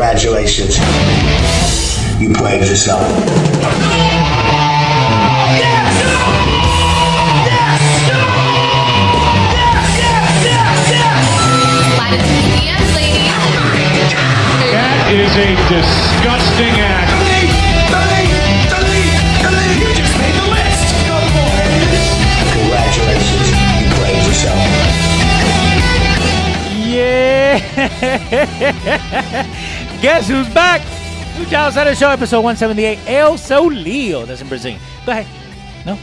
Congratulations. You played yourself. That is a disgusting act. Congratulations. You played yourself. Yeah. Guess who's back? New Lucha Outsider Show, episode 178. El So Leo. That's in Brazil. Go ahead. No?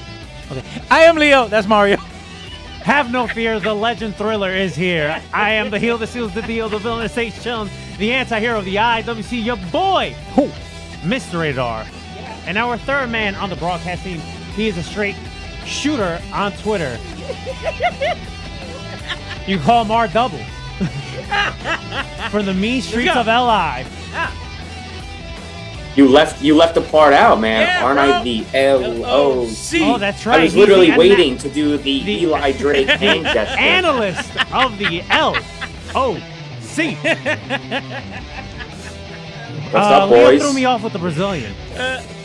Okay. I am Leo. That's Mario. Have no fear, the legend thriller is here. I am the heel that seals the deal, the villain that stays chillin', the anti-hero of the IWC, your boy, who, Mr. Radar. And our third man on the broadcast team, he is a straight shooter on Twitter. you call him R double. From the mean streets of LI. You left you left the part out, man. Yeah, Aren't bro. I the L O C? Oh, that's right. I was He's literally waiting to do the, the- Eli Drake hand gesture. Analyst of the L O C. What's Uh, up, Leo boys? threw me off with the Brazilian.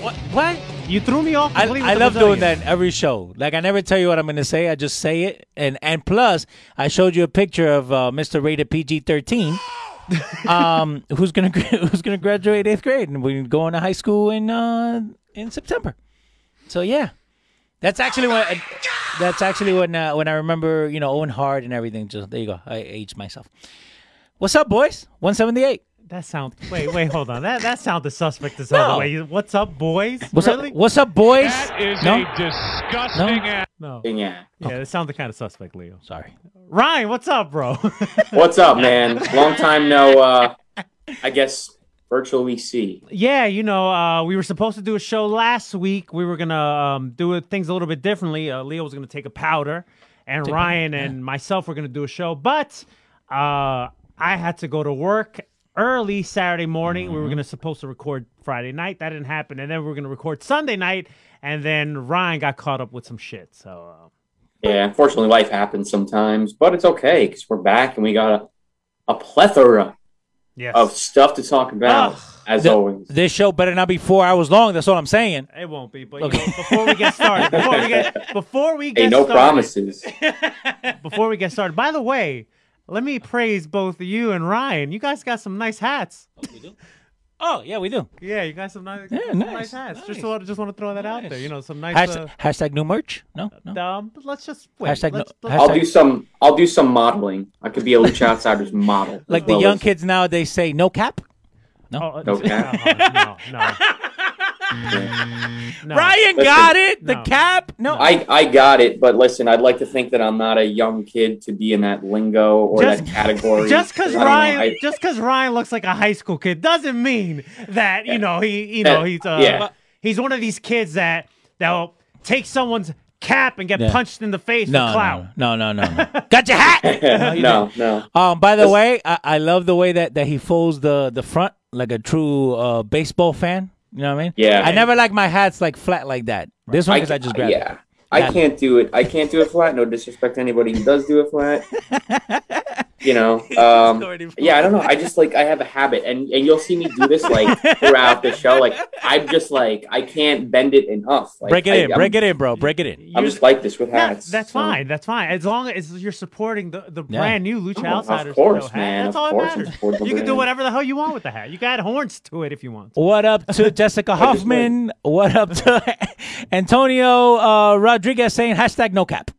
what? What? You threw me off. I, I love doing that in every show. Like I never tell you what I'm going to say. I just say it, and and plus I showed you a picture of uh, Mr. Rated PG-13, um, who's gonna who's gonna graduate eighth grade, and we're going to high school in uh, in September. So yeah, that's actually when that's actually when uh, when I remember you know Owen Hart and everything. Just there you go. I aged myself. What's up, boys? One seventy eight. That sound. Wait, wait, hold on. That that sounded suspect as hell. No. way What's up, boys? What's really? up? What's up, boys? That is no, a disgusting No. act. No. Yeah. Yeah, it sounded kind of suspect, Leo. sorry. Ryan, what's up, bro? What's up, man? Long time no. uh I guess virtually see. yeah, you know, uh, we were supposed to do a show last week. We were gonna um, do things a little bit differently. Uh, Leo was gonna take a powder, and Ryan and myself were gonna do a show, but uh, I had to go to work early Saturday morning. We were gonna supposed to record Friday night. That didn't happen, and then we were gonna record Sunday night, and then Ryan got caught up with some shit. So. Uh, Yeah, unfortunately, life happens sometimes, but it's okay because we're back and we got a, a plethora Yes. of stuff to talk about, Ugh. as The- always. This show better not be four hours long. That's all I'm saying. It won't be, but Okay. you know, before we get started, before we get before we get Hey, no started, promises. Before we get started, by the way, let me praise both you and Ryan. You guys got some nice hats. Oh we do. Oh yeah, we do. Yeah, you got some nice, Yeah, some nice, nice hats. nice. Just want just want to throw that out there. You know, some nice. Hashtag, hashtag new merch. No, no. uh, um, let's just wait. Hashtag no- let's, let's- I'll hashtag- do some. I'll do some modeling. I could be a Lucha Outsiders model. Like the well young as- kids nowadays say, no cap. oh, uh, No cap. no, no, no. Ryan Listen, got it. The no. cap. No. I, I got it, but listen, I'd like to think that I'm not a young kid to be in that lingo or Just- that category. Just because I know, Ryan, I- just because Ryan looks like a high school kid, doesn't mean that you know he, you know he's uh, Yeah. he's one of these kids that that'll take someone's cap and get Yeah. punched in the face no, with clout. no, no, no, no. got your hat. no, no. Um. By the Listen- way, I, I love the way that, that he folds the the front like a true uh, baseball fan. You know what I mean? Yeah. I never like my hats like flat like that. This one because I, just grabbed yeah. it. I can't do it. I can't do it flat. No disrespect to anybody who does do it flat. you know, um, yeah, I don't know. I just like I have a habit, and and you'll see me do this like throughout the show. Like I'm just like I can't bend it enough. Like, Break it I, in. I'm, Break it in, bro. Break it in. I'm just like this with Yeah, hats. that's so- fine. That's fine. As long as you're supporting the, the Yeah. brand new Lucha Oh, Outsiders of course, hat. man. That's of all course, that matters. supporting the You can do whatever the hell you want with the hat. You got horns to it if you want. What up to Jessica just Hoffman? What up to Antonio uh, Rodriguez saying hashtag no cap?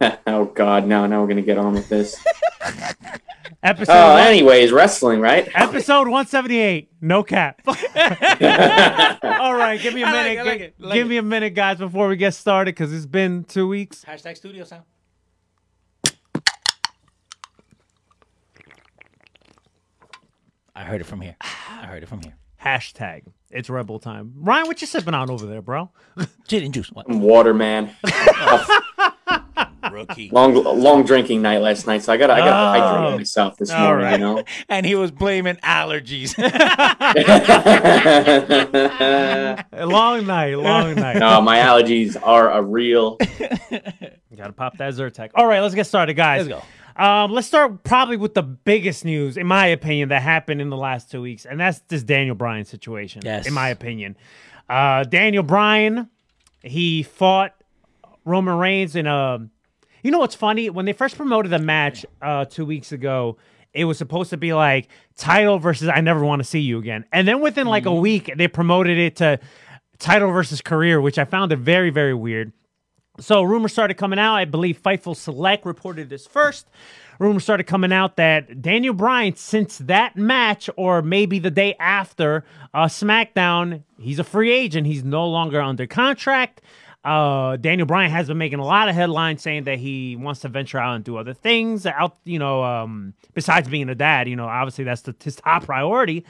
oh God, no! Now we're gonna get on with this. episode. Oh, one. anyways, wrestling, right? Episode one seventy eight. No cap. All right, give me a minute. Like it, give, like give me a minute, guys, before we get started, because it's been two weeks. Hashtag Studio Sound. I heard it from here. I heard it from here. Hashtag. It's Rebel time. Ryan, what you sipping on over there, bro? Gin and juice. What? Water, man. Rookie. long, long drinking night last night, so I gotta, I gotta Oh. hydrate myself this All morning. right. You know. And he was blaming allergies. Long night, long night. no, my allergies are a real. Gotta pop that Zyrtec. All right, let's get started, guys. Let's go. Um, let's start probably with the biggest news, in my opinion, that happened in the last two weeks, and that's this Daniel Bryan situation. Yes. in my opinion, uh, Daniel Bryan, he fought Roman Reigns in a. You know what's funny? When they first promoted the match uh, two weeks ago, it was supposed to be like title versus I never want to see you again, and then within like a week they promoted it to title versus career, which I found it very very weird. So rumors started coming out. I believe Fightful Select reported this first. Rumors started coming out that Daniel Bryan, since that match, or maybe the day after uh, SmackDown, he's a free agent. He's no longer under contract. Uh, Daniel Bryan has been making a lot of headlines saying that he wants to venture out and do other things out, you know, um, besides being a dad. You know, obviously that's the, his top priority.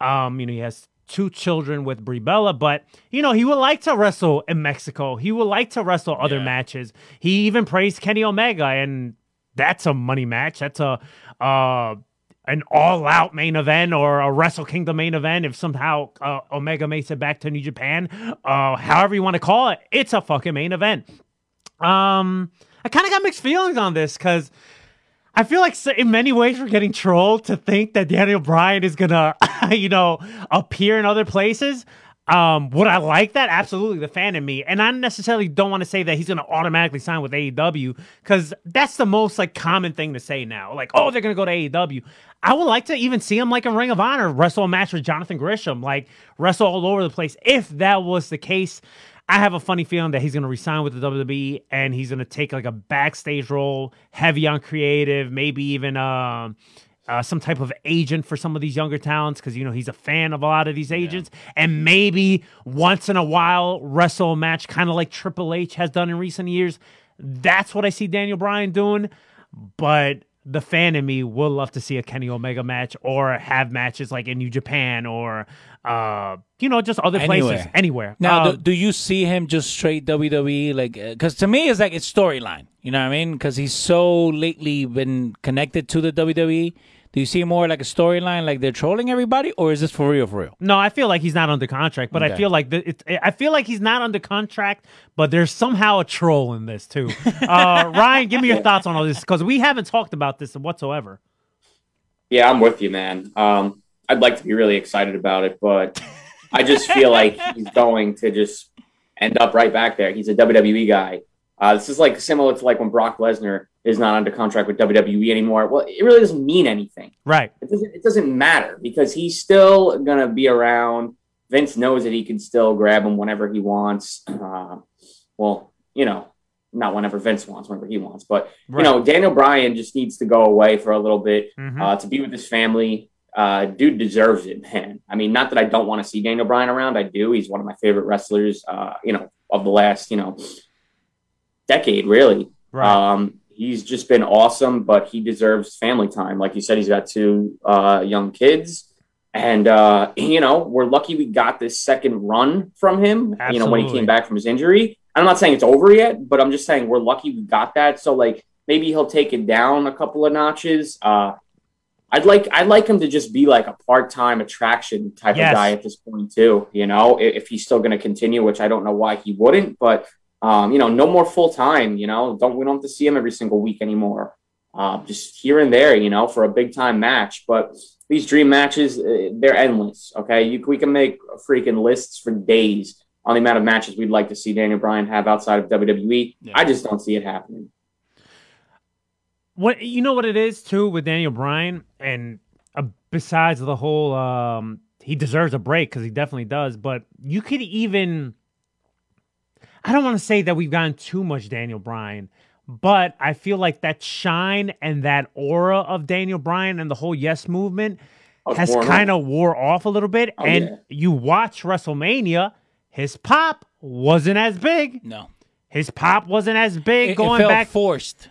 Um, you know, he has two children with Brie Bella, but you know he would like to wrestle in Mexico. He would like to wrestle other matches. He even praised Kenny Omega, and that's a money match. That's a uh, an all out main event or a Wrestle Kingdom main event. If somehow uh, Omega makes it back to New Japan, uh, however you want to call it, it's a fucking main event. Um, I kind of got mixed feelings on this because. I feel like in many ways we're getting trolled to think that Daniel Bryan is gonna, you know, appear in other places. Um, would I like that? Absolutely, the fan in me, and I necessarily don't want to say that he's gonna automatically sign with AEW because that's the most like common thing to say now. Like, oh, they're gonna go to AEW. I would like to even see him like in Ring of Honor wrestle a match with Jonathan Gresham, like wrestle all over the place. If that was the case, I have a funny feeling that he's to resign with the WWE and he's to take like a backstage role, heavy on creative, maybe even um, uh, Uh, some type of agent for some of these younger talents because you know he's a fan of a lot of these agents, and maybe once in a while wrestle a match, kind of like Triple H has done in recent years. That's what I see Daniel Bryan doing, but. The fan in me would love to see a Kenny Omega match or have matches like in New Japan or, uh, you know, just other places, Anywhere. anywhere. Now, Uh, do, do you see him just straight WWE? Like, because to me, it's like it's storyline. You know what I mean? Because he's so lately been connected to the WWE. Do you see more like a storyline, like they're trolling everybody, or is this for real? For real? No, I feel like he's not under contract, but I feel like the, it's, I feel like he's not under contract, but there's somehow a troll in this too. Uh, Ryan, give me your thoughts on all this because we haven't talked about this whatsoever. Yeah, I'm with you, man. Um, I'd like to be really excited about it, but I just feel like he's going to just end up right back there. He's a WWE guy. Uh, this is like similar to like when Brock Lesnar is not under contract with WWE anymore. Well, it really doesn't mean anything. Right. It doesn't. It doesn't matter because he's still gonna be around. Vince knows that he can still grab him whenever he wants. Uh, well, you know, not whenever Vince wants, whenever he wants. But Right. you know, Daniel Bryan just needs to go away for a little bit Mhm. uh, to be with his family. Uh, dude deserves it, man. I mean, not that I don't want to see Daniel Bryan around. I do. He's one of my favorite wrestlers. Uh, you know, of the last you know decade, really. Right. Um, he's just been awesome, but he deserves family time. Like you said, he's got two uh, young kids. And, uh, you know, we're lucky we got this second run from him, you know, when he came back from his injury. I'm not saying it's over yet, but I'm just saying we're lucky we got that. So, like, maybe he'll take it down a couple of notches. Uh, I'd like I'd like him to just be like a part time attraction type Yes. of guy at this point too. You know, i- if he's still going to continue, which I don't know why he wouldn't, but um, you know, no more full time. You know, don't we don't have to see him every single week anymore. Uh, just here and there, you know, for a big time match. But these dream matches, uh, they're endless. Okay, you, we can make freaking lists for days on the amount of matches we'd like to see Daniel Bryan have outside of WWE. Yeah. I just don't see it happening. what you know what it is too with Daniel Bryan, and uh, besides the whole, um, he deserves a break because he definitely does. But you could even, I don't want to say that we've gotten too much Daniel Bryan, but I feel like that shine and that aura of Daniel Bryan and the whole Yes movement has kind of wore off a little bit. Oh, and yeah. you watch WrestleMania, his pop wasn't as big. No, His pop wasn't as big it, it going felt back forced.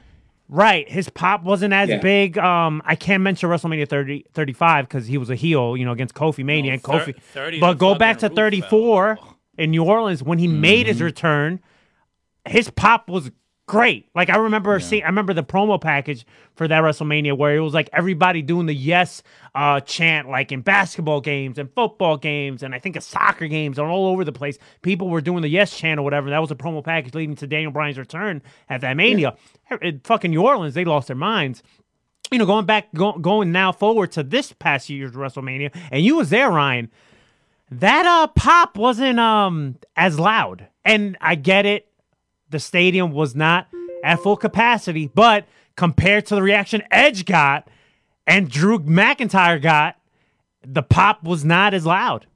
Right. His pop wasn't as Yeah. big. Um, I can't mention WrestleMania 30, 35 because he was a heel, you know, against Kofi Mania and Kofi. 30 but go back to fucking roof 34 in New Orleans when he made Mm-hmm. his return. His pop was great. Like I remember seeing, I remember the promo package for that WrestleMania where it was like everybody doing the yes uh, chant, like in basketball games and football games and I think of soccer games and all over the place. People were doing the yes chant or whatever. That was a promo package leading to Daniel Bryan's return at that Mania. In fucking New Orleans, they lost their minds. You know, going back, go, going now forward to this past year's WrestleMania, and you was there, Ryan. That uh pop wasn't um as loud, and I get it the stadium was not at full capacity, but compared to the reaction Edge got and Drew McIntyre got, the pop was not as loud.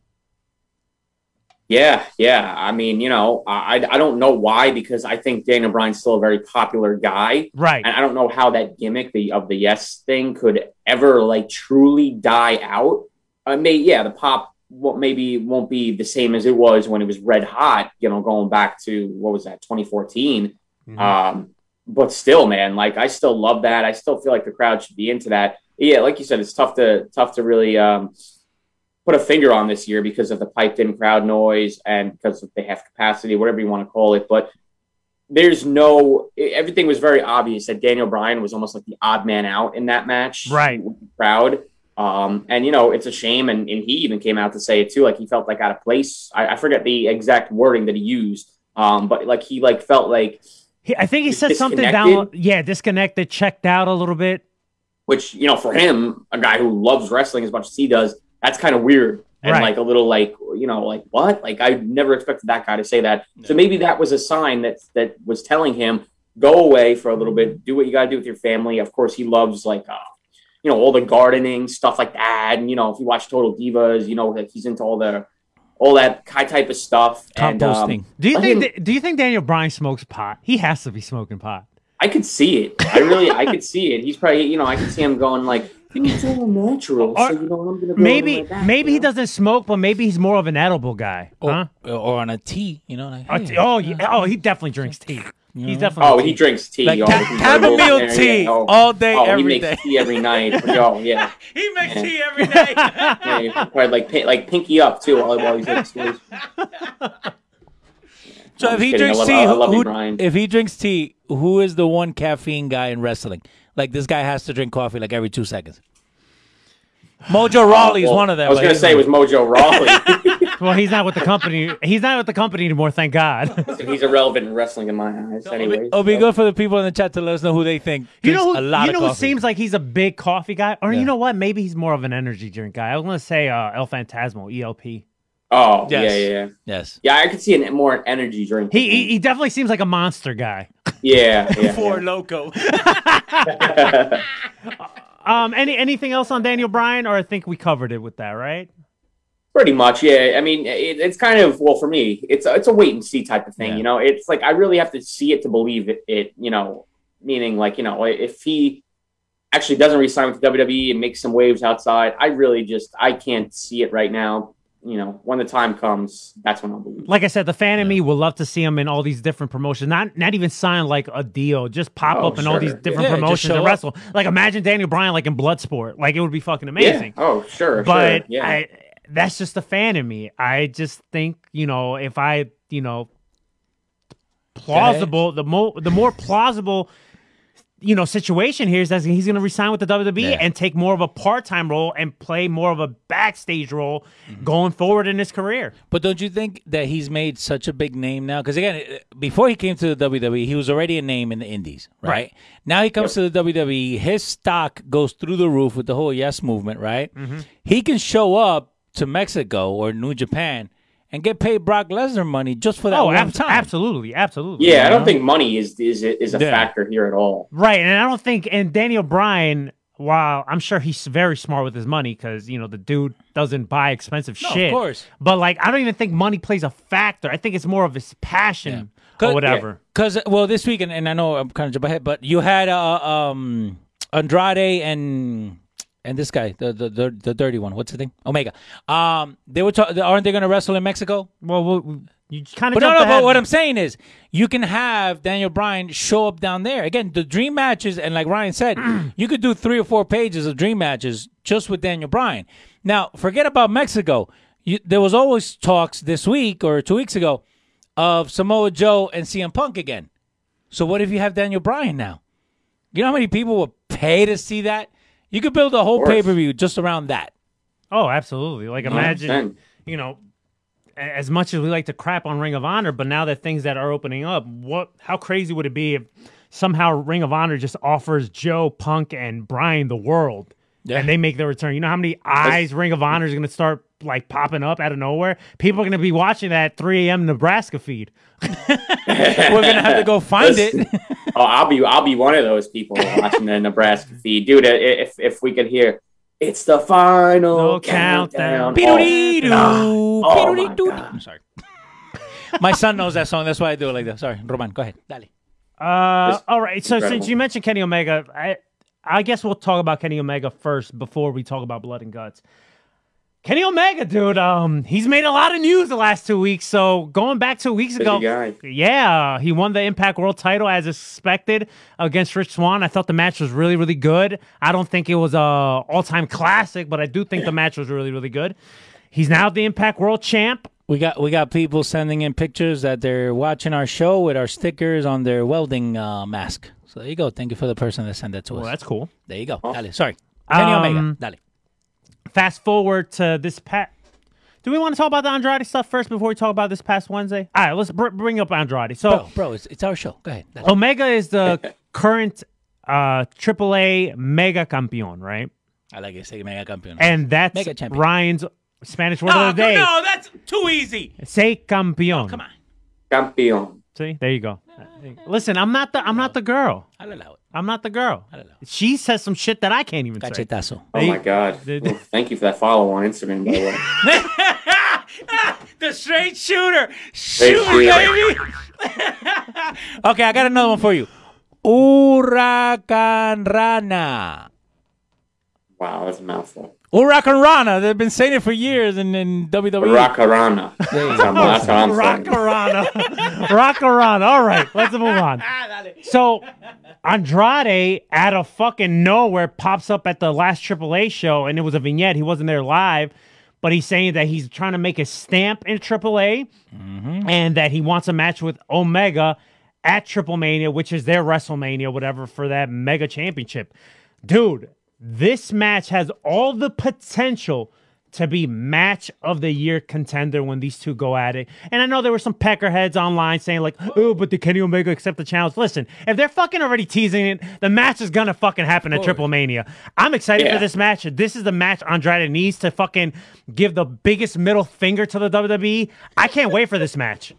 Yeah, yeah. I mean, you know, I I don't know why because I think Daniel Bryan's still a very popular guy, Right. and I don't know how that gimmick the of the yes thing could ever like truly die out. I mean, yeah, the pop won't, maybe won't be the same as it was when it was red hot. You know, going back to what was that 2014. Um, but still, man, like I still love that. I still feel like the crowd should be into that. Yeah, like you said, it's tough to tough to really um, put a finger on this year because of the piped in crowd noise and because of the half capacity, whatever you want to call it. But there's no everything was very obvious that Daniel Bryan was almost like the odd man out in that match, Right. with the crowd. Um, and you know, it's a shame, and, and he even came out to say it too, like he felt like out of place. I, I forget the exact wording that he used, um, but like he like felt like He, I think he said something down, yeah, disconnected, checked out a little bit. which you know for him a guy who loves wrestling as much as he does that's kind of weird and Right. like a little like you know like what like i never expected that guy to say that so maybe that was a sign that that was telling him go away for a little bit do what you got to do with your family of course he loves like uh you know all the gardening stuff like that and you know if you watch total divas you know that he's into all the all that kind type of stuff and um, Do you let think? him- do you think Daniel Bryan smokes pot? He has to be smoking pot. I could see it. I really, I could see it. He's probably, you know, I could see him going like, "It's all natural." Or- so you know, I'm gonna Maybe, back, maybe you he doesn't smoke, but maybe he's more of an edible guy. Or, Huh? or on a tea, you know. Like, Oh, hey, t- oh, yeah. oh, he definitely drinks tea. He's definitely. Oh, a he drinks tea. Like all ca- chamomile tea yeah. Oh, all day, oh, every he makes day. tea every night. Oh, yeah. He makes Yeah. tea every day. yeah you probably like pin- like pinky up too while, while he's upstairs. so I'm if he kidding. Drinks love- tea, who, who- if he drinks tea, who is the one caffeine guy in wrestling? Like this guy has to drink coffee like every two seconds. Mojo oh, Rawley's Well, one of them. I was gonna say it was. Mojo Rawley. Well, he's not with the company. He's not with the company anymore. Thank God. So he's irrelevant in wrestling in my eyes. Anyway, It'll be good for the people in the chat to let us know who they think. You know, drinks who, a lot you of know who seems like he's a big coffee guy, or Yeah. you know what? Maybe he's more of an energy drink guy. I was gonna say uh, El Phantasmo, ELP. Oh Yes. yeah, yeah, yeah. Yes. Yeah, I could see an more energy drink. He, he he definitely seems like a monster guy. yeah, yeah. For yeah. loco. Um, any anything else on Daniel Bryan, or I think we covered it with that, right? Pretty much, yeah. I mean, it, it's kind of well for me. It's a, it's a wait and see type of thing. Yeah. You know, it's like I really have to see it to believe it. It you know, meaning like you know, if he actually doesn't resign with the WWE and makes some waves outside, I really just I can't see it right now. You know, when the time comes, that's when I'll believe. Like I said, the fan in me would love to see him in all these different promotions. Not not even sign like a deal, just pop Oh, up in all these different Yeah, promotions show and up. wrestle. Like imagine Daniel Bryan like in Bloodsport. Like it would be fucking Yeah. amazing. Oh, sure. but sure. Yeah. I, that's just the fan in me. I just think you know if I you know plausible the more the more plausible you know situation here is that he's going to resign with the WWE Yeah. and take more of a part time role and play more of a backstage role Mm-hmm. going forward in his career. But don't you think that he's made such a big name now? Because again, before he came to the WWE, he was already a name in the Indies, right? Right. Now he comes to the WWE, his stock goes through the roof with the whole Yes movement, right? He can show up to Mexico or New Japan and get paid Brock Lesnar money just for that Oh, one ab- time. absolutely, absolutely. yeah, I don't know? think money is is is a Yeah. factor here at all. Right, and I don't think and Daniel Bryan, while I'm sure he's very smart with his money because you know the dude doesn't buy expensive No, of course. but like I don't even think money plays a factor. I think it's more of his passion Yeah. or whatever. Because well, this week, and, and I know I'm kind of jumping ahead, but you had uh, um, Andrade and and this guy, the the the, the dirty one. What's the thing? Omega. Um, they were ta- aren't they going to wrestle in Mexico? Well, well you kind of But no, no. But what I'm saying is, you can have Daniel Bryan show up down there again. The dream matches, and like Ryan said, you could do three or four pages of dream matches just with Daniel Bryan. Now, forget about Mexico. You, there was always talks this week or two weeks ago of Samoa Joe and CM Punk again. So what if you have Daniel Bryan now? You know how many people would pay to see that? You could build a whole pay per view just around that. Oh, absolutely. Like imagine, 100%. you know, as much as we like to crap on Ring of Honor, but now that things that are opening up, what? How crazy would it be if somehow Ring of Honor just offers Joe Punk and Brian the world, Yeah. and they make their return? You know how many eyes Ring of Honor is going to start like popping up out of nowhere? People are going to be watching that 3 a.m. Nebraska feed. We're gonna have to go find it. Oh, I'll be I'll be one of those people watching the Nebraska feed, dude. If if we could hear, it's the final No countdown. countdown. Beedoo-dee-doo. Oh, my God. I'm sorry. My son knows that song. That's why I do it like that. Sorry, Roman, go ahead. Dale. Uh, all right. So since you mentioned Kenny Omega, I I guess we'll talk about Kenny Omega first before we talk about Blood and Guts. Kenny Omega, dude, um, he's made a lot of news the last two weeks. So going back two weeks ago, yeah, he won the Impact World Title as expected against Rich Swann. I thought the match was really, really good. I don't think it was a all-time classic, but I do think the match was really, really good. He's now the Impact World Champ. We got we got people sending in pictures that they're watching our show with our stickers on their welding uh, mask. So there you go. Thank you for the person that sent that to Well, us. that's cool. There you go. Dale. Sorry. Kenny Omega. Um, Dale. Fast forward to this past. Do we want to talk about the Andrade stuff first before we talk about this past Wednesday? All right, let's br- bring up Andrade. So Bro, bro, it's, it's our show. Go ahead. Dale. Omega is the current uh, AAA Mega Campeon, right? I like it. Say Mega Campeón. And that's Mega champion. Ryan's Spanish word no, of the day. no, that's too easy. Say campeón. Come on. Campeón. See, there you go. Listen, I'm not the I'm not the girl. I'll allow it. I'm not the girl. I'll allow it. She says some shit that I can't even say. Cachetazo. Oh my god. Well, thank you for that follow on Instagram, by the way. the straight shooter. Shoot, shooter. baby. okay, I got another one for you. Huracan Rana. Wow, that's a mouthful. Huracan Rana. They've been saying it for years in, in WWE. Rakarana. That's what that's what I'm saying. Rockarana. Rockarana. All right, let's move on. Ah, so Andrade out of fucking nowhere pops up at the last AAA show, and it was a vignette. He wasn't there live, but he's saying that he's trying to make a stamp in AAA, mm-hmm. and that he wants a match with Omega at Triple Mania, which is their WrestleMania, whatever, for that Mega Championship. Dude, this match has all the potential to be match of the year contender when these two go at it. And I know there were some peckerheads online saying like, "Oh, but did Kenny Omega accept the challenge?" Listen, if they're fucking already teasing it, the match is gonna fucking happen at Triple Mania. I'm excited Yeah. for this match. This is the match Andrade needs to fucking give the biggest middle finger to the WWE. I can't wait for this match.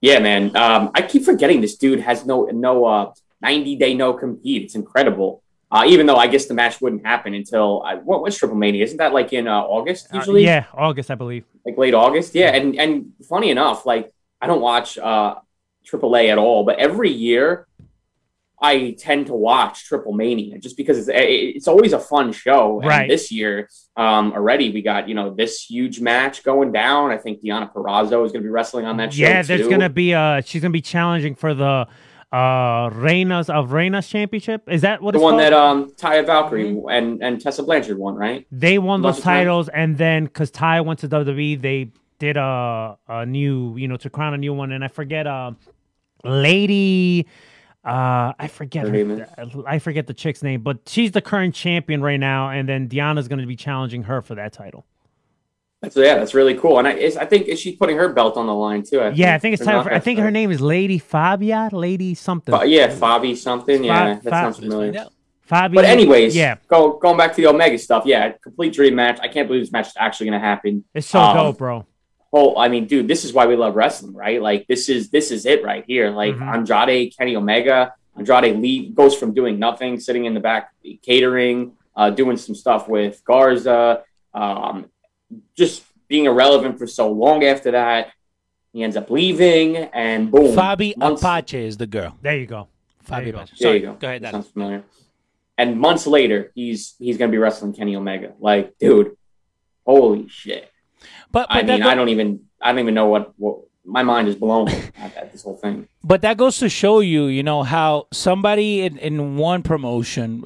Yeah, man. Um, I keep forgetting this dude has no no uh 90 day no compete. It's incredible. Uh, even though I guess the match wouldn't happen until uh, what was Triple Mania? Isn't that like in uh, August Uh, usually? yeah, August, I believe. like late August. Yeah, and and funny enough, like I don't watch uh AAA at all, but every year I tend to watch Triple Mania just because it's it's always a fun show. And Right. this year, um, already we got you know this huge match going down. I think Deonna Purrazzo is going to be wrestling on that show. Yeah, there's gonna be uh she's gonna be challenging for the uh Reinas of Reinas championship. Is that what the one called? that um Taya Valkyrie and and Tessa Blanchard won, right? they won those Bunch of times. titles, and then because Ty went to WWE, they did a a new, you know, to crown a new one, and I forget, uh, Lady, uh, I forget, Her? I forget the chick's name, but she's the current champion right now, and then Deonna's going to be challenging her for that title. So yeah, that's really cool. And I it's, I think she's putting her belt on the line too. I Yeah, I think it's time. For, I think her name is Lady Fabia, Lady something. Fa- yeah, Fabi something. Yeah, Fa- that Fa- sounds familiar. Fabia. But anyways, yeah, go going back to the Omega stuff. Yeah, complete dream match. I can't believe this match is actually going to happen. it's so um, dope, bro. Whole, I mean, dude, this is why we love wrestling, right? Like this is this is it right here. Like Mhm. Andrade, Kenny Omega. Andrade lead, goes from doing nothing, sitting in the back, catering, uh, doing some stuff with Garza, um, just being irrelevant for so long. After that, he ends up leaving, and boom, Faby Once- Apache is the girl. There you go. There Faby you. Apache. There Sorry, you go. Go ahead, Dale. Sounds familiar. and months later, he's he's gonna be wrestling Kenny Omega. Like, dude, holy shit! But, but I mean, that I don't even I don't even know what, what my mind is blown at, at this whole thing. But that goes to show you, you know, how somebody in, in one promotion,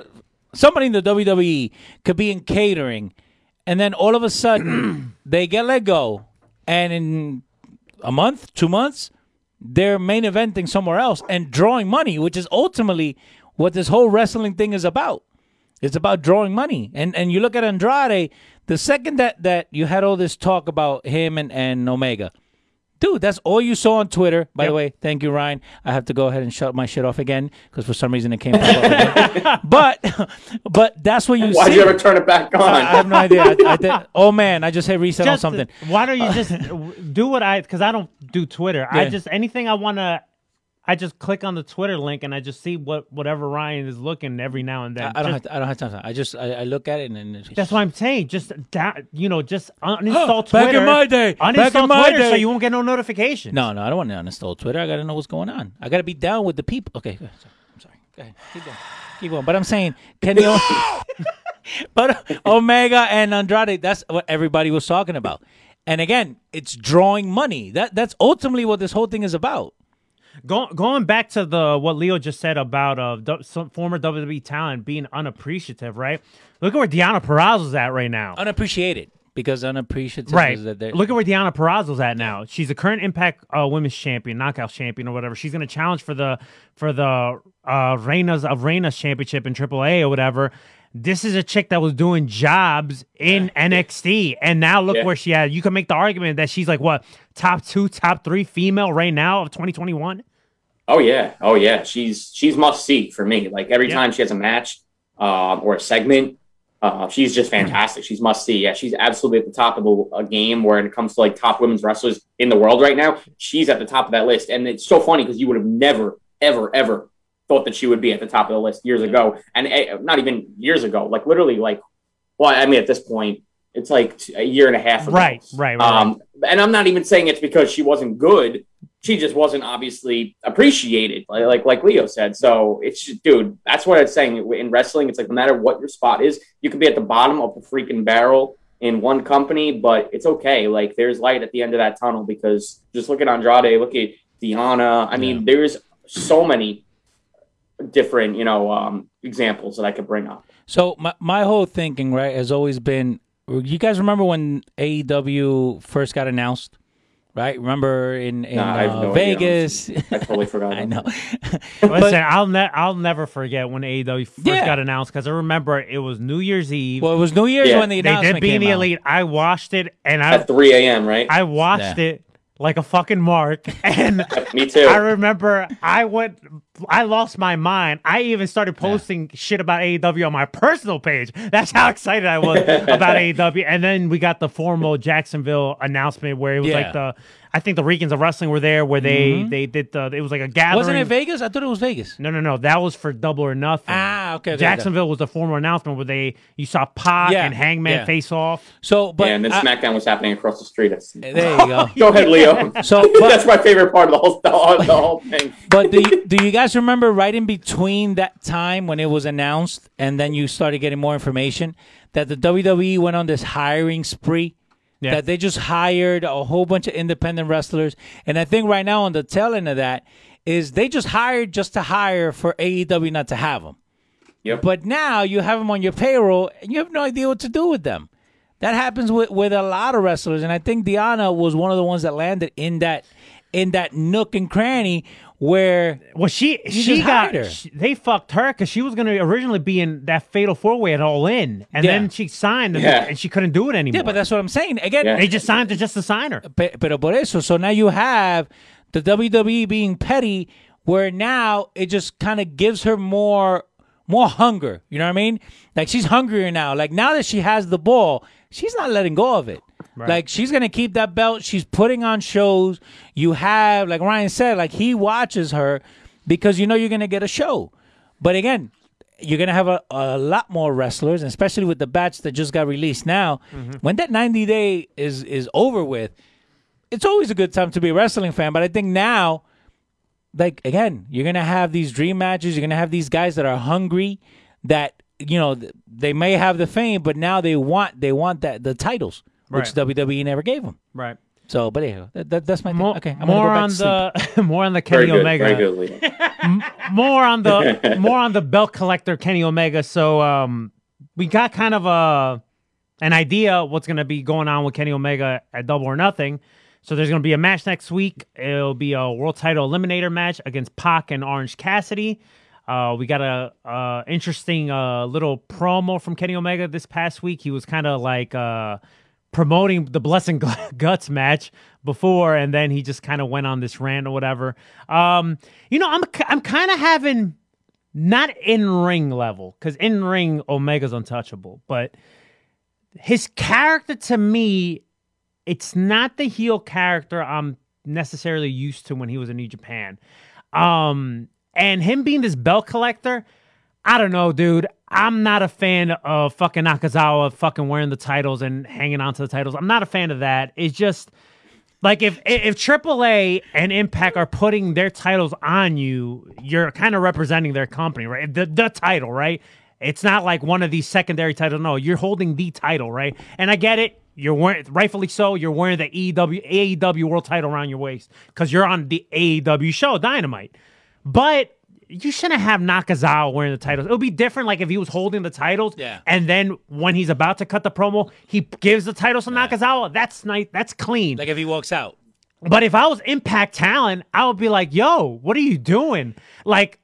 somebody in the WWE could be in catering, and then all of a sudden they get let go, and in a month, two months, they're main eventing somewhere else and drawing money, which is ultimately what this whole wrestling thing is about. It's about drawing money. And and you look at Andrade, the second that, that you had all this talk about him and, and Omega, Dude, that's all you saw on Twitter. By the way, thank you, Ryan. I have to go ahead and shut my shit off again because for some reason it came back up. But, but that's what you Why'd see. you ever turn it back on? I, I have no idea. I, I did, oh man, I just hit reset on something. Why don't you just do what I? Because I don't do Twitter. I just anything I want to. I just click on the Twitter link and I just see what whatever Ryan is looking every now and then. I, I don't Just- have to, I don't have time. I just I, I look at it and then it's That's what I'm saying. Just that you know, just uninstall Twitter. Back in my day. Back uninstall in my Twitter so day. you won't get no notifications. No, no, I don't want to uninstall Twitter. I got to know what's going on. I got to be down with the people. Okay, I'm sorry. Go ahead. Keep going. Keep going. But I'm saying, Kenny, o- but uh, Omega and Andrade, that's what everybody was talking about. And again, it's drawing money. That that's ultimately what this whole thing is about. Go, going back to the what Leo just said about uh some former WWE talent being unappreciative, right? Look at where Deonna Purrazzo's at right now. Unappreciated because unappreciative Right. is that they're- Look at where Deonna Purrazzo's at now. She's the current Impact uh, Women's Champion, Knockout Champion, or whatever. She's going to challenge for the for the uh, Reinas of Reinas Championship in AAA or whatever. This is a chick that was doing jobs in NXT, and now look Yeah. where she at. You can make the argument that she's like what top two, top three female right now of 2021. Oh yeah, oh yeah. She's she's must see for me. Like every Yeah. time she has a match um, or a segment, uh, she's just fantastic. She's must see. Yeah, she's absolutely at the top of a, uh, game when it comes to like top women's wrestlers in the world right now. She's at the top of that list, and it's so funny because you would have never, ever, ever thought that she would be at the top of the list years ago, and uh, not even years ago. Like literally, like well, I mean, at this point, it's like a year and a half ago. Right, right, right, Um, and I'm not even saying it's because she wasn't good. She just wasn't obviously appreciated, like like, like Leo said. So it's just, dude, that's what I'm saying. In wrestling, it's like no matter what your spot is, you can be at the bottom of the freaking barrel in one company, but it's okay. Like there's light at the end of that tunnel because just look at Andrade, look at Diana. I mean, there's so many different, you know, um, examples that I could bring up. So my my whole thinking right has always been. You guys remember when AEW first got announced? Right? Remember in in Nah, uh, no idea, Vegas? I totally forgot. I about know. Listen, I'll ne- I'll never forget when AEW first Yeah. got announced because I remember it was New Year's Eve. Well, it was New Year's Yeah. when the they announcement did being came the out. elite. I watched it and I At 3 a.m., right? I watched Yeah. it like a fucking mark. And Me too. I remember I went, I lost my mind. I even started posting shit about AEW on my personal page. That's how excited I was about AEW. And then we got the formal Jacksonville announcement where it was Yeah. like the, I think the Regans of Wrestling were there where they they did the, it was like a gathering. Wasn't it Vegas? I thought it was Vegas. No, no, no. That was for Double or Nothing. Ah, okay, okay, okay. Jacksonville was the formal announcement where they you saw Pac Yeah, and Hangman yeah. face off. So, but yeah, and then I- SmackDown was happening across the street. That's- there you go. Go ahead, Leo. So, but- that's my favorite part of the whole the whole, the whole thing. But do you, do you guys remember right in between that time when it was announced and then you started getting more information that the WWE went on this hiring spree? Yeah. That they just hired a whole bunch of independent wrestlers. And I think right now on the tail end of that is they just hired just to hire for AEW not to have them. Yep. But now you have them on your payroll and you have no idea what to do with them. That happens with, with a lot of wrestlers, and I think Diana was one of the ones that landed in that in that nook and cranny where Well, she she got hired her. she- they fucked her because she was gonna originally be in that fatal four way at All In, and Yeah. then she signed and, Yeah. and she couldn't do it anymore. yeah, but that's what I'm saying again. Yeah. they just signed to just to sign her. Pe- Pero por eso, so now you have the WWE being petty, where now it just kind of gives her more more hunger. You know what I mean? Like she's hungrier now. Like now that she has the ball, she's not letting go of it. Like she's gonna keep that belt. She's putting on shows. You have, like Ryan said, like he watches her because you know you're gonna get a show. But again, you're gonna have a, a lot more wrestlers, especially with the batch that just got released now. Mm-hmm. When that 90 day is is over with, it's always a good time to be a wrestling fan. But I think now, like again, you're gonna have these dream matches. You're gonna have these guys that are hungry, that you know, they may have the fame, but now they want they want that the titles, which Right. WWE never gave them. Right. So, but anyhow, that, that, that's my thing. More, okay. I'm more go on back to sleep. the more on the Very Kenny good. Omega. Very good, Leo. more on the more on the belt collector Kenny Omega. So um, we got kind of a an idea what's going to be going on with Kenny Omega at Double or Nothing. So there's going to be a match next week. It'll be a world title eliminator match against Pac and Orange Cassidy. Uh, we got a, uh interesting uh, little promo from Kenny Omega this past week. He was kind of like uh, promoting the Blessing Guts match before, and then he just kind of went on this rant or whatever. Um, you know, I'm I'm kind of having not in ring level because in ring Omega's untouchable, but his character to me, it's not the heel character I'm necessarily used to when he was in New Japan. Um, and him being this belt collector, I don't know, dude. I'm not a fan of fucking Nakazawa fucking wearing the titles and hanging on to the titles. I'm not a fan of that. It's just like if if AAA and Impact are putting their titles on you, you're kind of representing their company, right? The the title, right? It's not like one of these secondary titles. No, you're holding the title, right? And I get it. You're wearing rightfully so. You're wearing the AEW AEW World Title around your waist because you're on the AEW show Dynamite. But you shouldn't have Nakazawa wearing the titles. It would be different, like if he was holding the titles, Yeah. and then when he's about to cut the promo, he gives the titles to Nakazawa. That's nice. That's clean. Like if he walks out. But if I was Impact Talent, I would be like, "Yo, what are you doing?" Like,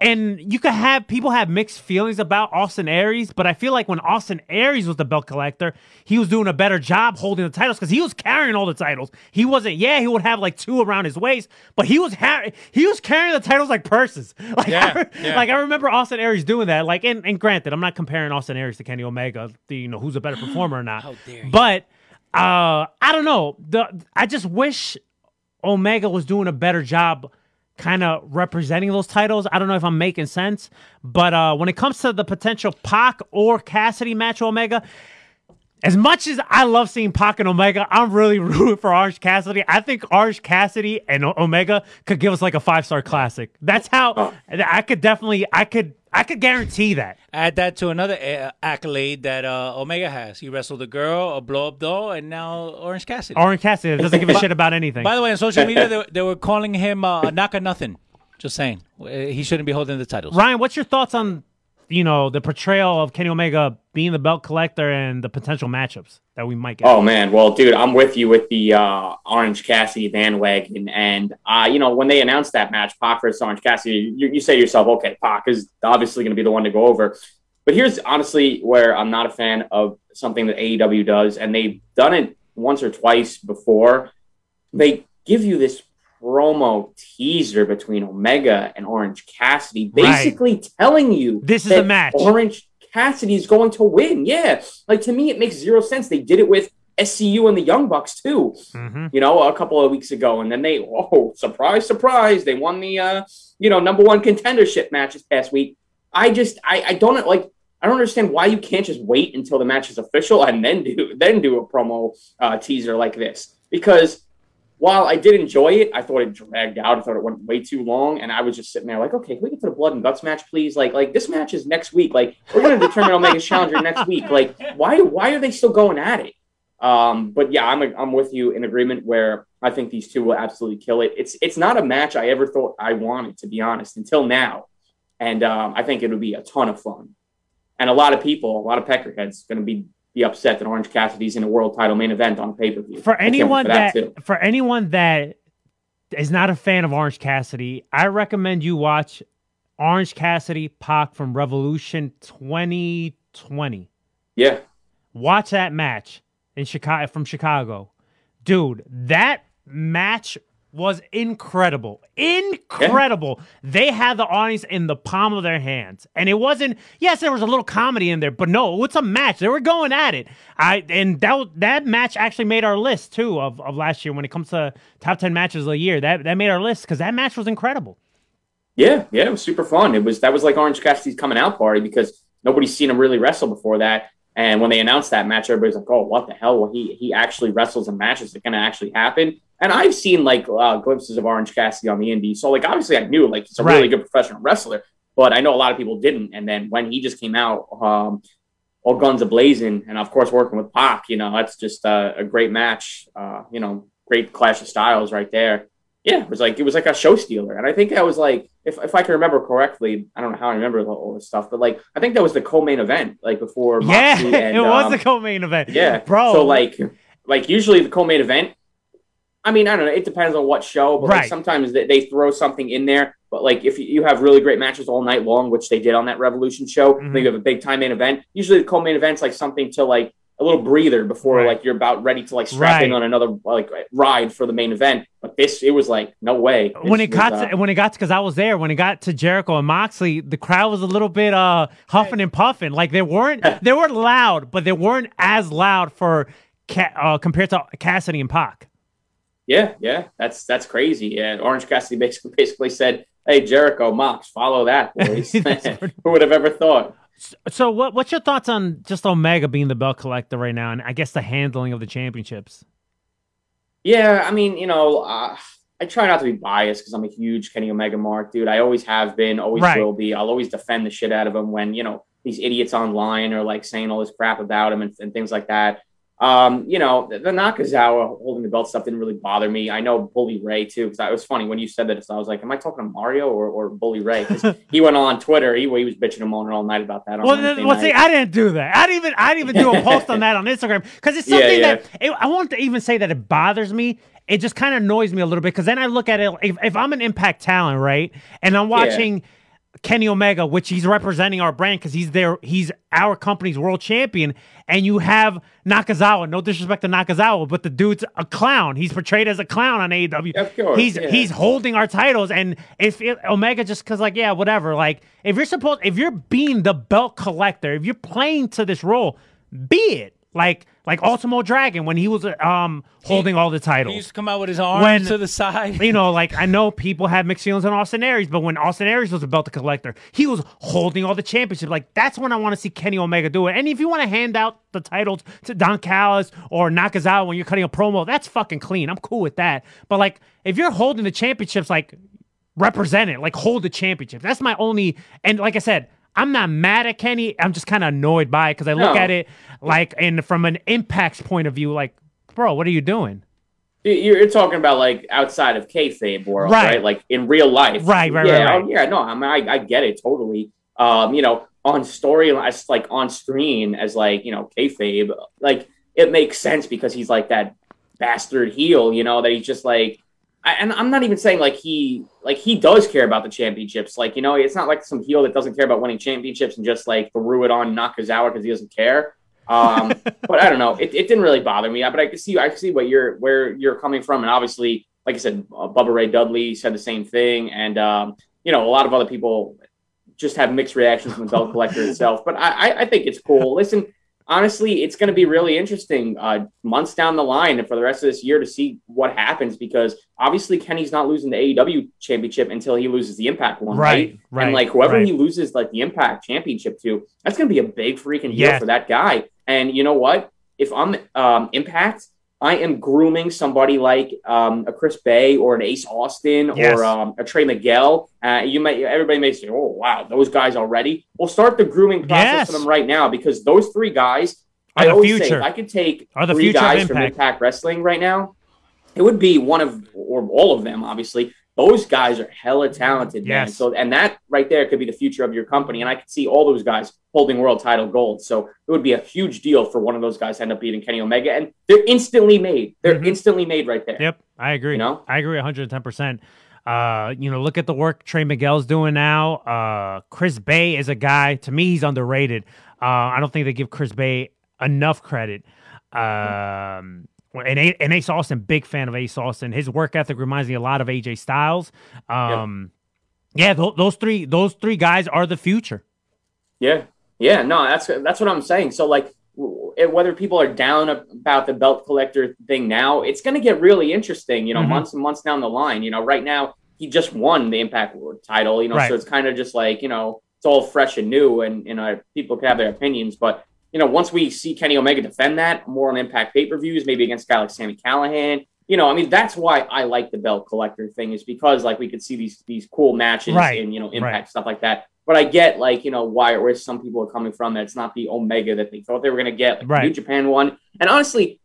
and you could have people have mixed feelings about Austin Aries, but I feel like when Austin Aries was the belt collector, he was doing a better job holding the titles because he was carrying all the titles. He wasn't. Yeah, he would have like two around his waist, but he was ha- he was carrying the titles like purses. Like, Yeah, I, re- yeah. like I remember Austin Aries doing that. Like, and, and granted, I'm not comparing Austin Aries to Kenny Omega. The, you know who's a better performer or not. How dare you. But uh, I don't know. The I just wish Omega was doing a better job kind of representing those titles. I don't know if I'm making sense, but uh, when it comes to the potential Pac or Cassidy match, Omega, as much as I love seeing Pac and Omega, I'm really rooting for Orange Cassidy. I think Orange Cassidy and Omega could give us like a five star classic. That's how I could definitely, I could, I could guarantee that. Add that to another uh, accolade that uh, Omega has. He wrestled a girl, a blow up doll, and now Orange Cassidy. Orange Cassidy doesn't give a shit about anything. By the way, on social media, they, they were calling him uh, Naka Nothing. Just saying. Uh, He shouldn't be holding the titles. Ryan, what's your thoughts on you know the portrayal of Kenny Omega being the belt collector and the potential matchups that we might get? Oh man, well, dude, I'm with you with the uh, Orange Cassidy bandwagon, and uh, you know when they announced that match, Pac versus Orange Cassidy, you, you say to yourself, okay, Pac is obviously going to be the one to go over. But here's honestly where I'm not a fan of something that AEW does, and they've done it once or twice before. They give you this promo teaser between Omega and Orange Cassidy, Right. basically telling you This is a match. Orange Cassidy is going to win. Yeah, like to me, it makes zero sense. They did it with SCU and the Young Bucks too. Mhm. You know, a couple of weeks ago, and then they, oh, surprise, surprise, they won the, uh, you know, number one contendership match this past week. I just, I, I don't like. I don't understand why you can't just wait until the match is official and then do then do a promo uh, teaser like this. Because while I did enjoy it, I thought it dragged out. I thought it went way too long, and I was just sitting there like, okay, can we get to the blood and guts match, please? Like, like this match is next week. Like, we're going to determine Omega's challenger next week. Like, why why are they still going at it? Um, but yeah, I'm I'm with you in agreement where I think these two will absolutely kill it. It's it's not a match I ever thought I wanted to be honest until now, and um, I think it'll be a ton of fun. And a lot of people, a lot of peckerheads, going to be be upset that Orange Cassidy's in a world title main event on pay per view. for anyone that, for anyone that is not a fan of Orange Cassidy, I recommend you watch Orange Cassidy Pac from Revolution 2020. yeah, Watch that match in Chicago from Chicago. Dude, that match was incredible. Incredible. They had the audience in the palm of their hands. And it wasn't yes, there was a little comedy in there, but no, it's a match. They were going at it. I and that that match actually made our list too of, of last year when it comes to top 10 matches of the year. That that made our list cuz that match was incredible. Yeah, yeah, it was super fun. It was that was like Orange Cassidy's coming out party because nobody's seen him really wrestle before that. And when they announced that match, everybody's like, "Oh, what the hell? Well, he he actually wrestles in matches that going to actually happen." And I've seen like uh, glimpses of Orange Cassidy on the Indies, so like obviously I knew like he's a really good professional wrestler. but I know a lot of people didn't. And then when he just came out, um, all guns ablazing, and of course working with Pac, you know, that's just a, a great match. Uh, you know, great clash of styles right there. Yeah, it was like it was like a show stealer, and I think that was like if, if I can remember correctly, I don't know how I remember all this stuff, but like I think that was the co-main event, like before. Yeah, and, it was um, the co-main event. yeah, bro. So like, like usually the co-main event. I mean, I don't know. It depends on what show, but like sometimes they, they throw something in there. But like, if you- have really great matches all night long, which they did on that Revolution show, Mhm. then you have a big time main event. Usually, the co-main event's like something to like a little breather before Right. like you're about ready to like strap in on another like ride for the main event. But this, it was like no way. when it got was, uh, to, when it got because I was there when it got to Jericho and Moxley, the crowd was a little bit uh huffing and puffing. Like they weren't they were loud, but they weren't as loud for uh, compared to Cassidy and Pac. Yeah, yeah, that's that's crazy. Yeah, Orange Cassidy basically basically said, "Hey Jericho, Mox, follow that, boys." Who would have ever thought? So what what's your thoughts on just Omega being the belt collector right now, and I guess the handling of the championships? Yeah, I mean, you know, uh, I try not to be biased because I'm a huge Kenny Omega mark, dude. I always have been, always Right. will be. I'll always defend the shit out of him when you know these idiots online are like saying all this crap about him and, and things like that. Um, you know, the, the Nakazawa holding the belt stuff didn't really bother me. I know Bully Ray too, because it was funny when you said that. So I was like, "Am I talking to Mario or, or Bully Ray?" he went on Twitter. He, he was bitching him on all night about that. Well, then, well, see. I didn't do that. I didn't even I didn't even do a post on that on Instagram because it's something yeah. that it, I won't even say that it bothers me. It just kind of annoys me a little bit because then I look at it. If, if I'm an Impact talent, right, and I'm watching Kenny Omega, which he's representing our brand because he's there, he's our company's world champion, and you have Nakazawa. No disrespect to Nakazawa, but the dude's a clown. He's portrayed as a clown on AEW. Of course, he's yeah. he's holding our titles, and if it, Omega just because like yeah, whatever. Like if you're supposed, if you're being the belt collector, if you're playing to this role, be it. Like like Ultimo Dragon when he was um holding all the titles. He used to come out with his arms When- to the side. you know, like I know people have mixed feelings on Austin Aries, but when Austin Aries was a belt collector, he was holding all the championships. Like that's when I want to see Kenny Omega do it. And if you want to hand out the titles to Don Callis or Nakazawa when you're cutting a promo, that's fucking clean. I'm cool with that. But like if you're holding the championships, like represent it, like hold the championship. That's my only. And like I said. I'm not mad at Kenny. I'm just kind of annoyed by it because I look No. at it like, and from an impact's point of view, like, bro, what are you doing? You- You're talking about like outside of kayfabe world, Right. right? Like in real life, Right, right, yeah, right, right. oh, yeah. No, I mean, I, I get it totally. Um, you know, on story, as like on screen as like you know kayfabe, like it makes sense because he's like that bastard heel, you know, that he's just like. I, and I'm not even saying like he like he does care about the championships. Like you know, it's not like some heel that doesn't care about winning championships and just like threw it on Nakazawa because he doesn't care. Um, but I don't know. It, it didn't really bother me. But I can see I can see what you're where you're coming from, and obviously, like I said, uh, Bubba Ray Dudley said the same thing, and um, you know, a lot of other people just have mixed reactions from the belt collector itself. But I, I, I think it's cool. Listen, honestly, it's going to be really interesting uh, months down the line and for the rest of this year to see what happens because obviously Kenny's not losing the AEW championship until he loses the Impact one, right? Right, right, and like whoever right. he loses like the Impact championship to, that's going to be a big freaking deal Yeah. for that guy. And you know what? If I'm um, Impact, I am grooming somebody like um, a Chris Bey or an Ace Austin Yes. or um, a Trey Miguel. Uh, you may everybody may say, "Oh, wow, those guys already." We'll start the grooming process Yes. for them right now because those three guys. Are I the always say, future. if I could take Are the three guys from Impact. Impact Wrestling right now, it would be one of or all of them. Obviously, those guys are hella talented, man. So, and that right there could be the future of your company. And I could see all those guys holding world title gold. So it would be a huge deal for one of those guys to end up beating Kenny Omega, and they're instantly made. They're Mhm. instantly made right there. Yep, I agree. You know? I agree 110%. Uh, you know, look at the work Trey Miguel's doing now. Uh, Chris Bey is a guy, to me, he's underrated. Uh, I don't think they give Chris Bey enough credit. Um, and, A- and Ace Austin, big fan of Ace Austin. His work ethic reminds me a lot of AJ Styles. Um, yeah, tho- those three, those three guys are the future. Yeah, yeah, no, that's that's what I'm saying. So like, w- whether people are down about the belt collector thing now, it's going to get really interesting. You know, Mhm. months and months down the line. You know, right now he just won the Impact title. You know, Right. so it's kind of just like you know, it's all fresh and new, and you know, people can have their opinions, but. You know, once we see Kenny Omega defend that more on Impact pay per views, maybe against a guy like Sami Callihan, you know, I mean, that's why I like the belt collector thing is because like we could see these these cool matches Right, in you know right. Impact stuff like that. But I get like you know why where some people are coming from. That it's not the Omega that they thought they were going to get. Like, Right. New Japan one, and honestly,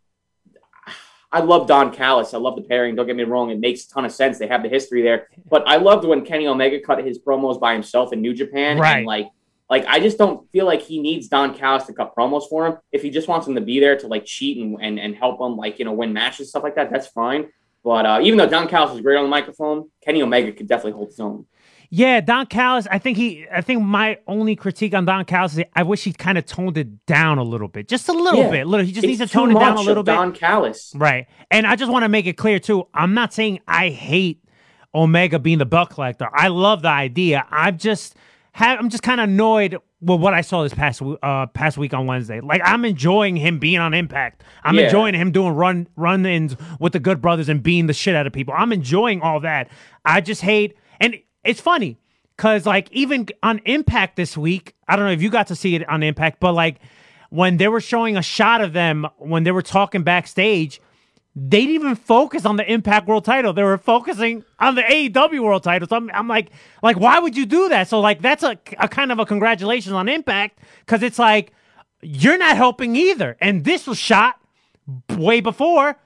I love Don Callis. I love the pairing. Don't get me wrong; it makes a ton of sense. They have the history there. But I loved when Kenny Omega cut his promos by himself in New Japan, Right. and like. Like I just don't feel like he needs Don Callis to cut promos for him. If he just wants him to be there to like cheat and, and, and help him like you know win matches and stuff like that, that's fine. But uh, even though Don Callis is great on the microphone, Kenny Omega could definitely hold his own. Yeah, Don Callis. I think he. I think my only critique on Don Callis is I wish he kind of toned it down a little bit, just a little Yeah. bit. Little. He just It's needs to tone it down a little bit. Don Callis. Right. And I just want to make it clear too. I'm not saying I hate Omega being the belt collector. I love the idea. I'm just ha- I'm just kind of annoyed with what I saw this past uh past week on Wednesday. Like I'm enjoying him being on Impact. I'm Yeah. enjoying him doing run run-ins with the Good Brothers and beating the shit out of people. I'm enjoying all that. I just hate and it's funny cuz like even on Impact this week, I don't know if you got to see it on Impact, but like when they were showing a shot of them when they were talking backstage, they didn't even focus on the Impact World Title. They were focusing on the AEW World Title. So I'm, I'm like, like, why would you do that? So like, that's a, a kind of a congratulations on Impact because it's like you're not helping either. And this was shot way before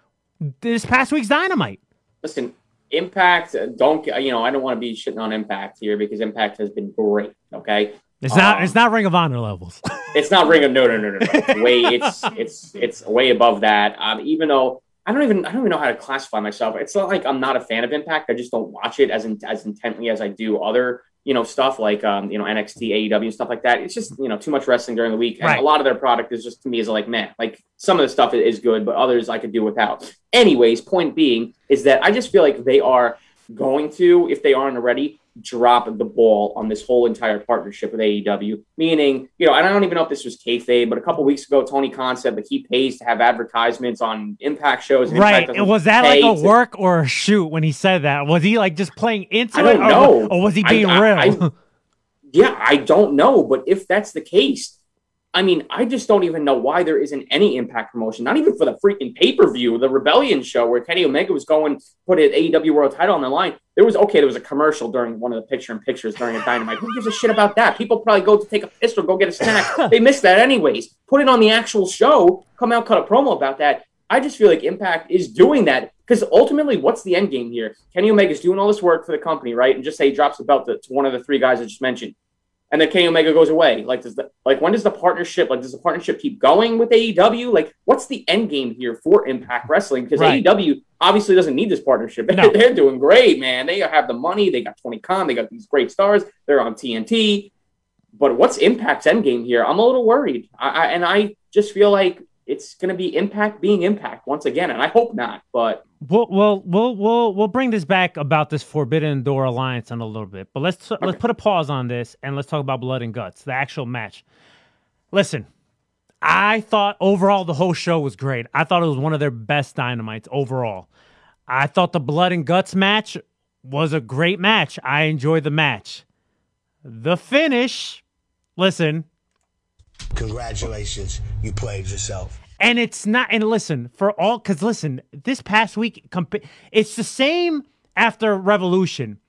this past week's Dynamite. Listen, Impact. uh, Don't you know? I don't want to be shitting on Impact here because Impact has been great. Okay, It's not. Um, It's not Ring of Honor levels. it's not Ring of no no no no no. Way it's it's it's way above that. Um, even though I don't even I don't even know how to classify myself. It's not like I'm not a fan of Impact. I just don't watch it as in, as intently as I do other you know stuff like um you know NXT, AEW, and stuff like that. It's just you know too much wrestling during the week, and Right. a lot of their product is just to me is like man, like some of the stuff is good, but others I could do without. Anyways, point being is that I just feel like they are going to, if they aren't already, drop the ball on this whole entire partnership with AEW. Meaning, you know, and I don't even know if this was kayfabe, but a couple weeks ago, Tony Khan said that he pays to have advertisements on Impact shows. and Impact right. doesn't Was that like a to- work or a shoot when he said that? Was he like just playing into I it, don't or, know. or was he being I- real? I- Yeah, I don't know, but if that's the case, I mean, I just don't even know why there isn't any Impact promotion, not even for the freaking pay per view, the Rebellion show where Kenny Omega was going put an AEW World Title on the line. There was okay, there was a commercial during one of the picture in pictures during a Dynamite. Who gives a shit about that? People probably go to take a piss or go get a snack. they missed that anyways. Put it on the actual show. Come out, cut a promo about that. I just feel like Impact is doing that because ultimately, what's the end game here? Kenny Omega's doing all this work for the company, right? And just say he drops the belt to, to one of the three guys I just mentioned, and then Kenny Omega goes away. Like, does the like when does the partnership like does the partnership keep going with AEW? Like, what's the end game here for Impact Wrestling? Because Right. AEW obviously doesn't need this partnership. No. They're doing great, man. They have the money. They got Tony Khan. They got these great stars. They're on TNT. But what's Impact's end game here? I'm a little worried, I, I, and I just feel like it's going to be Impact being Impact once again, and I hope not. But We'll, we'll we'll we'll we'll bring this back about this Forbidden Door alliance in a little bit, but let's let's put a pause on this and let's talk about Blood and Guts, the actual match. Listen, I thought overall the whole show was great. I thought it was one of their best dynamites overall. I thought the Blood and Guts match was a great match. I enjoyed the match. The finish, listen, Congratulations, you played yourself. and it's not and listen for all because listen this past week it's the same after revolution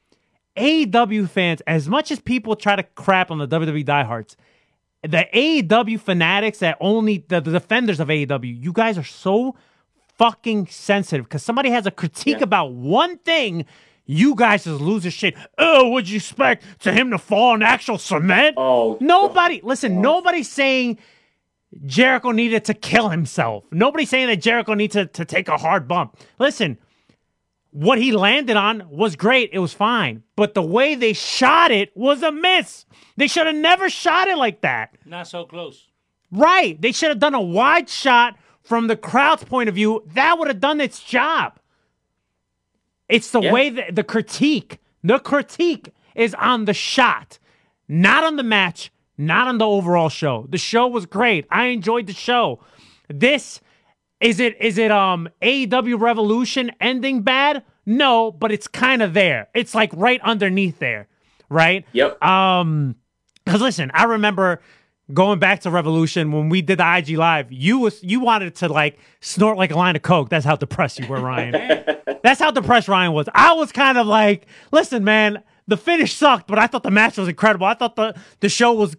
aew fans as much as people try to crap on the wwe diehards the aew fanatics that only the, the defenders of aew you guys are so fucking sensitive because somebody has a critique Yeah. about one thing you guys just lose your shit. Oh, would you expect to him to fall on actual cement? Oh, nobody. Listen, oh. nobody's saying Jericho needed to kill himself. Nobody's saying that Jericho needs to, to take a hard bump. Listen, what he landed on was great. It was fine. But the way they shot it was a miss. They should have never shot it like that. Not so close. Right. They should have done a wide shot from the crowd's point of view. That would have done its job. It's the Yeah. way that the critique, the critique is on the shot, not on the match, not on the overall show. The show was great. I enjoyed the show. This is it is it um AEW Revolution ending bad? No, but it's kind of there. It's like right underneath there, right? Yep. Um, because listen, I remember going back to Revolution when we did the IG live. You was you wanted to like snort like a line of coke. That's how depressed you were, Ryan. That's how depressed Ryan was. I was kind of like, listen, man, the finish sucked, but I thought the match was incredible. I thought the the show was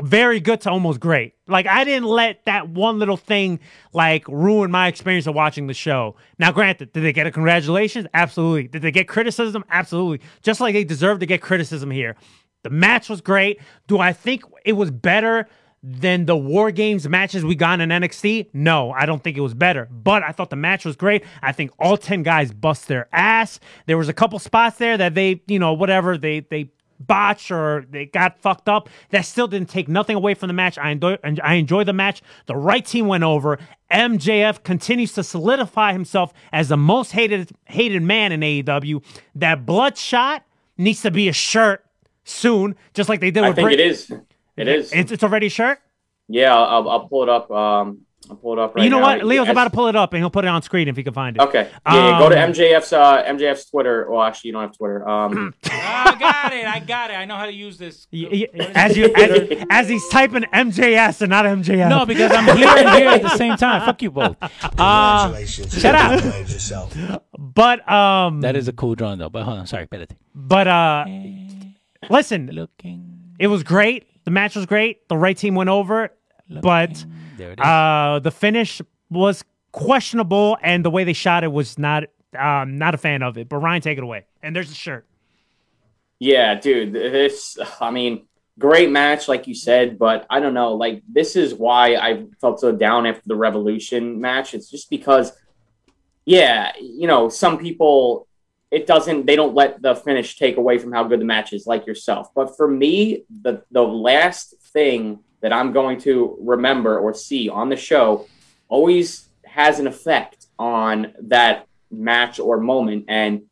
very good to almost great. Like I didn't let that one little thing like ruin my experience of watching the show. Now, granted, did they get a congratulations? Absolutely. Did they get criticism? Absolutely. Just like they deserve to get criticism here. The match was great. Do I think it was better than the War Games matches we got in NXT? No, I don't think it was better. But I thought the match was great. I think all 10 guys bust their ass. There was a couple spots there that they, you know, whatever, they they botch or they got fucked up. That still didn't take nothing away from the match. I enjoy I enjoy the match. The right team went over. MJF continues to solidify himself as the most hated hated man in AEW. That bloodshot needs to be a shirt soon, just like they did I with think Brit- it is. It is. It's, it's already a shirt. yeah, I'll, I'll pull it up. Um, I'll pull it up right now. you know now. what? Leo's As- about to pull it up, and he'll put it on screen if he can find it. Okay. Yeah, yeah, go to Um, MJF's uh, MJF's Twitter. Well, actually, you don't have Twitter. Um, I got it. I got it. I know how to use this. Y- y- As you as, as he's typing MJS and not MJF. No, because I'm here and here at the same time. Fuck you both. Uh, Congratulations. shut up. Yourself. but um, that is a cool drawing, though. But hold on. Sorry, espérate. but uh, listen, Looking. it was great. The match was great. The right team went over, but There it is. uh, the finish was questionable, and the way they shot it was not. Um, not a fan of it. But Ryan, take it away. And there's the shirt. yeah, dude, this. I mean, great match, like you said, but I don't know. Like, this is why I felt so down after the Revolution match. It's just because, yeah, you know, some people. It doesn't. They don't let the finish take away from how good the match is, like yourself. But for me, the the last thing that I'm going to remember or see on the show always has an effect on that match or moment. And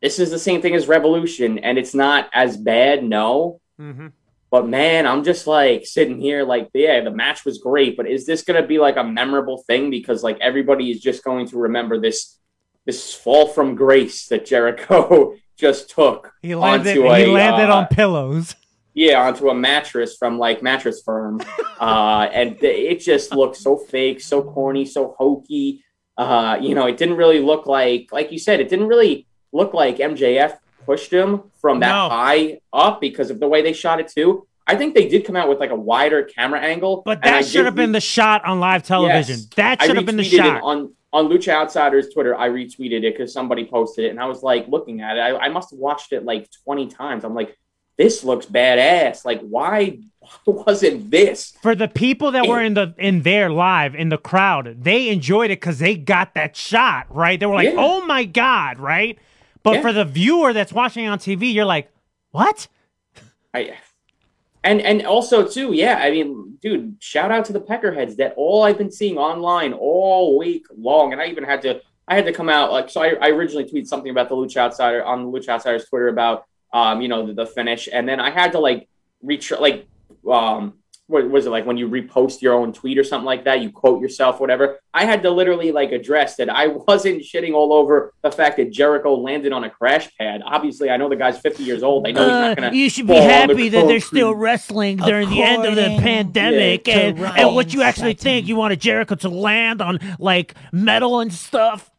this is the same thing as Revolution, and it's not as bad, no. Mm-hmm. But man, I'm just like sitting here, like, yeah, the match was great, but is this gonna be like a memorable thing? Because like everybody is just going to remember this this fall from grace that Jericho just took He landed. onto he landed uh, on pillows. yeah, onto a mattress from like Mattress Firm, uh, and it just looked so fake, so corny, so hokey. Uh, you know, it didn't really look like, like you said, it didn't really look like MJF pushed him from that No. high up because of the way they shot it too. I think they did come out with like a wider camera angle, But that should have been the shot on live television. Yes. That should have been the shot. on on Lucha Outsiders Twitter. I retweeted it because somebody posted it, and I was like looking at it. I, I must have watched it like twenty times. I'm like, this looks badass. Like, why wasn't this? for the people that were in the in there live in the crowd, they enjoyed it because they got that shot right. They were like, Yeah. "Oh my god!" Right? But Yeah. for the viewer that's watching on TV, you're like, "What?" I and and also too, yeah. I mean, dude, shout out to the Peckerheads that all I've been seeing online all week long, and I even had to I had to come out like so. I, I originally tweeted something about the Lucha Outsider on the Lucha Outsiders Twitter about um you know the, the finish, and then I had to like reach like um what was it like when you repost your own tweet or something like that? You quote yourself, whatever. I had to literally like address that I wasn't shitting all over the fact that Jericho landed on a crash pad. Obviously, I know the guy's 50 years old. I know he's not gonna. Uh, you should be fall the happy that they're still wrestling during the end of the pandemic, to and, and what you Ryan actually think. You wanted Jericho to land on like metal and stuff.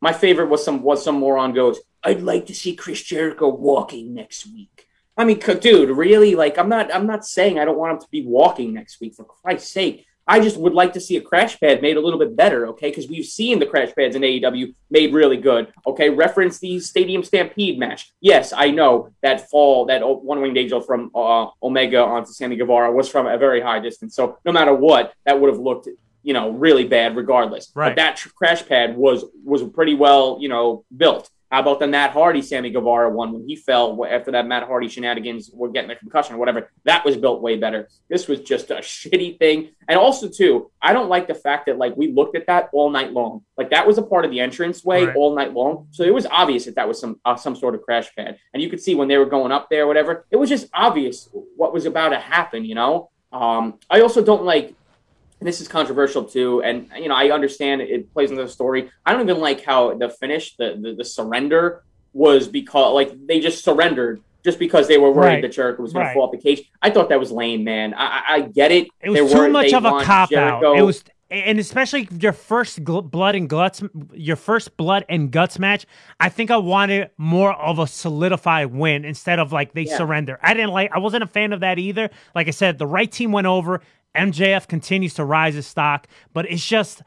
My favorite was some was some moron goes. I'd like to see Chris Jericho walking next week. I mean, dude, really? Like, I'm not. I'm not saying I don't want him to be walking next week. For Christ's sake, I just would like to see a crash pad made a little bit better. Okay, because we've seen the crash pads in AEW made really good. Okay, reference the Stadium Stampede match. Yes, I know that fall that one winged angel from uh, Omega onto Sammy Guevara was from a very high distance. So no matter what, that would have looked you know really bad regardless. Right. But that tr- crash pad was was pretty well you know built. How about the Matt Hardy Sammy Guevara one when he fell after that Matt Hardy shenanigans were getting a concussion or whatever? That was built way better. This was just a shitty thing. And also too, I don't like the fact that like we looked at that all night long. Like that was a part of the entrance way Right. all night long. So it was obvious that that was some uh, some sort of crash pad. And you could see when they were going up there, or whatever. It was just obvious what was about to happen. You know. Um, I also don't like and this is controversial too, and you know I understand it, plays into the story. I don't even like how the finish, the the, the surrender, was because like they just surrendered just because they were worried Right. that Jericho was going Right. to fall off the cage. I thought that was lame, man. I, I, get it. It was They too much of a cop out. Jericho- It was and especially your first gl- blood and guts, your first blood and guts match. I think I wanted more of a solidified win instead of like they Yeah. surrender. I didn't like. I wasn't a fan of that either. Like I said, the right team went over. MJF continues to rise his stock, but it's just.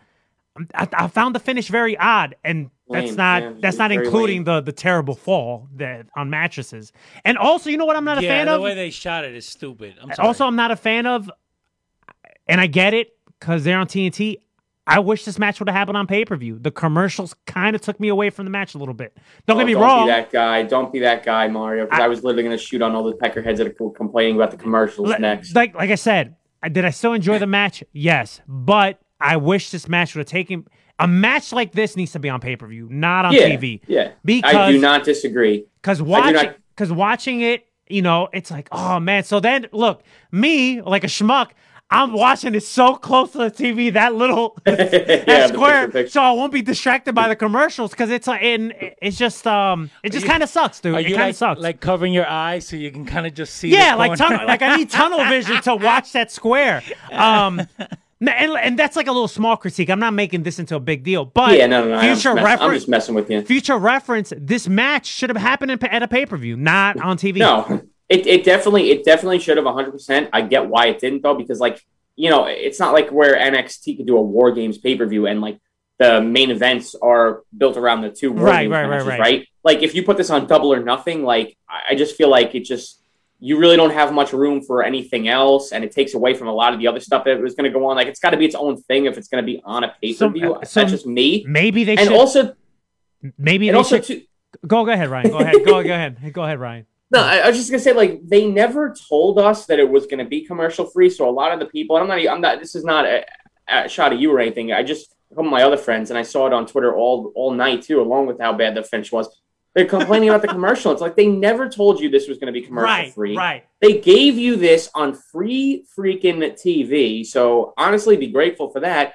I, I found the finish very odd, and that's not yeah, that's not including lame. the the terrible fall that on mattresses. And also, you know what? I'm not a yeah, fan the of. The way they shot it is stupid. I'm sorry. Also, I'm not a fan of, and I get it because they're on TNT. I wish this match would have happened on pay per view. The commercials kind of took me away from the match a little bit. Don't Oh, get me don't wrong. be that guy. Don't be that guy, Mario. Because I, I- was literally going to shoot on all the peckerheads that are complaining about the commercials Like- next. Like like I said, I- did I still enjoy the match? Yes, but I wish this match would have taken a match like this needs to be on pay per view, not on yeah, TV. yeah. Because I do not disagree. Because watching, because watching it, you know, it's like, oh man. So then, look, me like a schmuck, I'm watching it so close to the TV, that little that Yeah, square, picture, so I won't be distracted by the commercials. Because it's like, and it's just, um, it just kind of sucks, dude. Are It kind of like, sucks. like covering your eyes so you can kind of just see? yeah, like tunnel, like I need tunnel vision to watch that square. Um. And, and that's like a little small critique. I'm not making this into a big deal, but yeah, no, no, no. I'm future I'm reference, just messing with you. future reference, this match should have happened in, at a pay per view, not on TV. No, it, it definitely it definitely should have 100. percent I get why it didn't though, because like you know, it's not like where NXT could do a War Games pay per view and like the main events are built around the two War Right, Games right, right, matches, right. right? Like if you put this on Double or Nothing, like I just feel like it just you really don't have much room for anything else, and it takes away from a lot of the other stuff that was going to go on. Like it's got to be its own thing if it's going to be on a pay per view. So- uh, so- That's just me. Maybe they And should. also, maybe they also should. too, Go, go ahead, Ryan. Go ahead. Go, go ahead. Go ahead, Ryan. No, I, I was just gonna say like they never told us that it was gonna be commercial free. So a lot of the people, and I'm not, I'm not. This is not a, a shot at you or anything. I just a couple of my other friends, and I saw it on Twitter all all night too, along with how bad the finish was. They're complaining about the commercial. It's like they never told you this was gonna be commercial Right, free. right. They gave you this on free freaking TV. So honestly, be grateful for that.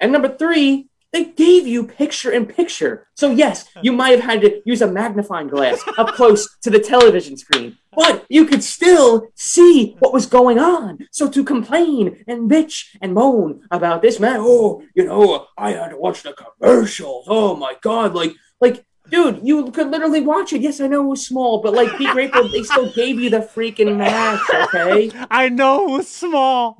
And number three, they gave you picture in picture. So yes, you might have had to use a magnifying glass up close to the television screen, but you could still see what was going on. So to complain and bitch and moan about this man, oh, you know, I had to watch the commercials. Oh my god, like, like. Dude, you could literally watch it. Yes, I know it was small, but like, be grateful they still gave you the freaking match. Okay, I know it was small.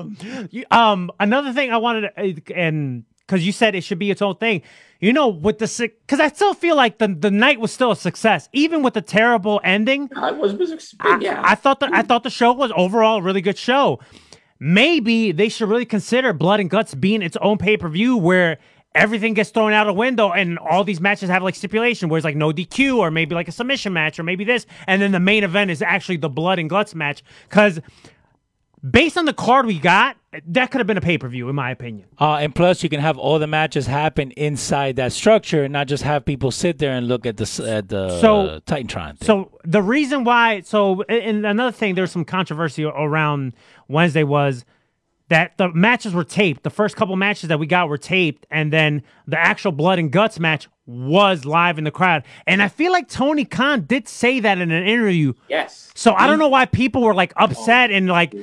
You- Um, another thing I wanted to, and because you said it should be its own thing, you know, with the because I still feel like the the night was still a success, even with the terrible ending. I was, was I, yeah. I thought that I thought the show was overall a really good show. Maybe they should really consider Blood and Guts being its own pay per view where everything gets thrown out a window and all these matches have like stipulation where it's like no DQ or maybe like a submission match or maybe this and then the main event is actually the Blood and Guts match because based on the card we got that could have been a pay per view in my opinion. Uh, and plus, you can have all the matches happen inside that structure, and not just have people sit there and look at the at the So- Titantron. thing. So the reason why, so and another thing, there's some controversy around Wednesday was that the matches were taped. The first couple matches that we got were taped, and then the actual blood and guts match was live in the crowd. And I feel like Tony Khan did say that in an interview. yes. So I don't know why people were like upset and like.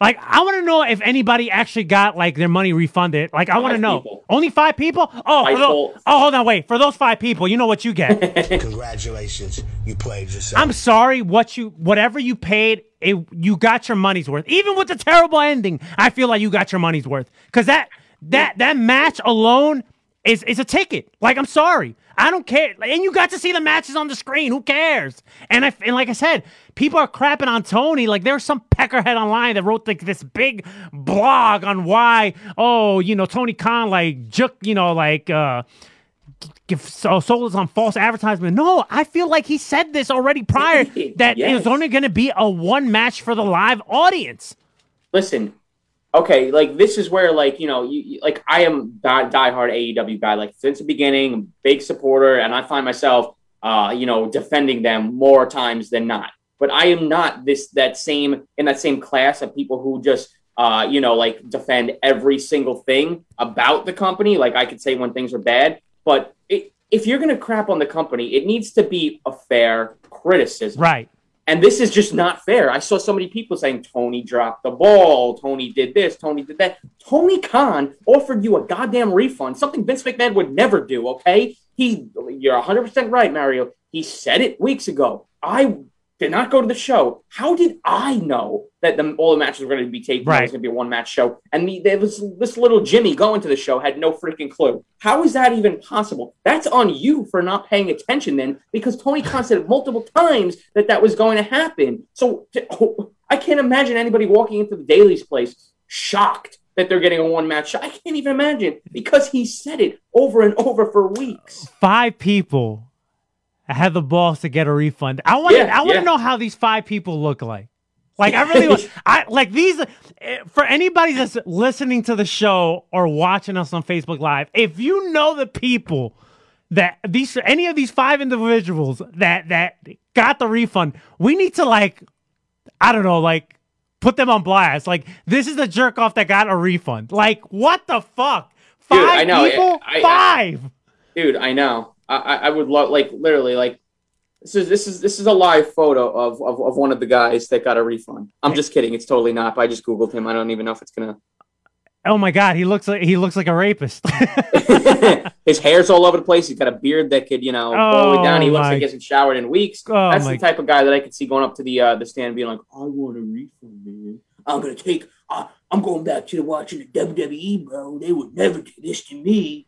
Like I want to know if anybody actually got like their money refunded. Like I want to know. people. Only five people? Oh, I for tho- oh, hold on, wait. For those five people, you know what you get. Congratulations, you played yourself. I'm sorry, what you whatever you paid, it, you got your money's worth. Even with the terrible ending, I feel like you got your money's worth. Cause that that that match alone is is a ticket. Like I'm sorry, I don't care. And you got to see the matches on the screen. Who cares? And I and like I said, people are crapping on Tony. Like there's some peckerhead online that wrote like this big blog on why oh you know Tony Khan like juk you know like. uh give so sold us on false advertisement. No, I feel like he said this already prior that it was only going to be a one match for the live audience. listen, okay, like this is where like you know, you, you- like I am die diehard AEW guy, like since the beginning, big supporter, and I find myself, uh, you know, defending them more times than not. But I am not this that same in that same class of people who just. Uh, you know, like defend every single thing about the company. Like I could say when things are bad, but it, if you're gonna crap on the company, it needs to be a fair criticism. Right. And this is just not fair. I saw so many people saying Tony dropped the ball, Tony did this, Tony did that. Tony Khan offered you a goddamn refund, something Vince McMahon would never do, okay? He you're 100% right, Mario. He said it weeks ago. I did not go to the show. How did I know that the, all the matches were going to be taped? Right. It was going to be a one match show. And the, there was this little Jimmy going to the show had no freaking clue. How is that even possible? That's on you for not paying attention then, because Tony Khan said multiple times that that was going to happen. So oh, I can't imagine anybody walking into the Daily's place shocked that they're getting a one match show. I can't even imagine because he said it over and over for weeks. Five people had the balls to get a refund. I want yeah, I want to yeah. know how these five people look like. Like I really want, I like these eh, for anybody that's listening to the show or watching us on Facebook Live. If you know the people that these any of these five individuals that that got the refund, we need to like I don't know, like put them on blast. Like this is the jerk off that got a refund. Like what the fuck? Five dude, I know. people? I, I, five. dude, I know. I, I would love like literally like this is this is this is a live photo of, of, of one of the guys that got a refund. I'm just kidding. It's totally not. I just googled him. I don't even know if it's gonna. Oh my god, he looks like he looks like a rapist. His hair's all over the place. He's got a beard that could, you know, oh, go down. He looks like he hasn't showered in weeks. Oh That's the type of guy that I could see going up to the uh, the stand, and being like, "I want a refund, man. I'm gonna take. Uh, I'm going back to watching the WWE, bro. They would never do this to me."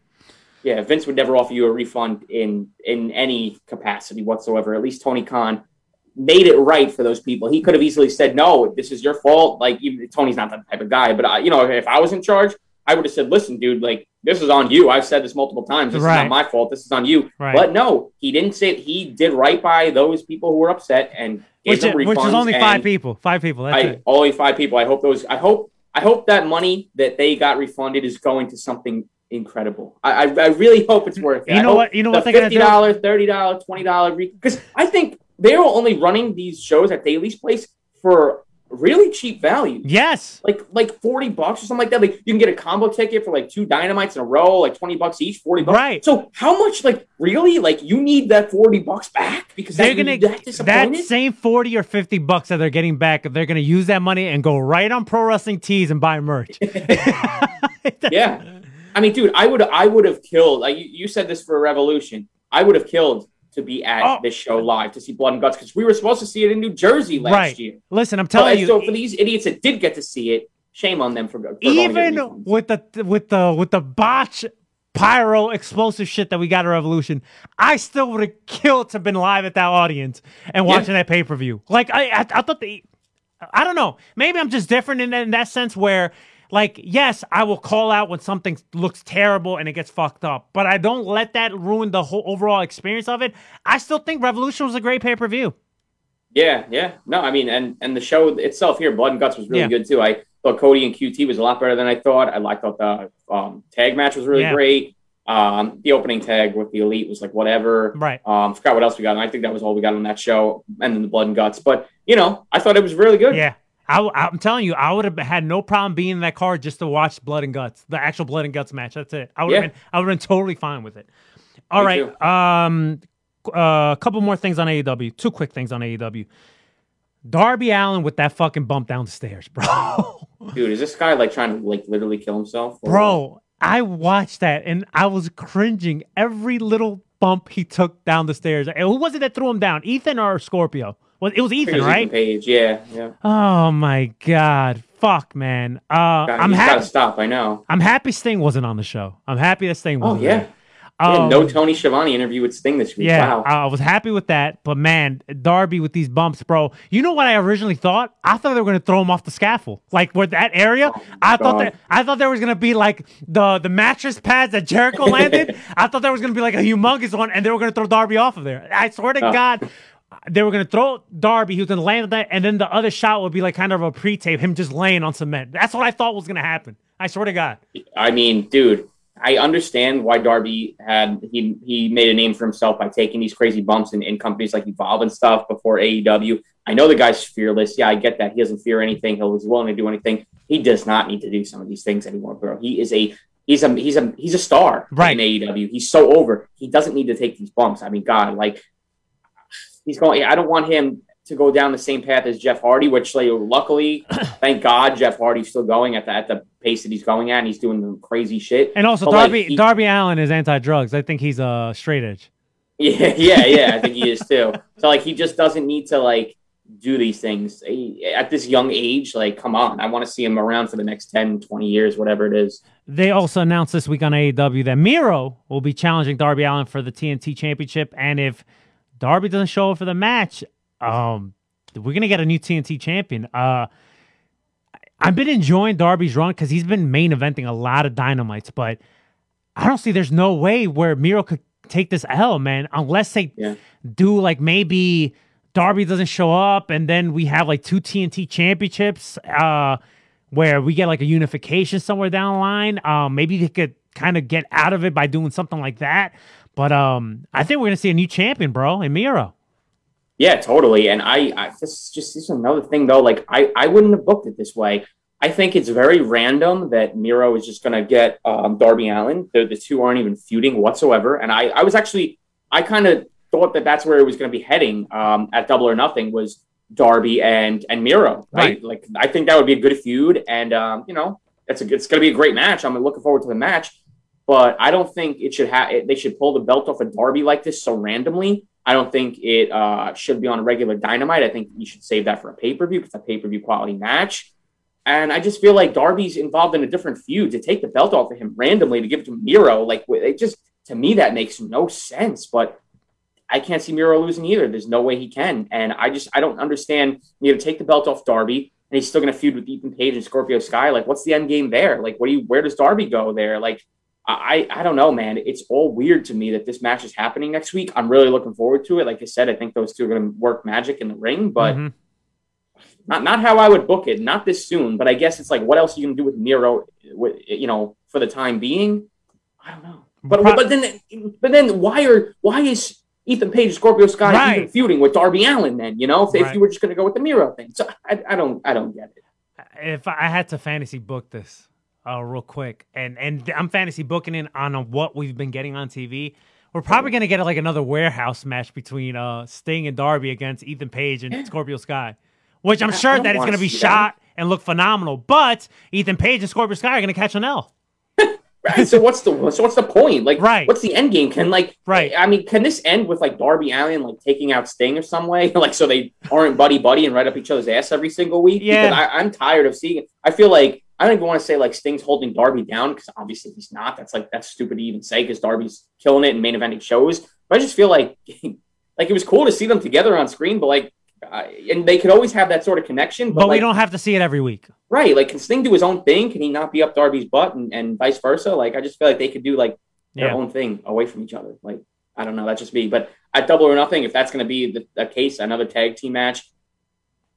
Yeah, Vince would never offer you a refund in in any capacity whatsoever. At least Tony Khan made it right for those people. He could have easily said, "No, this is your fault." Like even, Tony's not that type of guy, but I, you know, if I was in charge, I would have said, "Listen, dude, like this is on you. I've said this multiple times. This right. is not my fault. This is on you." Right. But no, he didn't say. It. He did right by those people who were upset and gave which, them refunds. Which is only five people. Five people. That's I, it. Only five people. I hope those. I hope. I hope that money that they got refunded is going to something incredible. I, I, I really hope it's worth it. You know what? You know what? The fifty dollar, thirty dollar, twenty dollar because I think they're only running these shows at Daily's Place for really cheap value. Yes, like like forty bucks or something like that. Like you can get a combo ticket for like two dynamites in a row, like twenty bucks each, forty bucks. Right. So how much? Like really? Like you need that forty bucks back because they're gonna that, that same forty or fifty bucks that they're getting back. They're gonna use that money and go right on pro wrestling tees and buy merch. yeah. I mean, dude, I would I would have killed. Like you, you said this for a Revolution. I would have killed to be at oh. this show live to see Blood and Guts because we were supposed to see it in New Jersey last right. year. Listen, I'm telling so, you. So for these idiots that did get to see it, shame on them for, for even with the with the with the botch pyro explosive shit that we got at Revolution, I still would have killed to have been live at that audience and watching yeah. that pay per view. Like I, I, I thought the, I don't know. Maybe I'm just different in, in that sense where like, yes, I will call out when something looks terrible and it gets fucked up, but I don't let that ruin the whole overall experience of it. I still think Revolution was a great pay per view. Yeah, yeah. No, I mean, and and the show itself here, Blood and Guts, was really yeah. good too. I thought Cody and QT was a lot better than I thought. I liked thought the um, tag match was really yeah. great. Um, the opening tag with the elite was like whatever. Right. Um, forgot what else we got. And I think that was all we got on that show, and then the blood and guts. But you know, I thought it was really good. Yeah. I, am telling you, I would have had no problem being in that car just to watch Blood and Guts, the actual Blood and Guts match. That's it. I would have been, I would have been totally fine with it. All Me right, um, a uh, couple more things on AEW. Two quick things on AEW. Darby Allin with that fucking bump down the stairs, bro. Dude, is this guy like trying to like literally kill himself? Or... Bro, I watched that and I was cringing every little bump he took down the stairs. And who was it that threw him down? Ethan or Scorpio? Well, it was Ethan, it was right? Ethan Page, yeah, yeah. Oh my god, fuck, man. Uh, I'm happy. Gotta stop. I know. I'm happy Sting wasn't on the show. I'm happy that Sting was. Oh yeah. Um, no Tony Schiavone interview with Sting this week. Yeah, wow. I was happy with that. But man, Darby with these bumps, bro. You know what I originally thought? I thought they were going to throw him off the scaffold, like where that area. Oh, I God. thought that I thought there was going to be like the the mattress pads that Jericho landed. I thought there was going to be like a humongous one, and they were going to throw Darby off of there. I swear to oh. God, they were going to throw Darby. He was to land on that, and then the other shot would be like kind of a pre-tape, him just laying on cement. That's what I thought was going to happen. I swear to God. I mean, dude, I understand why Darby had he he made a name for himself by taking these crazy bumps in, in companies like Evolve and stuff before AEW. I know the guy's fearless. Yeah, I get that. He doesn't fear anything. He'll he's willing to do anything. He does not need to do some of these things anymore, bro. He is a he's a he's a he's a star right. in AEW. He's so over. He doesn't need to take these bumps. I mean, God, like he's going. I don't want him to go down the same path as Jeff Hardy, which like, luckily, thank God, Jeff Hardy's still going at the at the pace that he's going at, and he's doing the crazy shit. And also, But, like, Darby he- Darby Allin is anti-drugs. I think he's a uh, straight edge. Yeah, yeah, yeah. I think he is too. So like, he just doesn't need to like do these things He- at this young age. Like, come on, I want to see him around for the next 10, 20 years, whatever it is. They also announced this week on AEW that Miro will be challenging Darby Allin for the TNT Championship, and if Darby doesn't show up for the match, um, we're gonna get a new TNT champion. Uh, I've been enjoying Darby's run because he's been main eventing a lot of dynamites, but I don't see there's no way where Miro could take this L, man, unless they Yeah. do like maybe Darby doesn't show up and then we have like two TNT championships uh where we get like a unification somewhere down the line. Um maybe they could kind of get out of it by doing something like that. But um I think we're gonna see a new champion, bro, in Miro. Yeah, totally. And I, I this is just this is another thing though. Like I, I wouldn't have booked it this way. I think it's very random that Miro is just gonna get um, Darby Allin. The, the two aren't even feuding whatsoever. And I, I was actually, I kind of thought that that's where it was gonna be heading um, at Double or Nothing was Darby and and Miro, right? Right. Like I think that would be a good feud, and um, you know, it's a it's gonna be a great match. I'm looking forward to the match. But I don't think it should have. They should pull the belt off of Darby like this so randomly. I don't think it uh, should be on a regular Dynamite. I think you should save that for a pay per view. It's a pay per view quality match. And I just feel like Darby's involved in a different feud to take the belt off of him randomly to give it to Miro. Like it just to me that makes no sense. But I can't see Miro losing either. There's no way he can. And I just I don't understand. You know, take the belt off Darby, and he's still going to feud with Ethan Page and Scorpio Sky. Like, what's the end game there? Like, what do you? Where does Darby go there? Like, I I don't know, man. It's all weird to me that this match is happening next week. I'm really looking forward to it. Like I said, I think those two are going to work magic in the ring, but Mhm. not not how I would book it. Not this soon. But I guess it's like, what else are you going to do with Miro? With, you know, for the time being, I don't know. But Pro- but then but then why are why is Ethan Page Scorpio Sky Right. even feuding with Darby Allin? Then you know, if, if you were just going to go with the Miro thing, so I, I don't I don't get it. if I had to fantasy book this uh, real quick, and and I'm fantasy booking in on uh, what we've been getting on TV, we're probably gonna get like another warehouse match between uh, Sting and Darby against Ethan Page and Scorpio Sky, which I'm sure that it's gonna be shot and look phenomenal. But Ethan Page and Scorpio Sky are gonna catch an L. Right. So what's the so what's the point? Like, Right. What's the end game? Can like, Right. I mean, can this end with like Darby Allin like taking out Sting or some way, like so they aren't buddy buddy and right up each other's ass every single week? Yeah. Because I, I'm tired of seeing it. I feel like I don't even want to say like Sting's holding Darby down because obviously he's not. That's like that's stupid to even say because Darby's killing it in main eventing shows. But I just feel like like it was cool to see them together on screen, but like. Uh, and they could always have that sort of connection, but, But, we don't have to see it every week. Right. Like, can Sting do his own thing? Can he not be up Darby's butt and, and vice versa? Like, I just feel like they could do like their Yeah. own thing away from each other. Like, I don't know. That's just me. But at Double or Nothing, if that's going to be the, the case, another tag team match,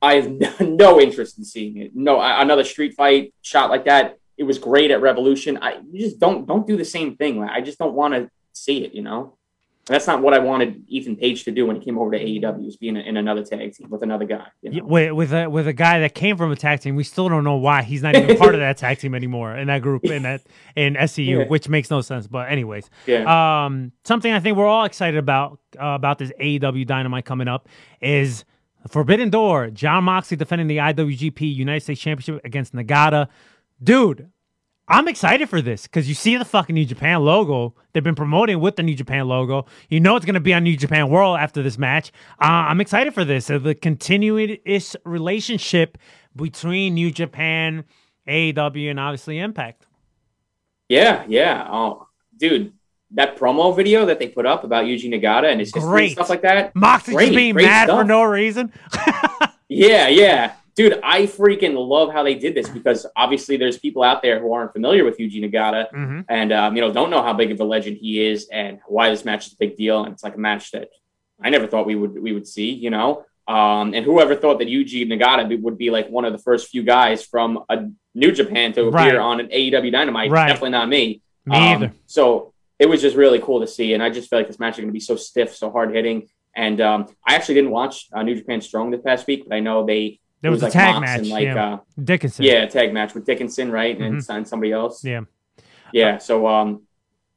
I have no, interest in seeing it. No, another street fight shot like that. It was great at Revolution. I you just don't don't do the same thing. I just don't want to see it. You know, that's not what I wanted Ethan Page to do when he came over to AEW. Was being in another tag team with another guy. You know? With with a, with a guy that came from a tag team, we still don't know why he's not even part of that tag team anymore in that group in that in SCU, Yeah. which makes no sense. But anyways, Yeah. um, something I think we're all excited about uh, about this AEW Dynamite coming up is Forbidden Door. Jon Moxley defending the IWGP United States Championship against Nagata. Dude, I'm excited for this because you see the fucking New Japan logo. They've been promoting with the New Japan logo. You know it's going to be on New Japan World after this match. Uh, I'm excited for this. The continuous relationship between New Japan, AEW, and obviously Impact. Yeah, yeah. Oh, dude, that promo video that they put up about Yuji Nagata and his history Great. and stuff like that. Moxley Great, just being great mad for no reason. Yeah, yeah. Dude, I freaking love how they did this because obviously there's people out there who aren't familiar with Yuji Nagata hmm and um, you know don't know how big of a legend he is and why this match is a big deal and it's like a match that I never thought we would we would see, you know. Um, and whoever thought that Yuji Nagata be- would be like one of the first few guys from a New Japan to appear Right. on an AEW Dynamite? Right. Definitely not me. Me Um, either. So it was just really cool to see, and I just feel like this match is going to be so stiff, so hard hitting. And um, I actually didn't watch uh, New Japan Strong this past week, but I know they There it was, a like tag Mox match. like yeah. uh, Dickinson. yeah, a tag match with Dickinson, right, and, and somebody else. Yeah. Yeah, so um,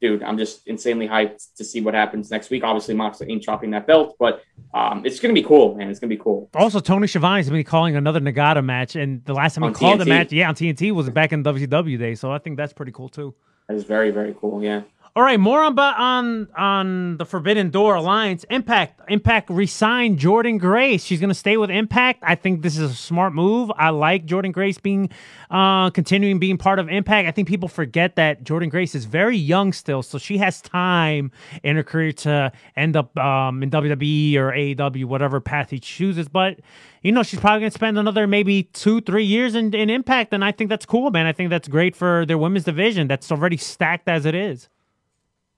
dude, I'm just insanely hyped to see what happens next week. Obviously, Moxley ain't chopping that belt, but um, it's gonna be cool, man. It's gonna be cool. Also, Tony Schiavone's been calling another Nagata match, and the last time he On called the match, yeah, on TNT was back in WCW day. So I think that's pretty cool too. That is very, very cool. Yeah. All right, more on on on the Forbidden Door Alliance. Impact Impact re-signed Jordynne Grace. She's gonna stay with Impact. I think this is a smart move. I like Jordynne Grace being uh continuing being part of Impact. I think people forget that Jordynne Grace is very young still, so she has time in her career to end up um in WWE or AEW, whatever path he chooses. But you know, she's probably gonna spend another maybe two, three years in, in Impact, and I think that's cool, man. I think that's great for their women's division that's already stacked as it is.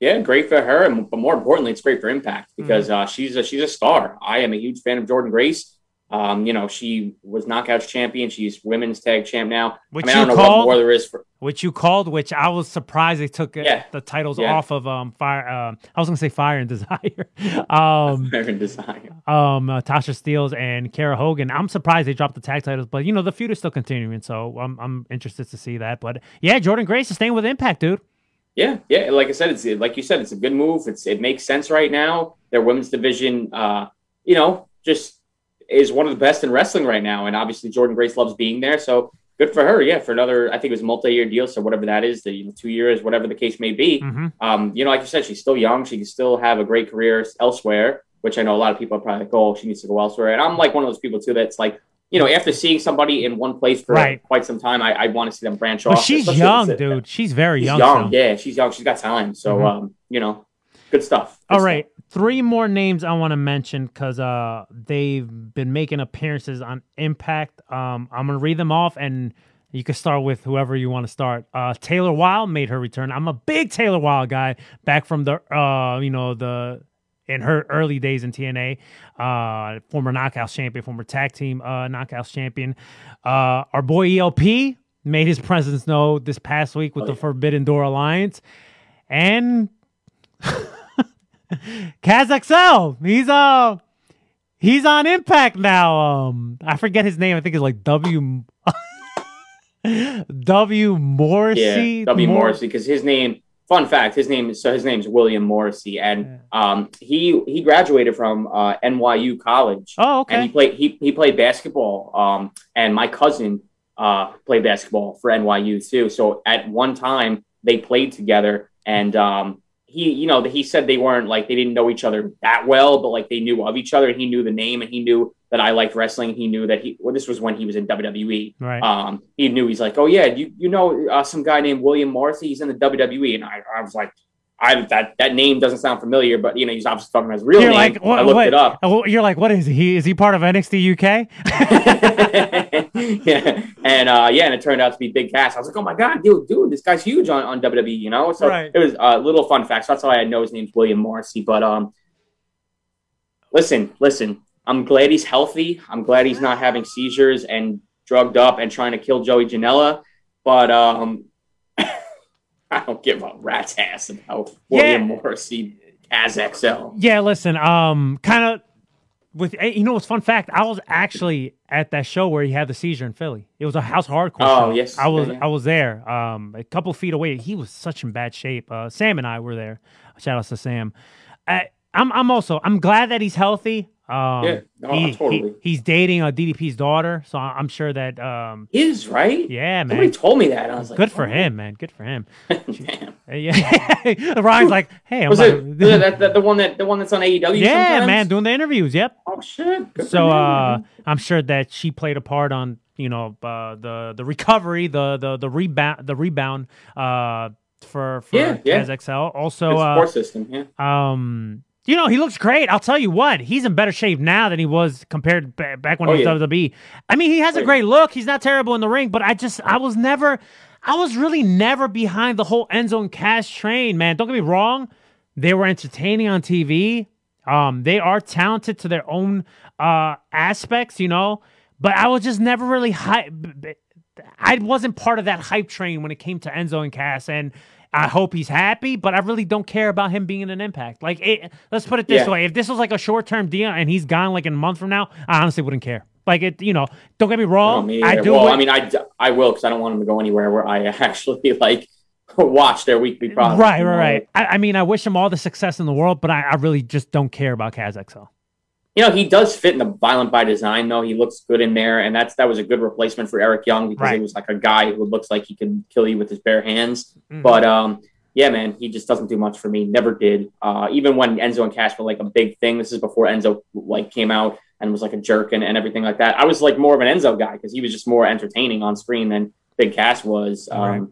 Yeah, great for her, and but more importantly, it's great for Impact because uh, she's a she's a star. I am a huge fan of Jordynne Grace. Um, you know, she was Knockouts champion. She's women's tag champ now. Which I mean, I you don't know called- what more there is for. which you called, which I was surprised they took Yeah. the titles Yeah. off of um fire. Um, I was gonna say Fire and Desire, um, American desire. um, uh, Tasha Steelz and Kiera Hogan. I'm surprised they dropped the tag titles, but you know the feud is still continuing, so I'm I'm interested to see that. But yeah, Jordynne Grace is staying with Impact, dude. Yeah, yeah. Like I said, it's like you said, it's a good move. It's it makes sense right now. Their women's division, uh, you know, just is one of the best in wrestling right now, and obviously Jordynne Grace loves being there. So good for her. Yeah, for another, I think it was multi-year deal. So whatever that is, the you know, two years, whatever the case may be. Mhm. Um, you know, like you said, she's still young. She can still have a great career elsewhere. Which I know a lot of people are probably like, oh, she needs to go elsewhere. And I'm like one of those people too that's like. You know, after seeing somebody in one place for Right. quite some time, I, I want to see them branch But off. she's young, dude. She's very She's young. young, yeah, she's young. She's got time. So, Mhm. um, you know, good stuff. Good All stuff. right, three more names I want to mention because uh, they've been making appearances on Impact. Um, I'm gonna read them off, and you can start with whoever you want to start. Uh, Taylor Wilde made her return. I'm a big Taylor Wilde guy, back from the uh, you know the in her early days in TNA. Uh, former Knockouts champion, former tag team uh, Knockouts champion. Uh, our boy ELP made his presence known this past week with Oh, the yeah. Forbidden Door Alliance, and KazXL. He's uh he's on Impact now. Um I forget his name. I think it's like W W Morrissey. Yeah, W. Mor- Morrissey, because his name. Fun fact: his name is so his name's William Morrissey, and um, he he graduated from uh, NYU College, Oh, okay and he played he he played basketball. Um, and my cousin uh played basketball for NYU too. So at one time they played together, and um, he you know he said they weren't like they didn't know each other that well, but like they knew of each other, and he knew the name, and he knew that I liked wrestling. He knew that he well, this was when he was in WWE. Right. Um, he knew he's like, oh yeah, you you know uh, some guy named William Morrissey. He's in the WWE, and I, I was like, I that that name doesn't sound familiar, but you know he's obviously talking about his real You're name. like what, I looked what- it up. You're like, what is he? Is he part of NXT UK? yeah, and uh, yeah, and it turned out to be Big Cass. I was like, oh my god, dude, dude, this guy's huge on, on WWE, you know. So Right. it was a little fun fact. So that's why I know his name's William Morrissey. But um, listen, listen, I'm glad he's healthy. I'm glad he's not having seizures and drugged up and trying to kill Joey Janela. But um, I don't give a rat's ass about William Yeah. Morrissey as XL. Yeah, listen, um, kind of with eh, you know what's fun fact? I was actually at that show where he had the seizure in Philly. It was a house hardcore Oh, show. yes. I was Yeah, yeah. I was there, um, a couple feet away. He was such in bad shape. Uh, Sam and I were there. Shout outs to Sam. I, I'm I'm also I'm glad that he's healthy. Um, Yeah, no, he- totally. he- he's dating a DDP's daughter, so I'm sure that um, Is right? yeah, man. Somebody told me that. I was like, Good for oh, him, man. Good for him. Damn. Uh, Yeah, Ryan's like, hey, I'm Was about- it, that, that the one that the one that's on AEW? yeah, sometimes? man, doing the interviews. Yep. Oh shit. Good So uh. I'm sure that she played a part on you know uh, the the recovery, the the the rebound, the rebound uh, for for Yeah, yeah. Good Also, support uh, system. Yeah. um, you know he looks great. I'll tell you what, he's in better shape now than he was compared ba- back when Oh, he was yeah. WWE. I mean, he has a great look. He's not terrible in the ring, but I just I was never. I was really never behind the whole Enzo and Cass train, man. Don't get me wrong; they were entertaining on TV. Um, they are talented to their own uh aspects, you know. But I was just never really hype. I wasn't part of that hype train when it came to Enzo and Cass, and I hope he's happy. But I really don't care about him being an impact. Like, it, let's put it this Yeah. way: if this was like a short term deal and he's gone like in a month from now, I honestly wouldn't care. Like it, you know. Don't get me wrong. me I do. Well, I mean, I, I will because I don't want him to go anywhere where I actually like watch their weekly product. right, right, right. I, I mean, I wish him all the success in the world, but I, I really just don't care about Kaz XL. You know, he does fit in the violent by design, though. He looks good in there, and that's that was a good replacement for Eric Young because Right. he was like a guy who looks like he can kill you with his bare hands. Mhm. But um, yeah, man, he just doesn't do much for me. Never did. Uh, even when Enzo and Cass were like a big thing. This is before Enzo like came out and was like a jerk and, and everything like that. I was like more of an Enzo guy because he was just more entertaining on screen than Big Cass was. Um, Right.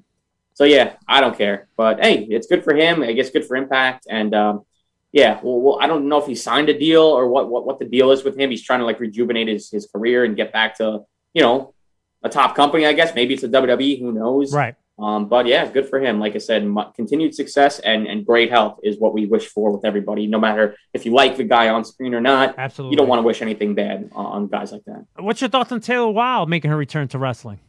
So yeah, I don't care. But hey, it's good for him. I guess good for Impact. And um, yeah, well, well, I don't know if he signed a deal or what, what what the deal is with him. He's trying to like rejuvenate his his career and get back to you know a top company. I guess maybe it's a WWE. Who knows? Right. Um, but yeah, good for him. Like I said, mu- continued success and, and great health is what we wish for with everybody. No matter if you like the guy on screen or not, Absolutely. you don't want to wish anything bad on, guys like that. What's your thoughts on Taylor Wilde making her return to wrestling?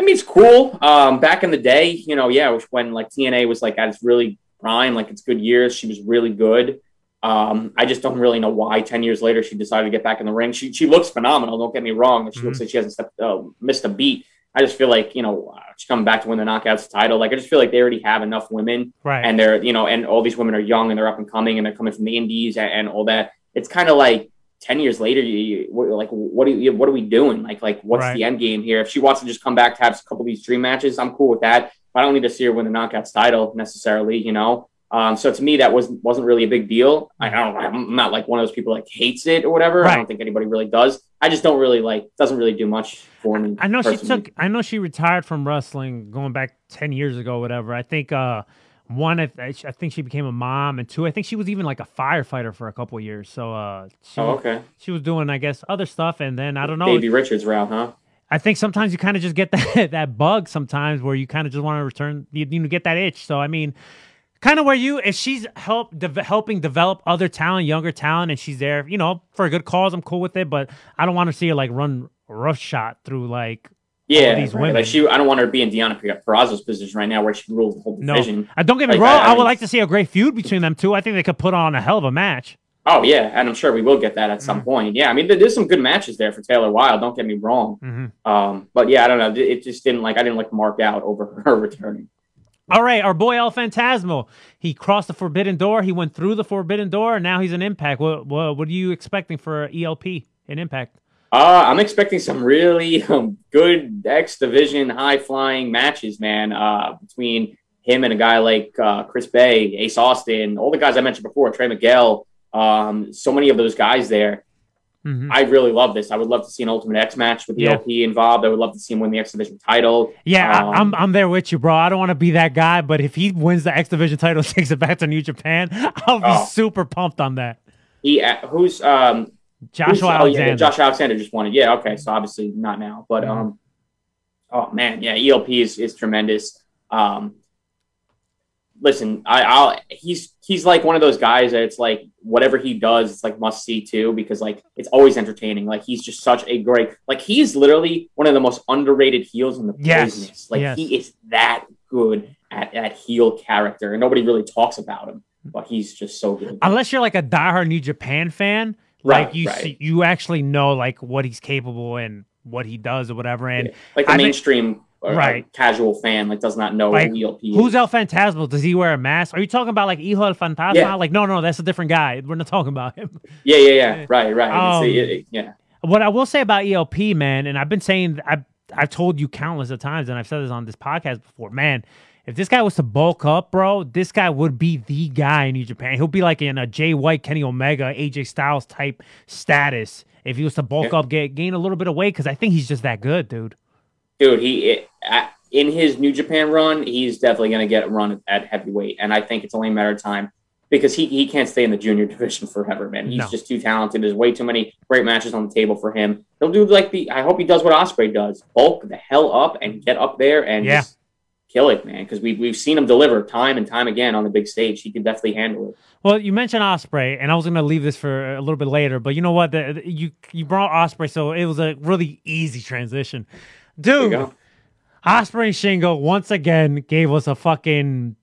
I mean, it's cool. Um, back in the day, you know, yeah, when like TNA was like at its really prime, like its good years. She was really good. Um, I just don't really know why. Ten years later, she decided to get back in the ring. She she looks phenomenal. Don't get me wrong. She looks like she hasn't stepped, uh, missed a beat. I just feel like you know she's coming back to win the knockouts title. Like I just feel like they already have enough women Right. and they're you know and all these women are young and they're up and coming and they're coming from the indies and, and all that it's kind of like 10 years later you, you like what are you what are we doing like like what's Right. the end game here if she wants to just come back to have a couple of these dream matches i'm cool with that i don't need to see her win the knockouts title necessarily you know um, so to me that wasn't wasn't really a big deal I don't I'm not like one of those people like hates it or whatever I don't think anybody really does I just don't really like doesn't really do much for me I know she took. I know she retired from wrestling going back ten years ago, whatever. I think uh, one, I, I think she became a mom, and two, I think she was even like a firefighter for a couple years. So uh, she, oh okay she was doing, I guess, other stuff, and then I don't know. Davey Richards route huh I think sometimes you kind of just get that that bug sometimes where you kind of just want to return, you, you know, get that itch. So I mean, kind of where you, if she's help de- helping develop other talent, younger talent, and she's there, you know, for a good cause, I'm cool with it. But I don't want to see her like run rough shot through like Yeah, these right. women. Like she, I don't want her to be in Deonna Purrazzo's position right now, where she rules the whole division. no. Uh, don't get me Like, wrong. I- I, I would like to see a great feud between them two. I think they could put on a hell of a match. Oh yeah, and I'm sure we will get that at some point. Yeah, I mean, there's some good matches there for Taylor Wilde. Don't get me wrong. Mhm. Um, but yeah, I don't know. It- just didn't like I didn't like mark out over her returning. All right, our boy El Phantasmo. He crossed the forbidden door. He went through the forbidden door, and now he's in Impact. What what, what are you expecting for ELP in Impact? Uh, I'm expecting some really um, good X division high flying matches, man. Uh, between him and a guy like uh, Chris Bey, Ace Austin, all the guys I mentioned before, Trey Miguel. Um, so many of those guys there. Mhm. I really love this. I would love to see an Ultimate X match with Yeah. ELP involved. I would love to see him win the X Division title. Yeah, I, Um, I'm I'm there with you, bro. I don't want to be that guy, but if he wins the X Division title, takes it back to New Japan, I'll be Oh. super pumped on that. He uh, who's um who's- Joshua oh, yeah, Alexander. Josh Alexander just won it. Yeah, okay, so obviously not now, but Mhm. um, oh man, yeah, ELP is is tremendous. Um, listen, I, I'll he's he's like one of those guys that it's like whatever he does, it's like must see too because like it's always entertaining. Like he's just such a great like he's literally one of the most underrated heels in the Yes, business. Like yes. he is that good at at heel character, and nobody really talks about him, but he's just so good. Unless you're like a diehard New Japan fan, like Right, you right. see, you actually know like what he's capable and what he does or whatever. And like the I mainstream uh, Right. casual fan like does not know Like, who ELP who's El Phantasmo? Does he wear a mask? Are you talking about like Hijo El Fantasma? Yeah. Like no, no, that's a different guy. We're not talking about him. Yeah, yeah, yeah. Right, right. Um, it- it- yeah. What I will say about ELP, man, and I've been saying, I've, I've told you countless of times, and I've said this on this podcast before, man. If this guy was to bulk up, bro, this guy would be the guy in New Japan. He'll be like in a Jay White, Kenny Omega, AJ Styles type status. If he was to bulk Yeah. up, get gain a little bit of weight, because I think he's just that good, dude. Dude, he in his New Japan run, he's definitely going to get a run at heavyweight, and I think it's only a matter of time because he, he can't stay in the junior division forever, man. He's No. just too talented. There's way too many great matches on the table for him. He'll do like the. I hope he does what Ospreay does: bulk the hell up and get up there and Yeah. just kill it, man. Because we we've seen him deliver time and time again on the big stage. He can definitely handle it. Well, you mentioned Ospreay, and I was going to leave this for a little bit later, but you know what? The, the- you you brought Ospreay, so it was a really easy transition, dude. Ospreay and Shingo once again gave us a fucking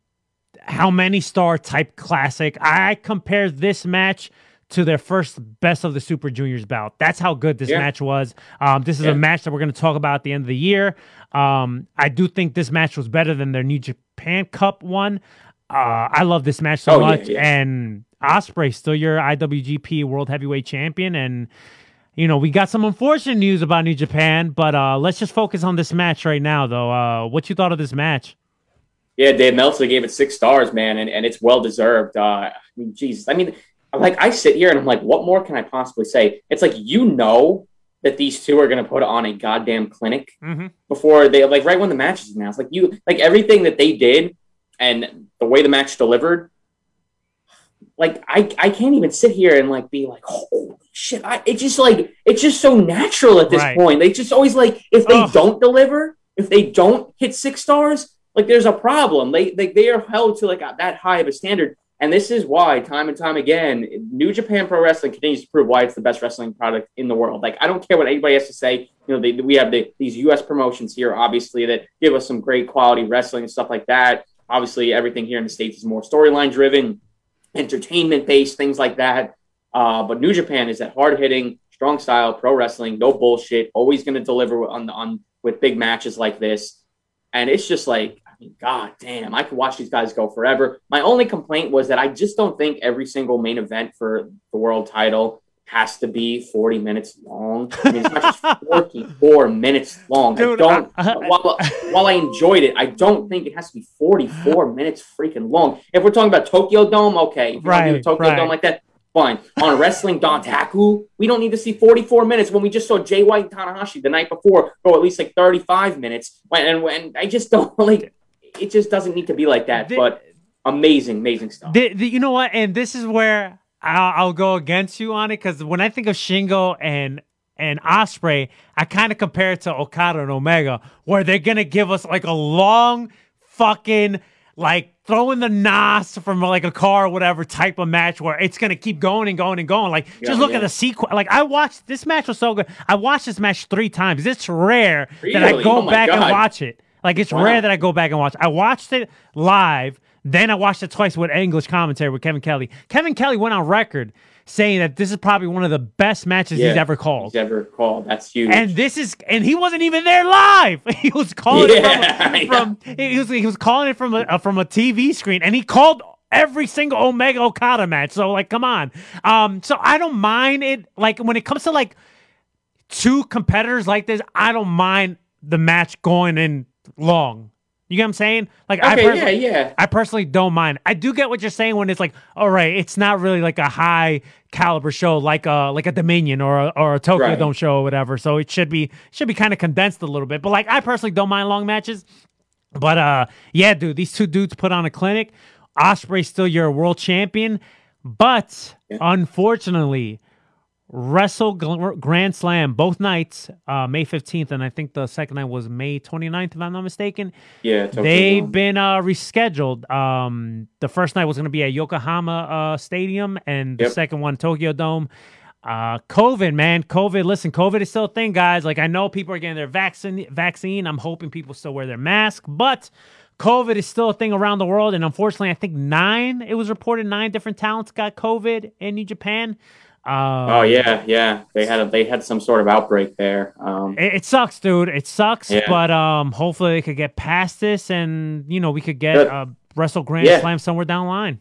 how many star type classic. I compare this match to their first best of the Super Juniors bout. That's how good this Yeah. match was. Um, this is Yeah. a match that we're going to talk about at the end of the year. Um, I do think this match was better than their New Japan Cup one. Uh, I love this match so Oh, much, yeah. and Ospreay still your IWGP World Heavyweight Champion, and you know we got some unfortunate news about New Japan, but uh, let's just focus on this match right now, though. Uh, what you thought of this match? Yeah, Dave Meltzer gave it six stars, man, and, and it's well deserved. Uh, I mean, Jesus, I mean, like I sit here and I'm like, what more can I possibly say? It's like you know that these two are going to put on a goddamn clinic Mm-hmm. before they like right when the match is announced. Like you, like everything that they did and the way the match delivered. Like I, I can't even sit here and like be like, holy shit! I, it's just like it's just so natural at this Right. point. They just always like if they Ugh. don't deliver, if they don't hit six stars, like there's a problem. They they, they are held to like a, that high of a standard, and this is why time and time again, New Japan Pro Wrestling continues to prove why it's the best wrestling product in the world. Like I don't care what anybody has to say. You know, they, we have the, these U.S. promotions here, obviously, that give us some great quality wrestling and stuff like that. Obviously, everything here in the states is more storyline driven, entertainment based, things like that. Uh, but New Japan is that hard hitting, strong style pro wrestling, no bullshit, always going to deliver on on with big matches like this. And it's just like, I mean, god damn, I could watch these guys go forever. My only complaint was that I just don't think every single main event for the world title has to be 40 minutes long. I mean, it's not just 44 minutes long. Dude, I don't, I- I- while, while I enjoyed it, I don't think it has to be 44 minutes freaking long. If we're talking about Tokyo Dome, okay. If Right, Tokyo right. Dome like that, fine. On Wrestling Dontaku, we don't need to see 44 minutes when we just saw Jay White and Tanahashi the night before go at least like 35 minutes. When, and when I just don't like, it just doesn't need to be like that. The- but amazing, amazing stuff. The, the, you know what? And this is where I'll, I'll go against you on it because when I think of Shingo and and Ospreay, I kind of compare it to Okada and Omega, where they're gonna give us like a long fucking like throwing the nos from like a car or whatever type of match where it's gonna keep going and going and going. Like Yeah, just look yeah. at the sequence. Like I watched this match was so good. I watched this match three times. It's rare that I go Oh back and watch it. Like it's Wow. rare that I go back and watch. I watched it live, then I watched it twice with English commentary with Kevin Kelly. Kevin Kelly went on record saying that this is probably one of the best matches he's ever called. He's ever called. That's huge. And this is, and he wasn't even there live. He was calling Yeah, it from, from he was he was calling it from a uh, from a TV screen, and he called every single Omega Okada match. So like, come on. Um, so I don't mind it. Like when it comes to like two competitors like this, I don't mind the match going in long. You get what I'm saying? Like I okay, yeah, personally, yeah. I personally don't mind. I do get what you're saying when it's like, all right, it's not really like a high caliber show like a like a Dominion or a, or a Tokyo Right. Dome show or whatever. So it should be should be kind of condensed a little bit. But like I personally don't mind long matches. But uh yeah, dude, these two dudes put on a clinic. Ospreay's still your world champion, but Yeah. unfortunately, Wrestle Grand Slam both nights, uh, May 15th, and I think the second night was May 29th, if I'm not mistaken. Yeah, They've been uh, rescheduled. Um, the first night was going to be at Yokohama uh, Stadium, and the Yep. second one Tokyo Dome. Uh, COVID, man, COVID. Listen, COVID is still a thing, guys. Like I know people are getting their vaccine. Vaccine. I'm hoping people still wear their mask, but COVID is still a thing around the world. And unfortunately, I think nine. It was reported nine different talents got COVID in New Japan. Uh, Oh yeah, yeah. They had a, they had some sort of outbreak there. Um, It, it sucks, dude. It sucks, Yeah. but um, hopefully they could get past this, and you know we could get Good. uh, Wrestle Grand Yeah. Slam somewhere down the line.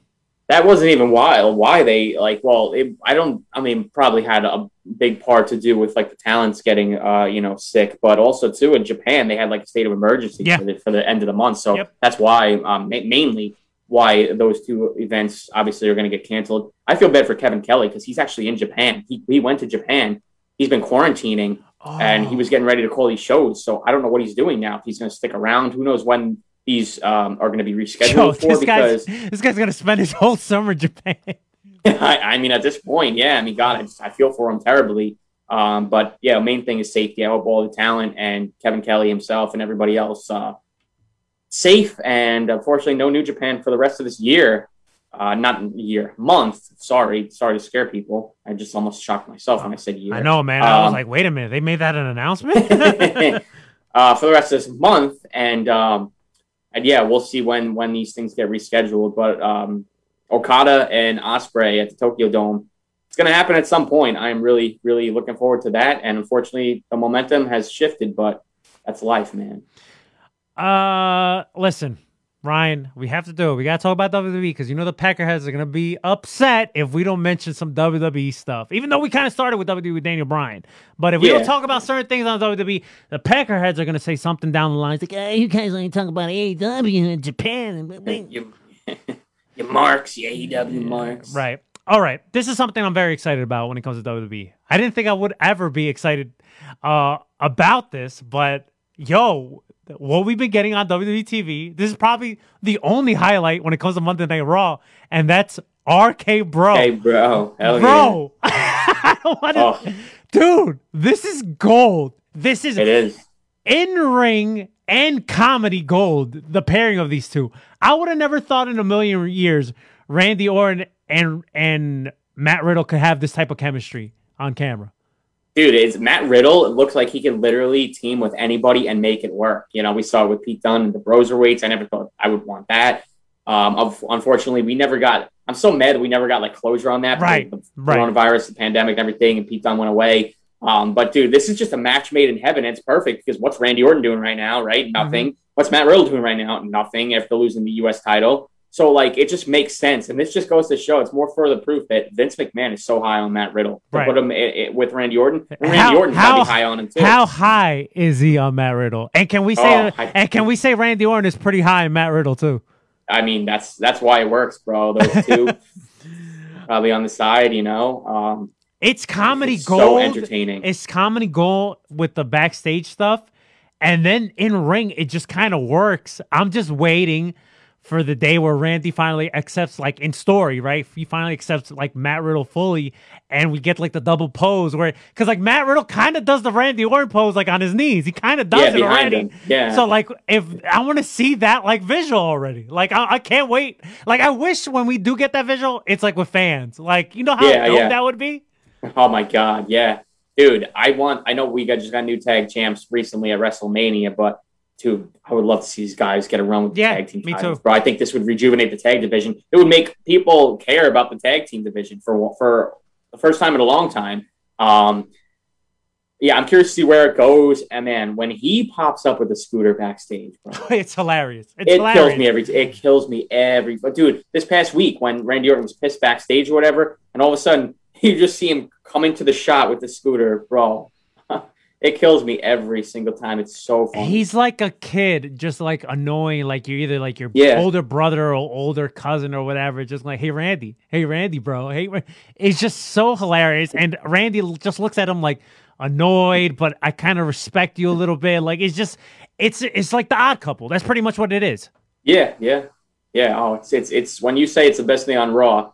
that wasn't even why why they like. Well, it, I don't. I mean, probably had a big part to do with like the talents getting uh you know sick, but also too in Japan they had like a state of emergency Yeah. for, the, for the end of the month. So Yep. that's why um ma- mainly why those two events obviously are going to get canceled. I feel bad for Kevin Kelly because he's actually in Japan. He he went to Japan. He's been quarantining and he was getting ready to call these shows. So I don't know what he's doing now. If he's going to stick around, who knows when these um, are going to be rescheduled Yo, for? this guy's Because this guy's gonna spend his whole summer in Japan. I, I mean, at this point, yeah, I mean, God, I, just, I feel for him terribly. Um, but yeah, main thing is safety. I hope all the talent and Kevin Kelly himself and everybody else uh, safe. And unfortunately, no New Japan for the rest of this year. Uh, not year, month. Sorry, sorry to scare people. I just almost shocked myself when I said year. I know, man. I was Um, like, wait a minute, they made that an announcement. uh, for the rest of this month, and um, and yeah, we'll see when when these things get rescheduled. But um, Okada and Ospreay at the Tokyo Dome, it's going to happen at some point. I'm really, really looking forward to that. And unfortunately, the momentum has shifted, but that's life, man. Uh, listen, Ryan, we have to do it. We got to talk about WWE because you know the Peckerheads are going to be upset if we don't mention some WWE stuff. Even though we kind of started with WWE with Daniel Bryan, but if we don't talk about certain things on WWE, the Peckerheads are going to say something down the line. It's like, hey, you guys ain't talking about AEW in Japan. You, you marks, you AEW marks. Right. All right. This is something I'm very excited about when it comes to WWE. I didn't think I would ever be excited uh, about this, but yo, what we've been getting on WWE TV, this is probably the only highlight when it comes to Monday Night Raw, and that's RK Bro. Hey, bro. Hell Bro, I don't want to. Oh. Dude, this is gold. This is yeah. It is. in ring and comedy gold, the pairing of these two. I would have never thought in a million years Randy Orton and and Matt Riddle could have this type of chemistry on camera. Dude, it's Matt Riddle. It looks like he can literally team with anybody and make it work. You know, we saw it with Pete Dunne and the Broserweights. I never thought I would want that. Um, unfortunately, we never got. I'm so mad that we never got like closure on that. Right, The right. coronavirus, the pandemic, and everything, and Pete Dunne went away. Um, but dude, this is just a match made in heaven. It's perfect because what's Randy Orton doing right now? Right, Mm-hmm. nothing. What's Matt Riddle doing right now? Nothing. After losing the U.S. title, so like it just makes sense. And this just goes to show it's more further proof that Vince McMahon is so high on Matt Riddle. To Right. put him i- i- with Randy Orton. And Randy How- Orton's how- high on him too. How high is he on Matt Riddle? And can we say Oh, I- and can we say Randy Orton is pretty high in Matt Riddle too? I mean, that's that's why it works, bro. Those two probably on the side, you know. Um, It's comedy it's gold. so entertaining. It's comedy gold with the backstage stuff, and then in ring it just kind of works. I'm just waiting for the day where Randy finally accepts, like in story, right? He finally accepts like Matt Riddle fully, and we get like the double pose where, because like Matt Riddle kind of does the Randy Orton pose like on his knees. He kind of does Yeah, it already. him. Yeah. So like, if I want to see that like visual already, like I, I can't wait. Like I wish when we do get that visual, it's like with fans. Like you know how Yeah, yeah. that would be. Oh my god, yeah, dude. I want. I know we got just got new tag champs recently at WrestleMania, but dude, I would love to see these guys get a run with the Yeah, tag team me titles, too. bro. I think this would rejuvenate the tag division. It would make people care about the tag team division for for the first time in a long time. Um, yeah, I'm curious to see where it goes. And man, when he pops up with a scooter backstage, bro, It's hilarious. It's it hilarious. kills me every. It kills me every. But dude, this past week when Randy Orton was pissed backstage or whatever, and all of a sudden you just see him coming to the shot with the scooter, bro. It kills me every single time. It's so funny. He's like a kid, just like annoying. Like you're either like your Yeah. older brother or older cousin or whatever. Just like, hey Randy, hey Randy, bro, hey. Ra-" It's just so hilarious. And Randy just looks at him like annoyed, but I kind of respect you a little bit. Like it's just, it's it's like the odd couple. That's pretty much what it is. yeah, yeah, yeah. Oh, it's it's it's when you say it's the best thing on Raw,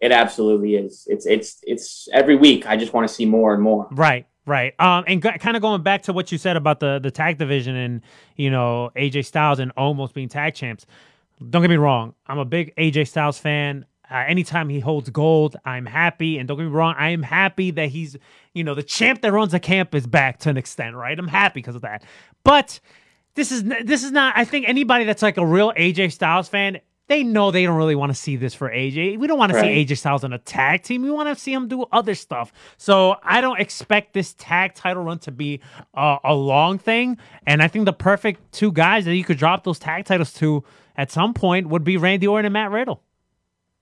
it absolutely is. It's it's it's every week. I just want to see more and more. Right, right. Um, and g- kind of going back to what you said about the the tag division and you know AJ Styles and almost being tag champs. Don't get me wrong. I'm a big AJ Styles fan. Uh, anytime he holds gold, I'm happy. And don't get me wrong, I am happy that he's, you know, the champ that runs the camp is back to an extent, right? I'm happy because of that. But this is this is not. I think anybody that's like a real AJ Styles fan, they know they don't really want to see this for AJ. We don't want to Right. see AJ Styles on a tag team. We want to see him do other stuff. So I don't expect this tag title run to be uh, a long thing. And I think the perfect two guys that you could drop those tag titles to at some point would be Randy Orton and Matt Riddle.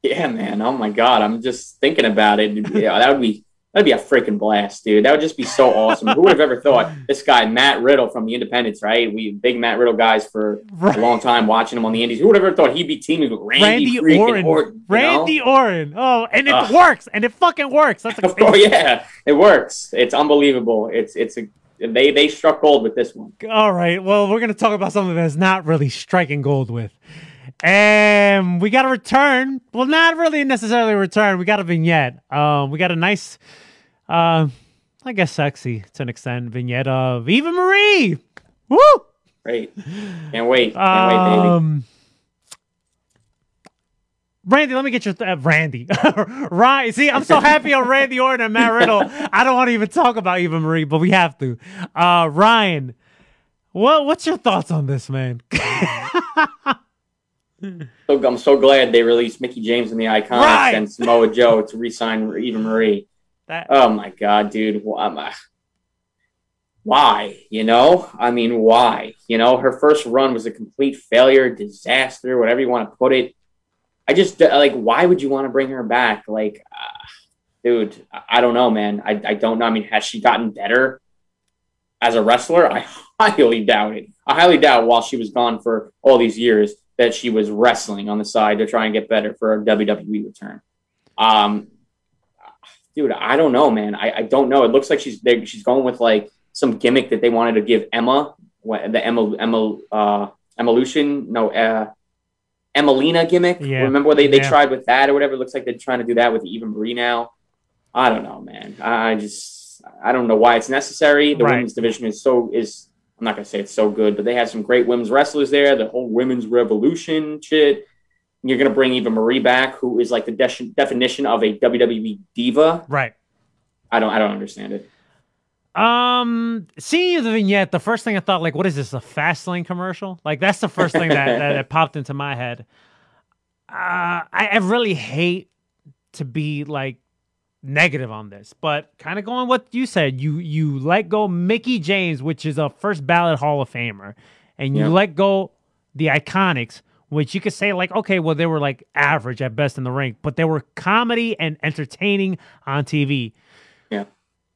Yeah, man. Oh my god, I'm just thinking about it. Yeah, that would be that'd be a freaking blast, dude. That would just be so awesome. Who would have ever thought this guy Matt Riddle from the Independents, right? We big Matt Riddle guys for Right. a long time, watching him on the Indies. Who would have ever thought he'd be teaming with Randy, Randy Orton. Orton? Randy know? Orton. Oh, and it Ugh. works. And it fucking works. That's a, Oh yeah, it works. It's unbelievable. It's it's a they they struck gold with this one. All right. Well, we're to talk about something that's not really striking gold with. And we got a return. Well, not really necessarily a return. We got a vignette. Um, we got a nice, uh, I guess, sexy to an extent vignette of Eva Marie. Woo! Great. Can't wait. Can't wait, baby. Um, Randy, let me get your th- uh, Randy. right. See, I'm so happy on Randy Orton and Matt Riddle. I don't want to even talk about Eva Marie, but we have to. Uh, Ryan, what what's your thoughts on this, man? so I'm so glad they released Mickie James and the Iconics Right. and Samoa Joe to re-sign Eva Marie. That Oh my god, dude. Uh, Why? You know? I mean, why? You know, her first run was a complete failure, disaster, whatever you want to put it. I just like, why would you want to bring her back? Like, uh, dude, I don't know, man. I, I don't know. I mean, has she gotten better as a wrestler? I highly doubt it. I highly doubt while she was gone for all these years that she was wrestling on the side to try and get better for a WWE return. Um, dude, I don't know, man. I, I don't know. It looks like she's they, she's going with like some gimmick that they wanted to give Emma, the Emma Emma uh, Evolution, no, uh, Emmalina gimmick. Yeah. Remember they they Yeah. tried with that or whatever. It looks like they're trying to do that with Eva Marie now. I don't know, man. I just I don't know why it's necessary. The Right. women's division is so is I'm not gonna say it's so good, but they have some great women's wrestlers there. The whole women's revolution shit. You're gonna bring Eva Marie back, who is like the de- definition of a WWE diva. right. I don't I don't understand it. Um, seeing the vignette, the first thing I thought, like, what is this, a fast lane commercial? Like, that's the first thing that, that, that popped into my head. Uh, I, I really hate to be like negative on this, but kind of going what you said. You you let go Mickie James, which is a first ballot Hall of Famer, and you Yeah. let go the Iconics, which you could say like, okay, well they were like average at best in the ring, but they were comedy and entertaining on TV Yeah.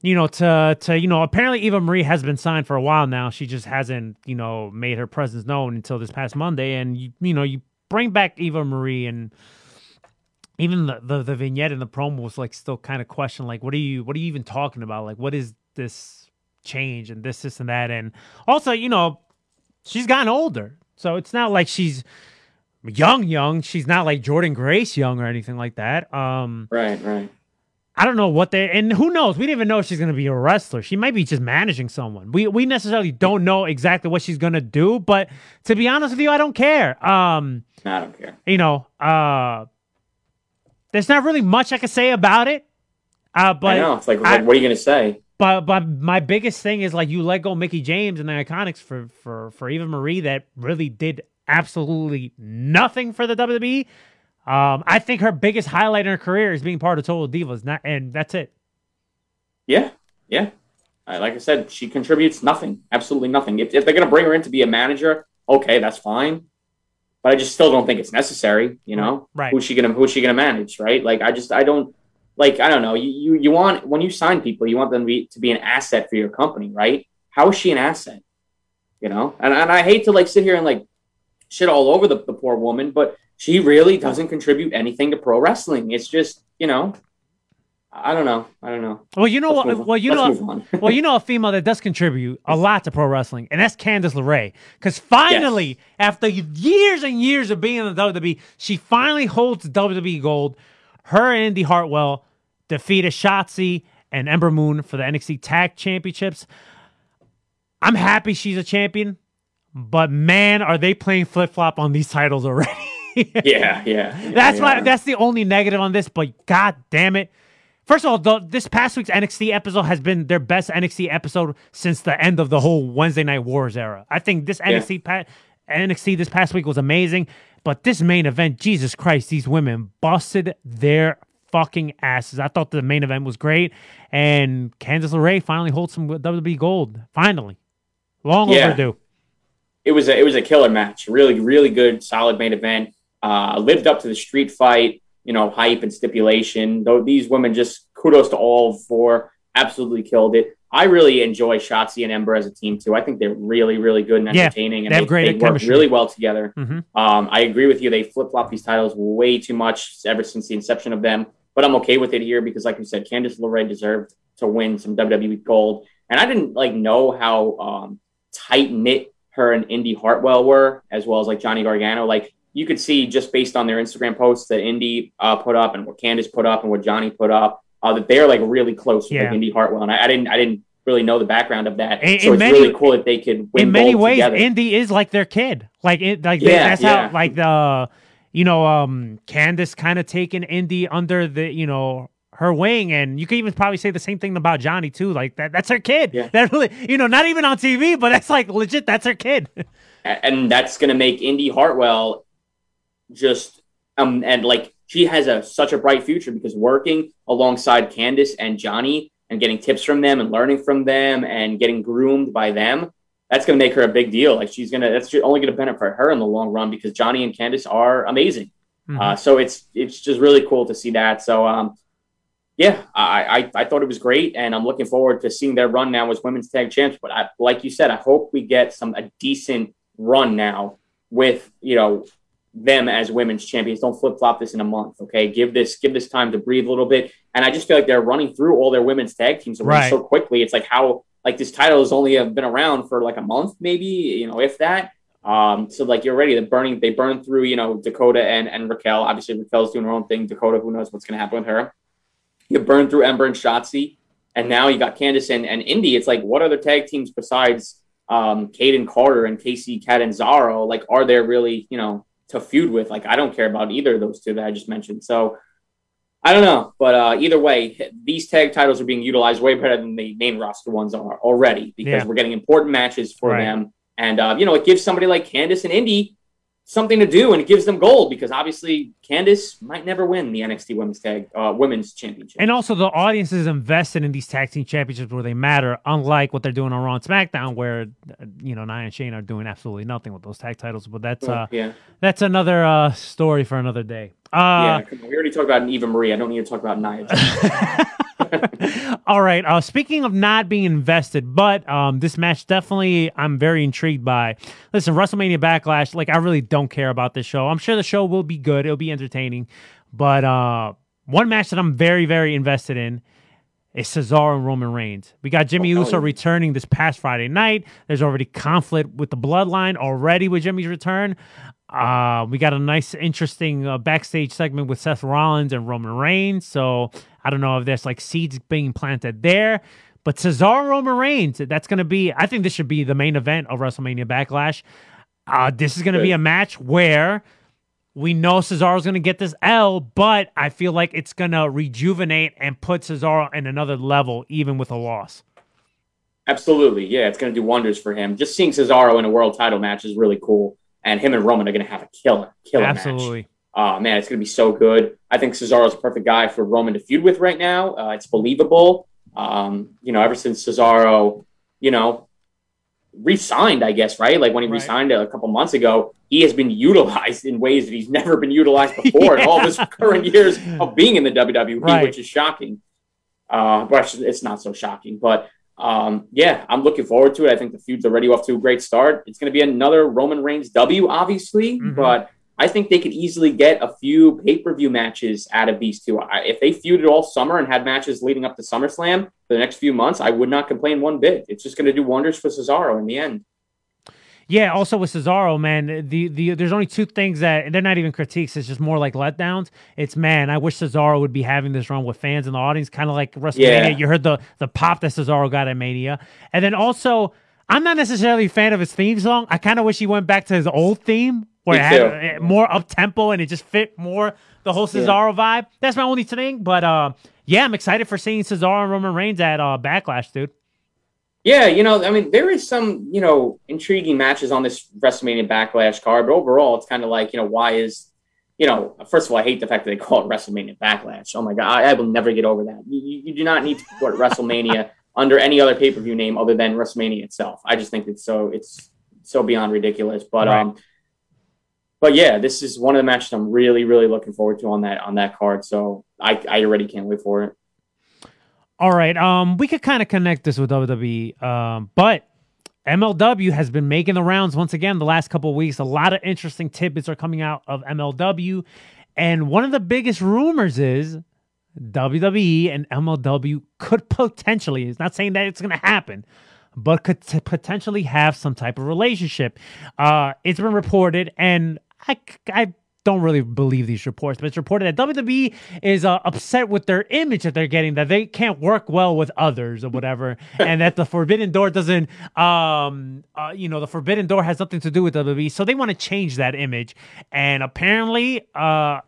you know, to to you know, apparently Eva Marie has been signed for a while now. She just hasn't, you know, made her presence known until this past Monday. And you, you know, you bring back Eva Marie, and even the the, the vignette and the promo was like still kind of question, like, what are you, what are you even talking about? Like, what is this change and this, this, and that? And also, you know, she's gotten older, so it's not like she's young, young. She's not like Jordynne Grace young or anything like that. Um, Right, right. I don't know what they and who knows. We didn't even know if she's going to be a wrestler. She might be just managing someone. We we necessarily don't know exactly what she's going to do. But to be honest with you, I don't care. Um, I don't care. you know, uh, there's not really much I can say about it. Uh, but I know. It's like, I- like, what are you gonna say? but but my biggest thing is like you let go Mickie James and the Iconics for for for Eva Marie that really did absolutely nothing for the WWE. Um, I think her biggest highlight in her career is being part of Total Divas, not and that's it. Yeah, yeah. Uh, like I said, she contributes nothing, absolutely nothing. If, if they're gonna bring her in to be a manager, okay, that's fine. But I just still don't think it's necessary. You know, Right. Who's she gonna Who's she gonna manage? Right? Like I just I don't like I don't know. You you, you want when you sign people, you want them to be to be an asset for your company, right? How is she an asset? You know, and and I hate to like sit here and like shit all over the, the poor woman, but she really doesn't contribute anything to pro wrestling. It's just you know. I don't know. I don't know. Well, you know Let's what? Well, you Let's know. on. well, you know a female that does contribute a lot to pro wrestling, and that's Candice LeRae. Because finally, after years and years of being in the WWE, she finally holds the WWE gold. Her and Indi Hartwell defeated Shotzi and Ember Moon for the NXT Tag Championships. I'm happy she's a champion, but man, are they playing flip flop on these titles already? yeah, yeah. yeah, That's are. That's the only negative on this. But god damn it! First of all, the, this past week's NXT episode has been their best NXT episode since the end of the whole Wednesday Night Wars era. I think this NXT pa- NXT this past week was amazing. But this main event, Jesus Christ, these women busted their fucking asses. I thought the main event was great, and Candice LeRae finally holds some WWE gold. Finally, long Yeah. overdue. It was a, it was a killer match. Really, really good, solid main event. Uh, lived up to the street fight, you know, hype and stipulation. Though these women just kudos to all four, absolutely killed it. I really enjoy Shotzi and Ember as a team too. I think they're really, really good and Yeah, entertaining, and they have great they work chemistry. really well together. Mhm. Um, I agree with you. They flip flop these titles way too much ever since the inception of them, but I'm okay with it here because, like you said, Candice LeRae deserved to win some WWE gold, and I didn't like know how um, tight knit her and Indi Hartwell were, as well as like Johnny Gargano. Like you could see just based on their Instagram posts that Indi uh, put up and what Candice put up and what Johnny put up, uh, that they're like really close with Yeah. like Indi Hartwell, and I, I didn't, I didn't really know the background of that. In- so in it's many- really cool that they could win in many ways, together. Indi is like their kid. Like it, like they, Yeah, that's yeah. how like the you know um Candice kind of taking Indi under the you know her wing, and you could even probably say the same thing about Johnny too. Like that, that's her kid. Yeah. That really, you know, not even on TV, but that's like legit. That's her kid. And that's going to make Indi Hartwell just um and like she has a such a bright future because working alongside Candice and Johnny and getting tips from them and learning from them and getting groomed by them, that's going to make her a big deal. Like she's going to, that's only going to benefit her in the long run because Johnny and Candice are amazing. Mm-hmm. Uh, so it's, it's just really cool to see that. So, um, yeah, I, I, I thought it was great, and I'm looking forward to seeing their run now as women's tag champs. But I, like you said, I hope we get some a decent run now with you know them as women's champions. Don't flip flop this in a month, okay? Give this give this time to breathe a little bit. And I just feel like they're running through all their women's tag teams right. so quickly. It's like how like this title has only been around for like a month, maybe you know, if that. Um, so like you're ready. They're burning. They burn through you know Dakota and and Raquel. Obviously Raquel's doing her own thing. Dakota, who knows what's going to happen with her. You burn through Ember and Shotzi, and now you got Candice and, and Indi. It's like what other tag teams besides um, Kayden Carter and Kacy Catanzaro? Like, are there really you know to feud with. Like I don't care about either of those two that I just mentioned. So I don't know, but uh, either way, these tag titles are being utilized way better than the main roster ones are already because yeah. we're getting important matches for right. them, and uh, you know it gives somebody like Candice and Indi something to do, and it gives them gold because obviously Candice might never win the NXT Women's Tag uh, Women's Championship. And also, the audience is invested in these tag team championships where they matter, unlike what they're doing on Raw and SmackDown, where you know Nia and Shane are doing absolutely nothing with those tag titles. But that's uh, yeah, that's another uh, story for another day. Uh, yeah, we already talked about Eva Marie. I don't need to talk about Nia. All right. Uh, speaking of not being invested, but um, this match definitely I'm very intrigued by. Listen, WrestleMania Backlash. Like I really don't care about this show. I'm sure the show will be good. It'll be entertaining. But uh, one match that I'm very very invested in is Cesaro and Roman Reigns. We got Jimmy oh, Uso returning this past Friday night. There's already conflict with the bloodline already with Jimmy's return. Uh, we got a nice, interesting uh, backstage segment with Seth Rollins and Roman Reigns. So I don't know if there's like seeds being planted there. But Cesaro Roman Reigns, that's going to be, I think this should be the main event of WrestleMania Backlash. Uh, this is going to be a match where we know Cesaro's going to get this L, but I feel like it's going to rejuvenate and put Cesaro in another level, even with a loss. Absolutely. Yeah, it's going to do wonders for him. Just seeing Cesaro in a world title match is really cool. And him and Roman are going to have a killer, killer Absolutely. match. Uh, man, it's going to be so good. I think Cesaro's a perfect guy for Roman to feud with right now. Uh, it's believable. Um, you know, ever since Cesaro, you know, re-signed, I guess, right? Like when he right. re-signed a couple months ago, he has been utilized in ways that he's never been utilized before yeah. in all his current years of being in the WWE, right. which is shocking. Uh, but it's not so shocking. But um, yeah, I'm looking forward to it. I think the feud's already off to a great start. It's going to be another Roman Reigns W, obviously, mm-hmm. but I think they could easily get a few pay per view matches out of these two. I, if they feuded all summer and had matches leading up to SummerSlam for the next few months, I would not complain one bit. It's just going to do wonders for Cesaro in the end. Yeah, also with Cesaro, man, the, the there's only two things that they're not even critiques. It's just more like letdowns. It's man, I wish Cesaro would be having this run with fans in the audience, kind of like WrestleMania. Yeah. You heard the the pop that Cesaro got at Mania, and then also I'm not necessarily a fan of his theme song. I kind of wish he went back to his old theme where it had uh, more up tempo and it just fit more the whole Cesaro yeah. vibe. That's my only thing. But uh, yeah, I'm excited for seeing Cesaro and Roman Reigns at uh, Backlash, dude. Yeah, you know, I mean, there is some, you know, intriguing matches on this WrestleMania Backlash card, but overall, it's kind of like, you know, why is, you know, first of all, I hate the fact that they call it WrestleMania Backlash. Oh my god, I, I will never get over that. You, you do not need to put WrestleMania under any other pay per view name other than WrestleMania itself. I just think it's so it's so beyond ridiculous. But right. um, but yeah, this is one of the matches I'm really, really looking forward to on that on that card. So I, I already can't wait for it. All right. Um, we could kind of connect this with WWE. Um, but MLW has been making the rounds once again the last couple weeks. A lot of interesting tidbits are coming out of MLW. And one of the biggest rumors is WWE and MLW could potentially, it's not saying that it's going to happen, but could t- potentially have some type of relationship. Uh, it's been reported, and I, I don't really believe these reports, but it's reported that WWE is uh, upset with their image that they're getting, that they can't work well with others or whatever, and that the Forbidden Door doesn't, um, uh, you know, the Forbidden Door has nothing to do with WWE, so they want to change that image. And apparently, uh,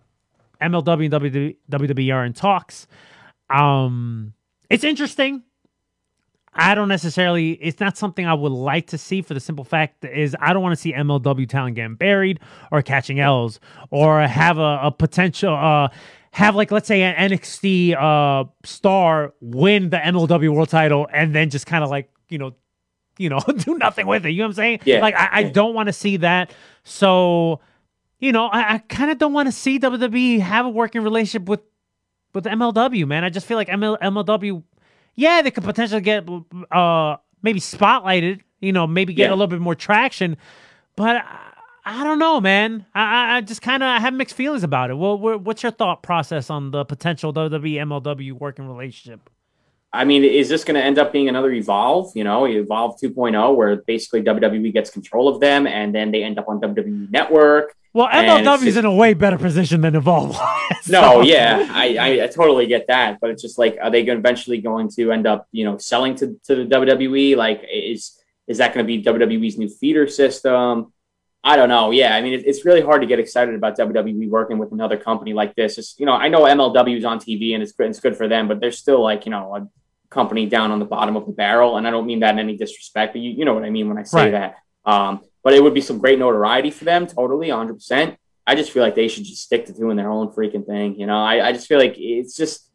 MLW and WWE are in talks. Um, it's interesting. I don't necessarily. It's not something I would like to see. For the simple fact is, I don't want to see MLW talent getting buried or catching L's or have a, a potential. Uh, have like let's say an NXT uh, star win the MLW World Title and then just kind of like you know, you know, do nothing with it. You know what I'm saying? Yeah. Like I, I don't want to see that. So, you know, I, I kind of don't want to see WWE have a working relationship with with MLW. Man, I just feel like ML, MLW yeah, they could potentially get uh maybe spotlighted, you know, maybe get Yeah. a little bit more traction, but I, I don't know, man. I I- I just kind of have mixed feelings about it. Well, what's your thought process on the potential WWE MLW working relationship? I mean, is this going to end up being another Evolve? You know, Evolve 2.0, where basically WWE gets control of them, and then they end up on WWE Network. Well, MLW is in a way better position than Evolve. No, So- yeah, I, I, I totally get that, but it's just like, are they going eventually going to end up, you know, selling to, to the WWE? Like, is is that going to be WWE's new feeder system? I don't know. Yeah, I mean, it, it's really hard to get excited about WWE working with another company like this. It's, you know, I know MLW is on TV and it's good, it's good for them, but they're still like, you know, a company down on the bottom of the barrel, and I don't mean that in any disrespect, but you, you know what I mean when I say Right. that. Um, but it would be some great notoriety for them, totally, 100%. I just feel like they should just stick to doing their own freaking thing. You know, I, I just feel like it's just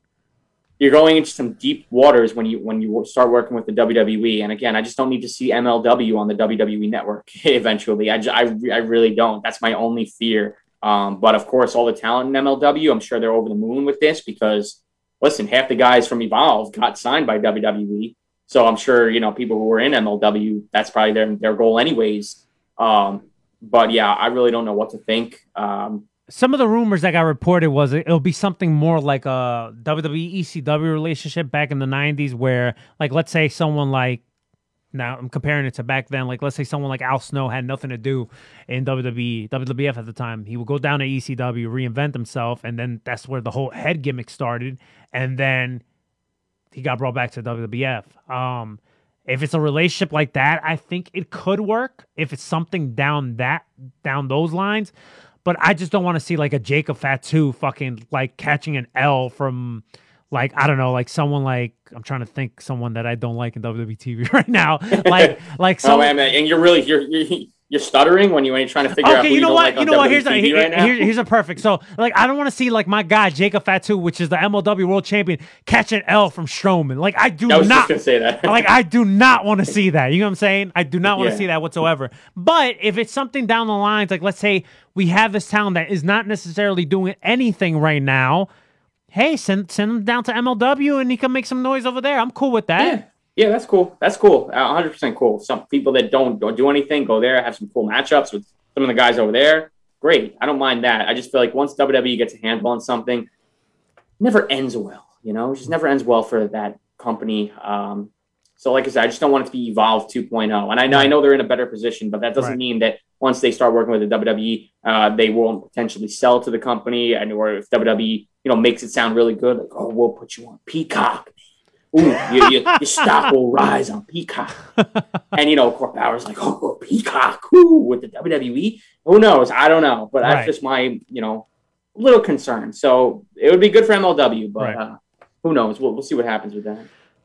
you're going into some deep waters when you when you start working with the WWE. And again, I just don't need to see MLW on the WWE network eventually. I, ju- I, I really don't. That's my only fear. Um, but of course, all the talent in MLW, I'm sure they're over the moon with this because listen, half the guys from Evolve got signed by WWE. So I'm sure you know people who were in MLW. That's probably their their goal, anyways. Um, but yeah, I really don't know what to think. Um, some of the rumors that got reported was it- it'll be something more like a WWE ECW relationship back in the 90s where like let's say someone like now I'm comparing it to back then. Like let's say someone like Al Snow had nothing to do in WWE WWF at the time. He would go down to ECW reinvent himself and then that's where the whole head gimmick started. And then he got brought back to WWF um if it's a relationship like that, I think it could work. If it's something down that down those lines, but I just don't want to see like a Jacob Fatu fucking like catching an L from like I don't know, like someone like I'm trying to think someone that I don't like in WWE TV right now, like like oh someone. man, and you're really you're you're, you're stuttering when you when you're trying to figure out Okay, you know what? like you know what? Here's a, here- right here- here's a perfect. So, like, I don't want to see like my guy Jacob Fatu, which is the MLW World Champion, catch an L from Strowman. Like, I do I not say that. like I do not want to see that. You know what I'm saying? I do not want to Yeah. see that whatsoever. But if it's something down the lines, like let's say we have this town that is not necessarily doing anything right now, hey, send send him down to MLW and he can make some noise over there. I'm cool with that. Yeah, yeah, that's cool. That's cool. Uh, 100 percent cool. Some people that don't don't do anything go there, have some cool matchups with some of the guys over there. Great. I don't mind that. I just feel like once WWE gets a handle on something, it never ends well. You know, it just never ends well for that company. Um, so, like I said, I just don't want it to be Evolve 2.0. And I know I know they're in a better position, but that doesn't Right. mean that once they start working with the WWE, uh, they won't potentially sell to the company. And or if WWE, you know, makes it sound really good, like, oh, we'll put you on Peacock. Ooh, your, your, your stock will rise on Peacock. and you know, Court Bauer's like, oh, Peacock, ooh, with the WWE. Who knows? I don't know, but Right. that's just my, you know, little concern. So it would be good for MLW, but Right. uh, who knows? We'll, we'll see what happens with that.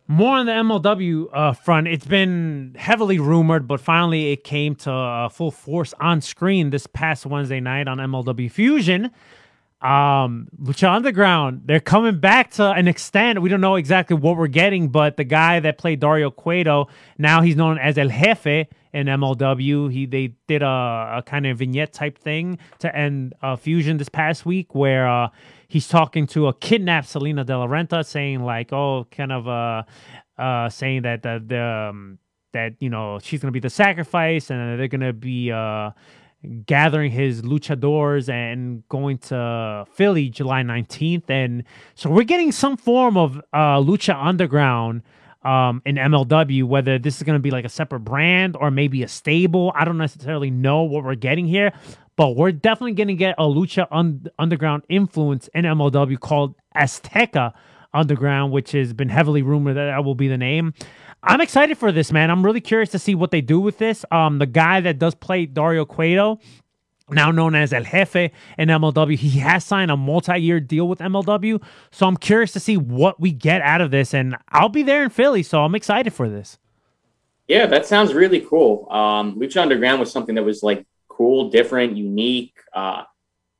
More on the MLW uh, front, it's been heavily rumored, but finally it came to uh, full force on screen this past Wednesday night on MLW Fusion. Um, Lucha Underground, they're coming back to an extent. We don't know exactly what we're getting, but the guy that played Dario Cueto, now he's known as El Jefe in MLW. He they did a, a kind of vignette type thing to end uh, Fusion this past week, where uh, he's talking to a kidnapped Salina De La Renta, saying like, oh, kind of uh, uh, saying that the, the um, that you know she's gonna be the sacrifice, and they're gonna be uh gathering his luchadors and going to Philly July 19th. And so we're getting some form of uh, Lucha Underground um, in MLW, whether this is going to be like a separate brand or maybe a stable. I don't necessarily know what we're getting here, but we're definitely going to get a Lucha un- Underground influence in MLW called Azteca Underground, which has been heavily rumored that that will be the name. I'm excited for this, man. I'm really curious to see what they do with this. Um, the guy that does play Dario Cueto, now known as El Jefe in MLW. He has signed a multi-year deal with MLW, so I'm curious to see what we get out of this. And I'll be there in Philly, so I'm excited for this. Yeah, that sounds really cool. Um, Lucha Underground was something that was like cool, different, unique. Uh,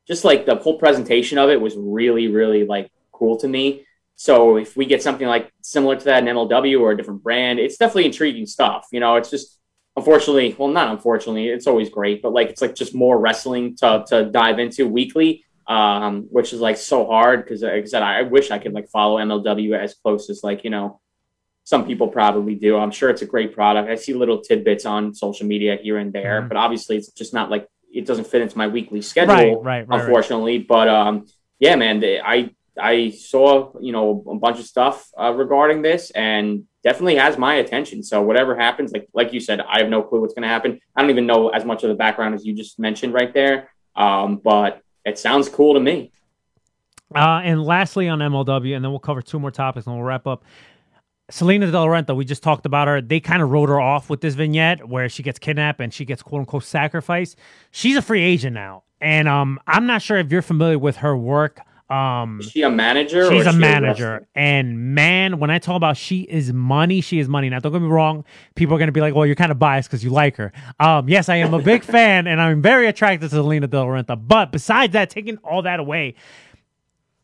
just like the whole presentation of it was really, really like cool to me. So if we get something like similar to that in MLW or a different brand, it's definitely intriguing stuff. You know, it's just unfortunately, well, not unfortunately, it's always great, but like it's like just more wrestling to to dive into weekly, um, which is like so hard because like I said, I wish I could like follow MLW as close as like you know some people probably do. I'm sure it's a great product. I see little tidbits on social media here and there, mm-hmm. but obviously it's just not like it doesn't fit into my weekly schedule, right, right, right unfortunately. Right. But um, yeah, man, I I saw you know a bunch of stuff uh, regarding this, and definitely has my attention. So whatever happens, like like you said, I have no clue what's going to happen. I don't even know as much of the background as you just mentioned right there. Um, but it sounds cool to me. Uh, and lastly on MLW, and then we'll cover two more topics and we'll wrap up. Salina De La Renta, we just talked about her. They kind of wrote her off with this vignette where she gets kidnapped and she gets quote unquote sacrificed. She's a free agent now. And um, I'm not sure if you're familiar with her work. Um, is she a manager? She's a she manager, a and man, when I talk about she is money, she is money. Now, don't get me wrong. People are going to be like, "Well, you're kind of biased because you like her." Um, yes, I am a big fan, and I'm very attracted to Salina De La Renta. But besides that, taking all that away,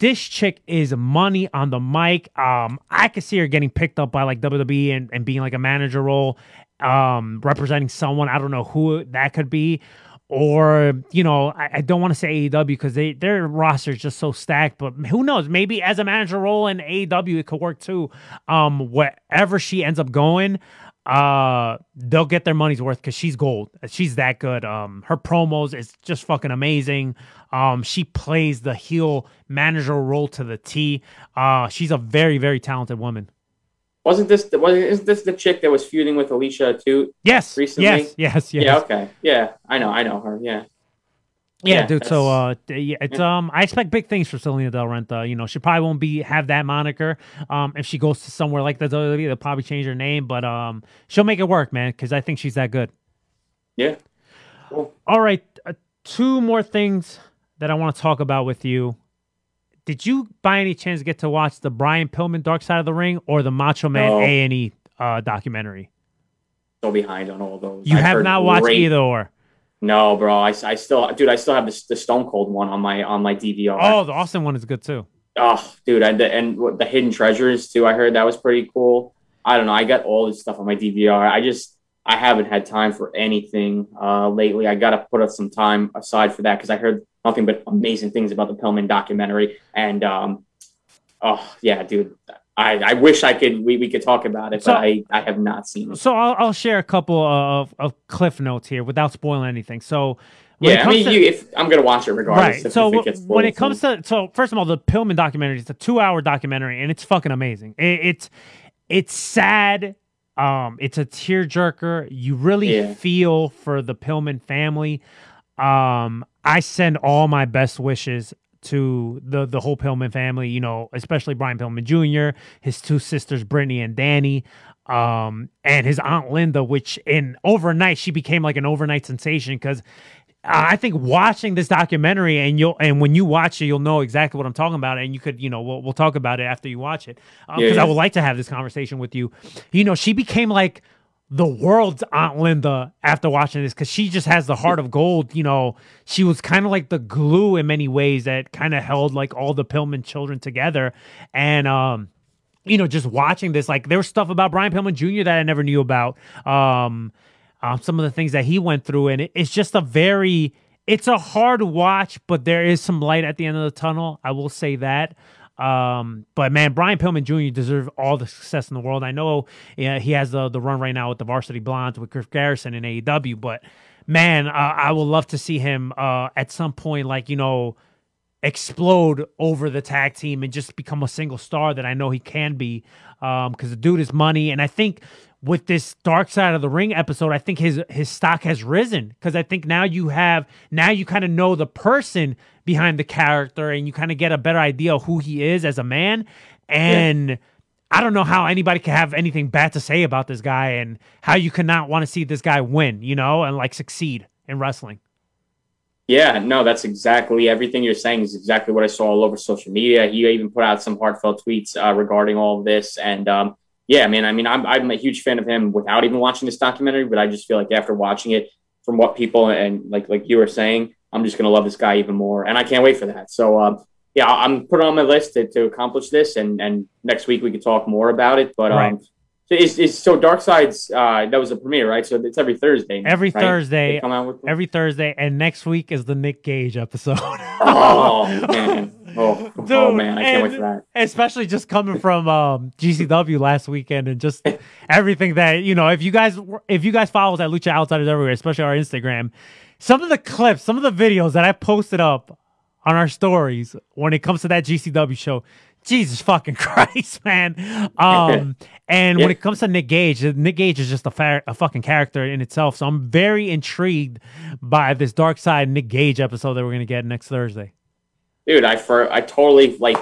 this chick is money on the mic. Um, I could see her getting picked up by like WWE and, and being like a manager role, um, representing someone. I don't know who that could be or you know, I, I don't want to say AEW because they their roster is just so stacked. But who knows? Maybe as a manager role in AEW, it could work too. Um, wherever she ends up going, uh, they'll get their money's worth because she's gold. She's that good. Um, her promos is just fucking amazing. Um, she plays the heel manager role to the T. Uh, she's a very very talented woman. Wasn't this wasn't isn't this the chick that was feuding with Alicia too? Yes, recently. Yes, yes, yes. Yeah, okay, yeah, I know, I know her. Yeah, yeah, yeah dude. So, uh, yeah, it's yeah. um, I expect big things for Salina Del Renta. You know, she probably won't be have that moniker. Um, if she goes to somewhere like the WWE, they'll probably change her name, but um, she'll make it work, man, because I think she's that good. Yeah. Cool. All right, uh, two more things that I want to talk about with you. Did you by any chance get to watch the Brian Pillman Dark Side of the Ring or the Macho Man A and E uh, documentary? Still behind on all those. You I've have not watched great... either, or no, bro. I, I still, dude. I still have the, the Stone Cold one on my on my DVR. Oh, the Austin one is good too. Oh, dude, and the, and the Hidden Treasures too. I heard that was pretty cool. I don't know. I got all this stuff on my DVR. I just I haven't had time for anything uh, lately. I got to put up some time aside for that because I heard nothing but amazing things about the Pillman documentary. And um, oh yeah, dude, I, I wish I could we, we could talk about it, so, but I, I have not seen it. So I'll, I'll share a couple of, of cliff notes here without spoiling anything. So yeah, I mean, to, you, if I'm gonna watch it regardless. Right. If, so if it when it comes to so first of all, the Pillman documentary is a two hour documentary and it's fucking amazing. It, it's it's sad. Um, it's a tearjerker. You really yeah. feel for the Pillman family. Um, I send all my best wishes to the the whole Pillman family, you know, especially Brian Pillman Jr., his two sisters Brittany and Danny, um, and his aunt Linda, which in overnight she became like an overnight sensation because I think watching this documentary and you'll and when you watch it, you'll know exactly what I'm talking about, and you could, you know, we'll we'll talk about it after you watch it because um, yeah, yeah. I would like to have this conversation with you. You know, she became like the world's Aunt Linda after watching this because she just has the heart of gold. You know, she was kind of like the glue in many ways that kind of held like all the Pillman children together. And, um, you know, just watching this, like there was stuff about Brian Pillman Jr. that I never knew about. Um, um, some of the things that he went through, and it, it's just a very, it's a hard watch, but there is some light at the end of the tunnel. I will say that. Um, but man, Brian Pillman Jr. deserves all the success in the world. I know yeah, he has the the run right now with the Varsity Blondes with Griff Garrison in AEW, but man, uh, I would love to see him uh, at some point, like you know, explode over the tag team and just become a single star that I know he can be. Um, because the dude is money, and I think with this dark side of the ring episode i think his his stock has risen because i think now you have now you kind of know the person behind the character and you kind of get a better idea of who he is as a man and yeah. i don't know how anybody can have anything bad to say about this guy and how you cannot want to see this guy win you know and like succeed in wrestling Yeah, no, that's exactly everything you're saying is exactly what I saw all over social media. He even put out some heartfelt tweets uh, regarding all of this, and um, yeah, man, I mean, I'm I'm a huge fan of him without even watching this documentary, but I just feel like after watching it, from what people and like like you were saying, I'm just gonna love this guy even more, and I can't wait for that. So, um, yeah, I'm putting on my list to, to accomplish this, and and next week we could talk more about it. But Right. um, so is, is so Dark Sides uh, that was a premiere, right? So it's every Thursday. Every right? Thursday, come out with Every Thursday, and next week is the Nick Gage episode. oh man, oh, oh Dude, man, I can't wait for that. Especially just coming from um, GCW last weekend and just everything that you know. If you guys, if you guys follow us at Lucha Outsiders everywhere, especially our Instagram, some of the clips, some of the videos that I posted up on our stories when it comes to that GCW show. Jesus fucking Christ, man! Um, and when it comes to Nick Gage, Nick Gage is just a, fa- a fucking character in itself. So I'm very intrigued by this Dark Side Nick Gage episode that we're gonna get next Thursday. Dude i for i totally like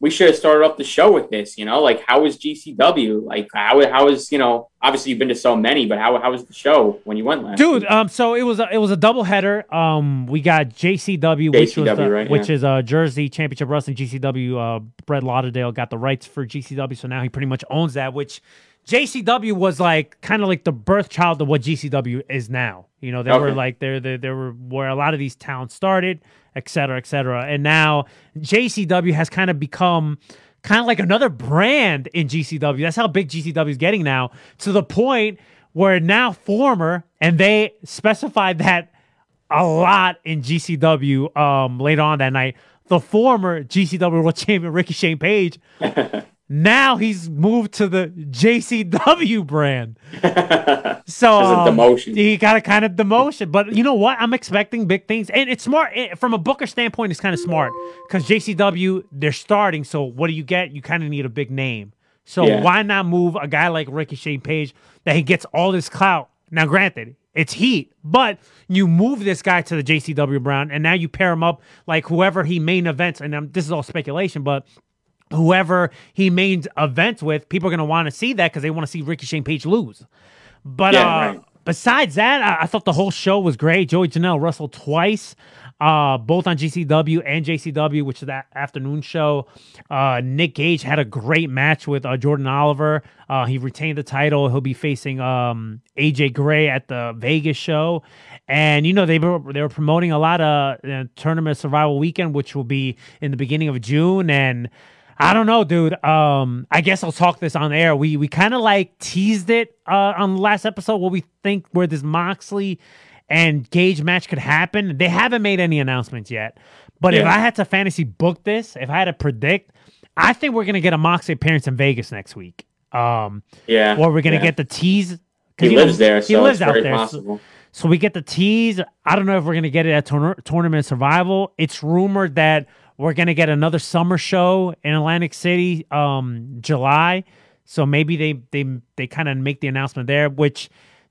we should have started off the show with this you know like how was gcw like how how is you know obviously you've been to so many but how how was the show when you went last Dude, week? um, so it was a, it was a double header. Um, we got JCW, which was JCW, the, right, which yeah. is a Jersey Championship Wrestling. GCW, uh, Brett Lauderdale got the rights for GCW, so now he pretty much owns that. Which JCW was like kind of like the birth child of what GCW is now. You know, they were like they're they, they were where a lot of these towns started, et cetera, et cetera. And now JCW has kind of become kind of like another brand in GCW. That's how big GCW is getting now, to the point where now former, and they specified that a lot in GCW um, later on that night. The former GCW World Champion Ricky Shane Page, now he's moved to the JCW brand. So um, he got a kind of demotion, but you know what? I'm expecting big things, and it's smart it- from a Booker standpoint. It's kind of smart because JCW they're starting. So what do you get? You kind of need a big name. So Yeah. why not move a guy like Ricky Shane Page that he gets all this clout? Now, granted, it's heat, but you move this guy to the JCW brand, and now you pair him up like whoever he main events. And um, this is all speculation, but whoever he main events with, people are going to want to see that because they want to see Ricky Shane Page lose. But Yeah, uh, right. besides that, I, I thought the whole show was great. Joey Janela wrestled twice, uh, both on GCW and JCW, which is that afternoon show. Uh, Nick Gage had a great match with uh, Jordan Oliver. Uh, he retained the title. He'll be facing um, AJ Gray at the Vegas show. And you know they were they were promoting a lot of uh, tournament survival weekend, which will be in the beginning of June. And I don't know, dude. Um, I guess I'll talk this on air. We we kind of like teased it uh, on the last episode what we think where this Moxley and Gage match could happen. They haven't made any announcements yet. But if I had to fantasy book this, if I had to predict, I think we're gonna get a Moxley appearance in Vegas next week. Um, yeah or we're gonna yeah. get the tease. he know, lives there He so lives it's out very there. So- so we get the tease. I don't know if we're gonna get it at tourna- tournament survival. It's rumored that we're gonna get another summer show in Atlantic City, um, July. So maybe they they they kind of make the announcement there. Which,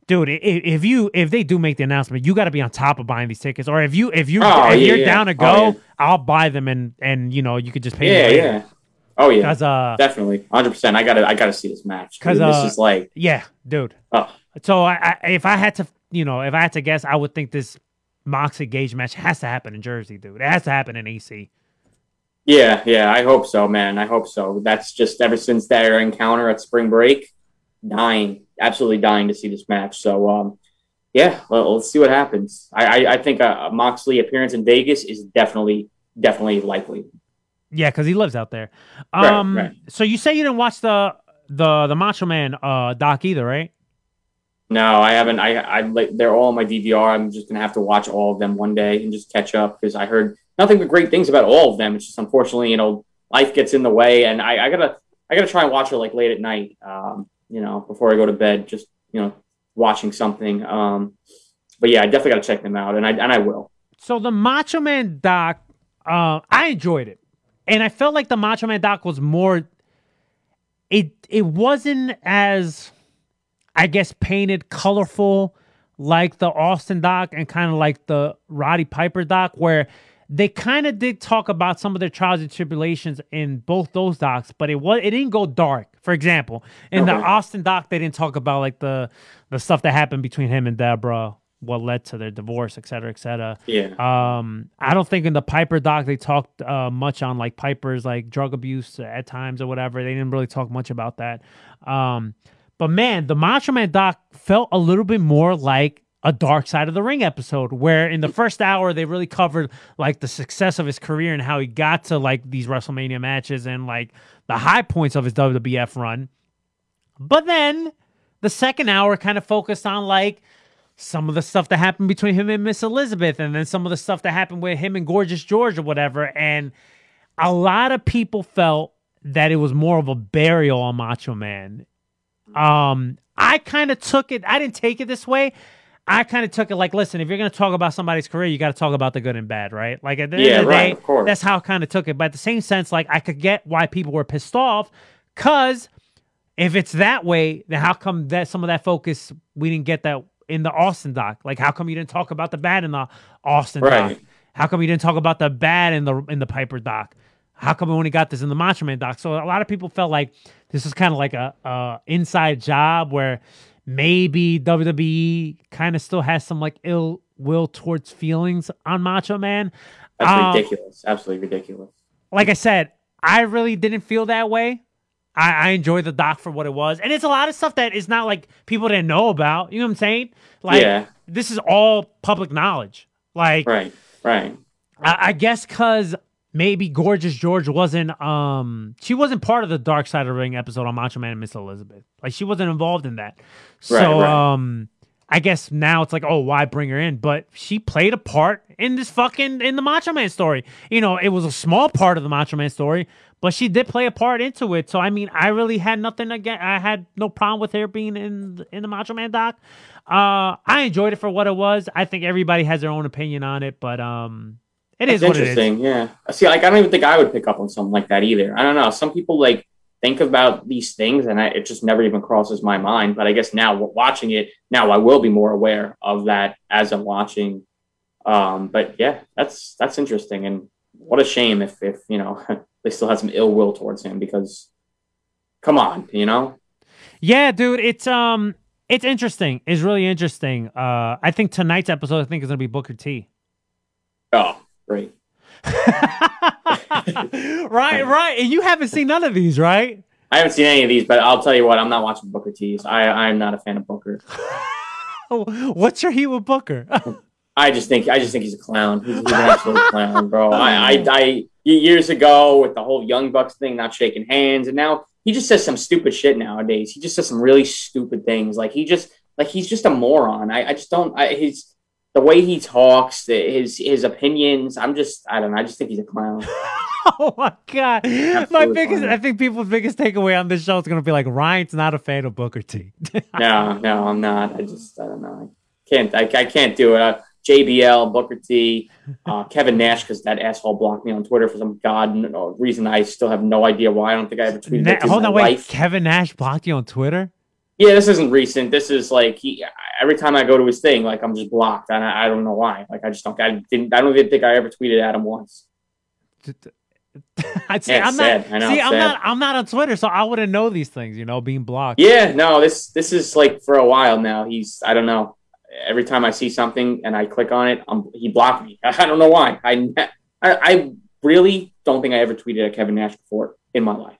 dude, if you if they do make the announcement, you got to be on top of buying these tickets. Or if you if you Oh, if yeah, you're yeah. down to Oh, go, yeah. I'll buy them and and you know you could just pay. yeah yeah oh yeah uh, definitely 100% i gotta i gotta see this match 'Cause, Dude, this uh, is like yeah, dude. oh So I, I if I had to, you know, if I had to guess, I would think this Moxley Gage match has to happen in Jersey, dude. It has to happen in AC. Yeah, yeah, I hope so, man. I hope so. That's just ever since their encounter at spring break, dying, absolutely dying to see this match. So, um, yeah, well, let's see what happens. I, I, I think a, a Moxley appearance in Vegas is definitely, definitely likely. Yeah, because he lives out there. Right, Um, right. so you say you didn't watch the the the Macho Man uh doc either, right? No, I haven't. I, I like they're all on my DVR. I'm just gonna have to watch all of them one day and just catch up because I heard nothing but great things about all of them. It's just unfortunately, you know, life gets in the way, and I, I gotta, I gotta try and watch it like late at night. Um, you know, before I go to bed, just you know, watching something. Um, but yeah, I definitely gotta check them out, and I and I will. So the Macho Man doc, uh, I enjoyed it, and I felt like the Macho Man doc was more. It it wasn't as, I guess, painted colorful like the Austin doc and kind of like the Roddy Piper doc, where they kind of did talk about some of their trials and tribulations in both those docs, but it was it didn't go dark. For example, in the Austin doc, they didn't talk about like the the stuff that happened between him and Deborah what led to their divorce, et cetera, et cetera. Yeah. Um, I don't think in the Piper doc they talked uh, much on like Piper's like drug abuse at times or whatever. They didn't really talk much about that. Um, but man, the Macho Man doc felt a little bit more like a Dark Side of the Ring episode, where in the first hour they really covered like the success of his career and how he got to like these WrestleMania matches and like the high points of his WWF run. But then the second hour kind of focused on like some of the stuff that happened between him and Miss Elizabeth, and then some of the stuff that happened with him and Gorgeous George or whatever. And a lot of people felt that it was more of a burial on Macho Man. Um, I kind of took it. I didn't take it this way. I kind of took it like, listen, if you're going to talk about somebody's career, you got to talk about the good and bad, right? Like at the Yeah, end of the right, day, of that's how I kind of took it. But at the same sense, like I could get why people were pissed off, cause if it's that way, then how come that some of that focus we didn't get that in the Austin doc? Like, how come you didn't talk about the bad in the Austin Right. doc? How come you didn't talk about the bad in the in the Piper doc? How come we only got this in the Macho Man doc? So a lot of people felt like this is kind of like a, a inside job where maybe WWE kind of still has some like ill will towards feelings on Macho Man. That's Um, ridiculous. Absolutely ridiculous. like I said, I really didn't feel that way. I, I enjoyed the doc for what it was, and it's a lot of stuff that is not like people didn't know about. You know what I'm saying? Like Yeah. this is all public knowledge. Like Right. Right. I, I guess because maybe Gorgeous George wasn't um she wasn't part of the Dark Side of the Ring episode on Macho Man and Miss Elizabeth. Like she wasn't involved in that. So Right, right. um I guess now it's like, oh, why bring her in? But she played a part in this fucking in the Macho Man story. You know, it was a small part of the Macho Man story, but she did play a part into it. So I mean, I really had nothing again. I had no problem with her being in in the Macho Man doc. Uh, I enjoyed it for what it was. I think everybody has their own opinion on it, but um, it is what it is. interesting. Yeah. See, like I don't even think I would pick up on something like that either. I don't know. Some people like think about these things, and I, it just never even crosses my mind. But I guess now watching it, now I will be more aware of that as I'm watching. Um, but yeah, that's that's interesting, and what a shame if if you know they still had some ill will towards him because, come on, you know. Yeah, dude, it's um, it's interesting. It's really interesting. Uh, I think tonight's episode, I think, is gonna be Booker T. Oh, great. right, right. And you haven't seen none of these, right? I haven't seen any of these, but I'll tell you what, I'm not watching Booker T's. I I'm not a fan of Booker. What's your heat with Booker? I just think I just think he's a clown. He's, he's an absolute clown, bro. I, I I years ago with the whole Young Bucks thing, not shaking hands, and now he just says some stupid shit nowadays. He just says some really stupid things. Like he just like he's just a moron. I, I just don't. I, his the way he talks, the, his his opinions. I'm just I don't know. I just think he's a clown. oh my god, my biggest. fine. I think people's biggest takeaway on this show is gonna be like Ryan's not a fan of Booker T. no, no, I'm not. I just I don't know. I can't I, I can't do it. Uh, JBL, Booker T, uh, Kevin Nash, because that asshole blocked me on Twitter for some god reason. I still have no idea why. I don't think I ever tweeted Na- hold on, wait. life- Kevin Nash blocked you on Twitter. Yeah, this isn't recent. This is like he. Every time I go to his thing, like I'm just blocked, and I, I don't know why. Like I just don't. I didn't. I don't even think I ever tweeted at him once. I see. Yeah, I'm it's not. I know, see, I'm sad. not. I'm not on Twitter, so I wouldn't know these things. You know, being blocked. Yeah, no. This this is like for a while now. He's. I don't know. Every time I see something and I click on it, um, he blocked me. I don't know why. I, I I really don't think I ever tweeted at Kevin Nash before in my life.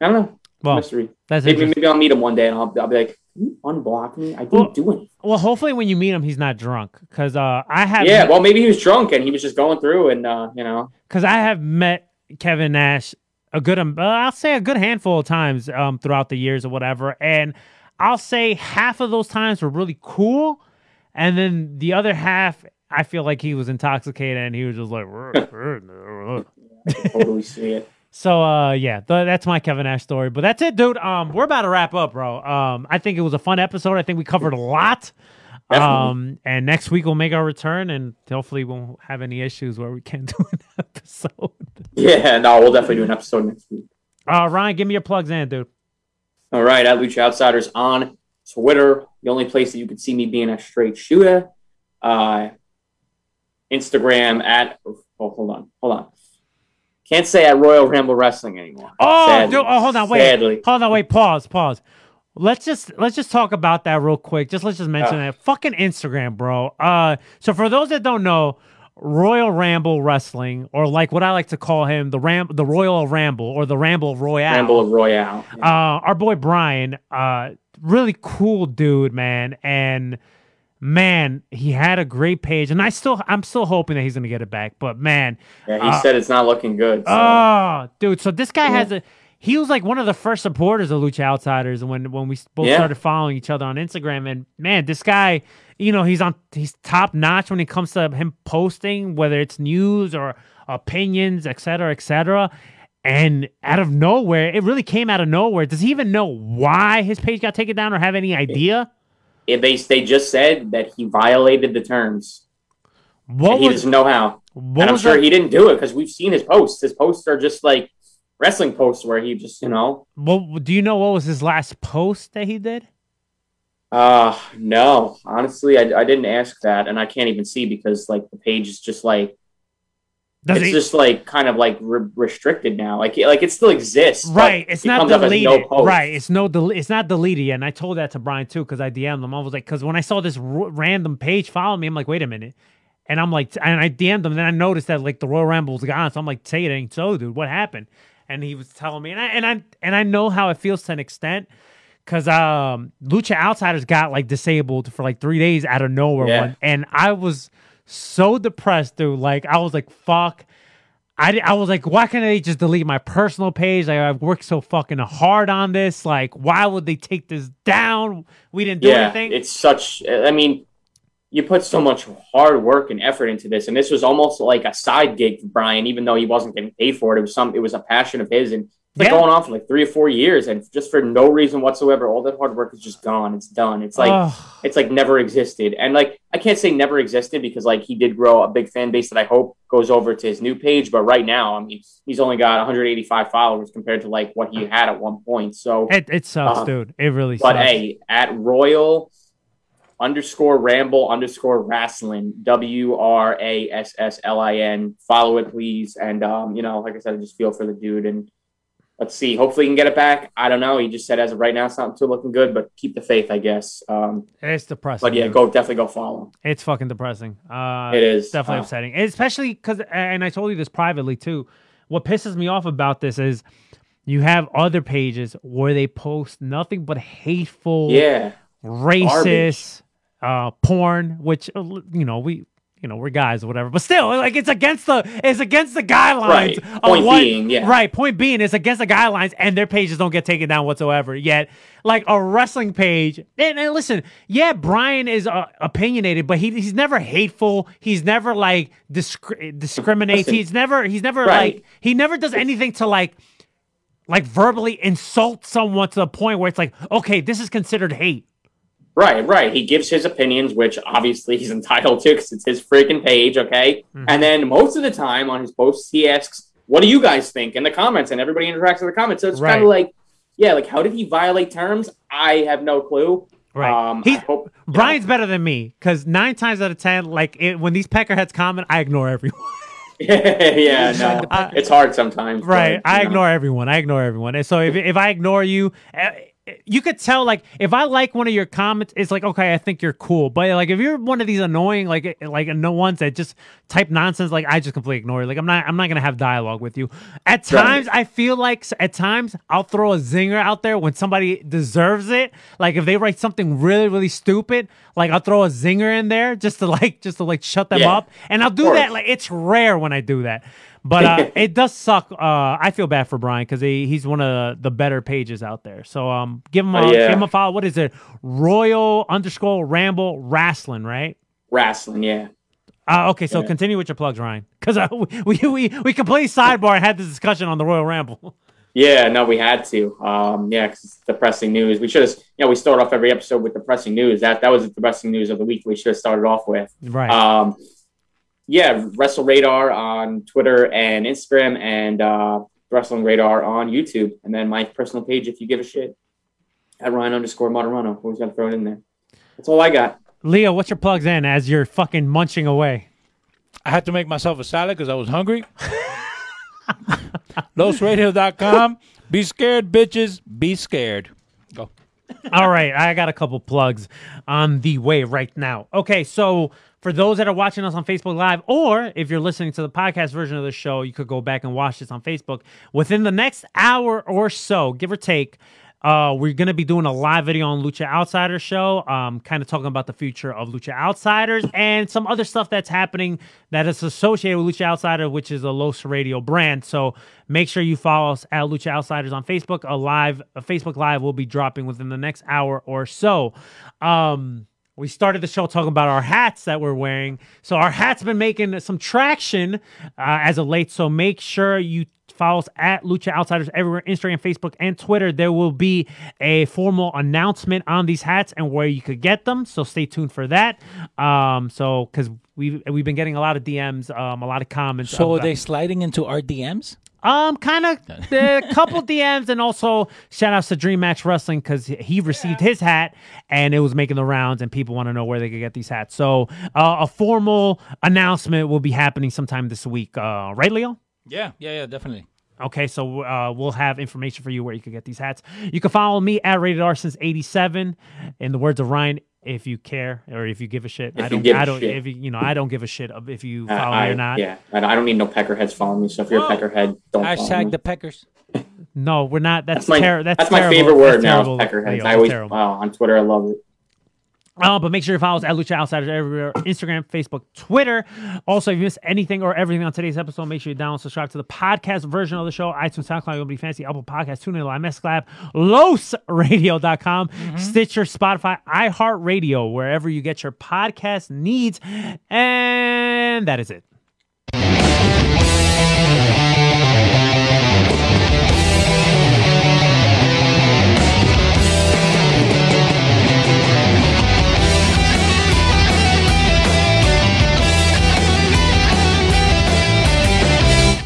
I don't know. Well, Mystery. that's Maybe maybe I'll meet him one day and I'll, I'll be like, you unblock me? I didn't Well, do anything. Well, hopefully when you meet him, he's not drunk because uh, I have. Yeah, well, maybe he was drunk and he was just going through and uh, you know. because I have met Kevin Nash a good, um, uh, I'll say a good handful of times um, throughout the years or whatever, and I'll say half of those times were really cool, and then the other half, I feel like he was intoxicated and he was just like. I totally see it. So uh yeah, th- that's my Kevin Nash story. But that's it, dude. Um we're about to wrap up, bro. Um I think it was a fun episode. I think we covered a lot. Um and next week we'll make our return and hopefully we won't have any issues where we can't do an episode. Yeah, no, we'll definitely do an episode next week. Uh Ryan, give me your plugs in, dude. All right, at Lucha Outsiders on Twitter, the only place that you can see me being a straight shooter. Uh, Instagram at oh, hold on, hold on. Can't say at Royal Ramble Wrestling anymore. Oh, Sadly. dude, oh hold on, wait. Sadly. Hold on, wait, pause, pause. Let's just let's just talk about that real quick. Just let's just mention Oh. that fucking Instagram, bro. Uh, so for those that don't know, Royal Ramble Wrestling, or like what I like to call him, the Ram, the Royal Ramble, or the Ramble of Royale. Ramble of Royale. Uh, our boy Brian, uh, really cool dude, man, and man, he had a great page, and I still, I'm still hoping that he's gonna get it back. But man, Yeah, he uh, said it's not looking good. So. Oh, dude. So this guy has a. He was like one of the first supporters of Lucha Outsiders and when when we both Yeah. started following each other on Instagram. And man, this guy, you know, he's on he's top notch when it comes to him posting, whether it's news or opinions, et cetera, et cetera. And out of nowhere, it really came out of nowhere. Does he even know why his page got taken down or have any idea? Yeah, they they just said that he violated the terms. What he was doesn't know how. and I'm sure the- he didn't do it because we've seen his posts. His posts are just like wrestling posts where he just, you know, what, do you know what was his last post that he did? uh no. Honestly, I, I didn't ask that, and I can't even see because like the page is just like Does it's just like kind of like re- restricted now. Like like it still exists, Right, it's it not deleted. no. Right, it's no, del- it's not deleted yet. And I told that to Brian too because I DM'd him. I was like, because when I saw this r- random page follow me, I'm like, wait a minute, and I'm like, and I DM'd him. Then I noticed that like the Royal Rumble was gone, so I'm like, say it ain't so, dude. What happened? And he was telling me, and I and I and I know how it feels to an extent. Cause um, Lucha Outsiders got like disabled for like three days out of nowhere, Yeah. one, and I was so depressed, dude. Like I was like, "Fuck, I, I was like, why can't they just delete my personal page? Like, I've worked so fucking hard on this. Like, why would they take this down? We didn't do yeah, anything. it's such. I mean, you put so much hard work and effort into this, and this was almost like a side gig for Brian, even though he wasn't getting paid for it. It was some. It was a passion of his, and like Yeah. going on for like three or four years, and just for no reason whatsoever, all that hard work is just gone. It's done. It's like it's like never existed, and like I can't say never existed because like he did grow a big fan base that I hope goes over to his new page. But right now, I mean, he's only got 185 followers compared to like what he had at one point. So it, it sucks, Uh, dude. It really sucks. but sucks. hey, at Royal underscore Ramble underscore Wrestling W R A S S L I N. Follow it, please. And um, you know, like I said, I just feel for the dude and. Let's see. Hopefully, he can get it back. I don't know. He just said as of right now, it's not too looking good, but keep the faith, I guess. Um, it's depressing. but yeah, dude. go definitely go follow. It's fucking depressing. Uh, It is. definitely Uh, upsetting, especially because, and I told you this privately too. What pisses me off about this is you have other pages where they post nothing but hateful, Yeah, racist, uh, porn, which uh, you know we. You know we're guys or whatever, but still, like it's against the it's against the guidelines. Right. of Point what- being, yeah. Right. Point being, it's against the guidelines, and their pages don't get taken down whatsoever. Yet, like a wrestling page, and, and listen, yeah, Brian is uh, opinionated, but he he's never hateful. He's never like discri- discriminates. Listen. he's never he's never Right. like he never does anything to like like verbally insult someone to the point where it's like, okay, this is considered hate. Right, right. He gives his opinions, which obviously he's entitled to because it's his freaking page, okay? Mm-hmm. And then most of the time on his posts, he asks, What do you guys think in the comments? And everybody interacts in the comments. So it's Right. kind of like, yeah, like how did he violate terms? I have no clue. Um, He- hope, you Brian's better than me because nine times out of ten, like it, when these peckerheads comment, I ignore everyone. know. yeah, no, I- it's hard sometimes. right, but, I know. ignore everyone. I ignore everyone. And so if if I ignore you. You could tell, like, if I like one of your comments, it's like, okay, I think you're cool. But like, if you're one of these annoying, like, eh, like no ones that just type nonsense, like, I just completely ignore you. Like, I'm not, I'm not gonna have dialogue with you. At Right. times, I feel like at times I'll throw a zinger out there when somebody deserves it. Like, if they write something really, really stupid, like I'll throw a zinger in there just to like, just to like shut them Yeah. up. And I'll do that. Like, it's rare when I do that. But uh, it does suck. Uh, I feel bad for Brian because he, he's one of the, better pages out there. So um, give him a Oh, yeah. give him a follow. What is it? Royal underscore Ramble Wrestling, right? Wrestling, yeah. Uh, okay, so Yeah. continue with your plugs, Ryan, because uh, we, we we completely sidebar and had this discussion on the Royal Ramble. Yeah, no, we had to. Um, yeah, 'cause it's depressing news. We should have, you know, we start off every episode with depressing news. That that was the depressing news of the week. We should have started off with. right. Um, yeah, Wrestle Radar on Twitter and Instagram, and uh, Wrestling Radar on YouTube, and then my personal page if you give a shit at Ryan underscore Moderano. Always got to throw it in there. That's all I got. Leo, what's your plugs in as you're fucking munching away? I had to make myself a salad because I was hungry. LosRadio.com. Be scared, bitches. Be scared. Go. All right, I got a couple plugs on the way right now. Okay, so for those that are watching us on Facebook Live, or if you're listening to the podcast version of the show, you could go back and watch this on Facebook. Within the next hour or so, give or take, uh, we're going to be doing a live video on Lucha Outsiders show, um, kind of talking about the future of Lucha Outsiders and some other stuff that's happening that is associated with Lucha Outsider, which is a Los Radio brand. So make sure you follow us at Lucha Outsiders on Facebook. A live, a Facebook Live will be dropping within the next hour or so. Um, we started the show talking about our hats that we're wearing. So our hats been making some traction uh, as of late. So make sure you follow us at Lucha Outsiders everywhere, Instagram, Facebook, and Twitter. There will be a formal announcement on these hats and where you could get them. So stay tuned for that. Um, so because we've we've been getting a lot of DMs, um, a lot of comments. So are they sliding into our DMs? Um, kind of a couple DMs, and also shout outs to Dream Match Wrestling because he received his hat and it was making the rounds, and people want to know where they could get these hats. So uh, a formal announcement will be happening sometime this week, uh, right, Leo? Yeah, yeah, yeah, definitely. Okay, so uh, we'll have information for you where you can get these hats. You can follow me at Rated R since '87. In the words of Ryan, if you care or if you give a shit, If I you don't. give a I don't. shit. If you, you know, I don't give a shit if you Uh, follow I, me or not. Yeah, I I don't need no peckerheads following me. So if you're a peckerhead, don't follow me. Hashtag the Peckers. No, we're not. That's That's my terrible. That's, that's my favorite word That's now. peckerheads. Leo. I always terrible. wow on Twitter. I love it. Uh, but make sure you follow us at Lucha Outsiders everywhere Instagram, Facebook, Twitter. Also, if you missed anything or everything on today's episode, make sure you download, and subscribe to the podcast version of the show iTunes, SoundCloud, You'll Be Fancy, Apple Podcasts, TuneIn, Live, Mesclab, LosRadio.com, Stitcher, Spotify, iHeartRadio, wherever you get your podcast needs. And that is it.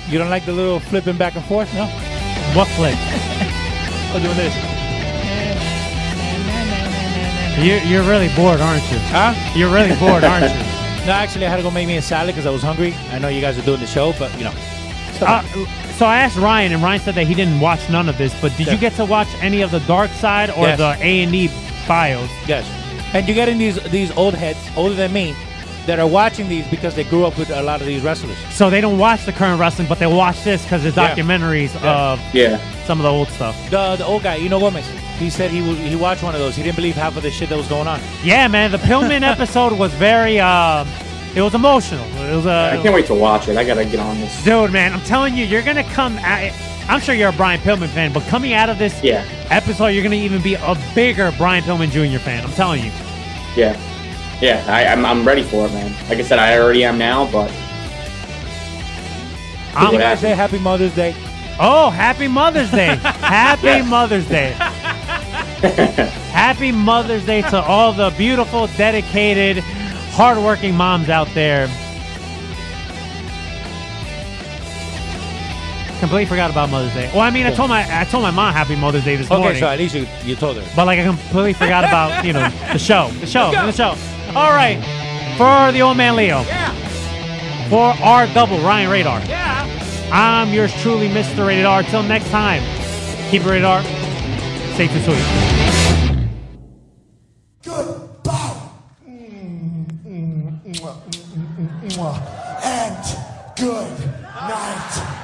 You don't like the little flipping back and forth, no? What flip? Oh, doing this. You're, you're really bored, aren't you? Huh? You're really bored, aren't you? No, actually, I had to go make me a salad because I was hungry. I know you guys are doing the show, but you know. Uh, so I asked Ryan, and Ryan said that he didn't watch none of this. But did Yeah. you get to watch any of the Dark Side or Yes. the A and E bios? Yes. And you're getting these these old heads, older than me, that are watching these because they grew up with a lot of these wrestlers. So they don't watch the current wrestling, but they watch this because there's Yeah. documentaries Yeah. of Yeah. some of the old stuff. The the old guy, Eno Gomez, he said he was, he watched one of those. He didn't believe half of the shit that was going on. Yeah, man, the Pillman episode was very, um, it was emotional. It was I a can't wait to watch it. I gotta get on this. dude, man. I'm telling you, you're gonna come. At, I'm sure you're a Brian Pillman fan, but coming out of this Yeah. episode, you're gonna even be a bigger Brian Pillman Jr. fan. I'm telling you. Yeah. Yeah. I, I'm I'm ready for it, man. Like I said, I already am now, but I'm- going to say Happy Mother's Day? Oh, happy Mother's Day. happy Mother's Day. happy Mother's Day to all the beautiful, dedicated, hardworking moms out there. Completely forgot about Mother's Day. Well, I mean, I told my I told my mom Happy Mother's Day this Okay, morning, so at least you, you told her. but like I completely forgot about you know the show, the show, the show. All right. For the old man Leo. Yeah. For our double, Ryan Radar. Yeah. I'm yours truly, Mr. Radar. Till next time, keep it safe and Stay too sweet. Goodbye. And good night.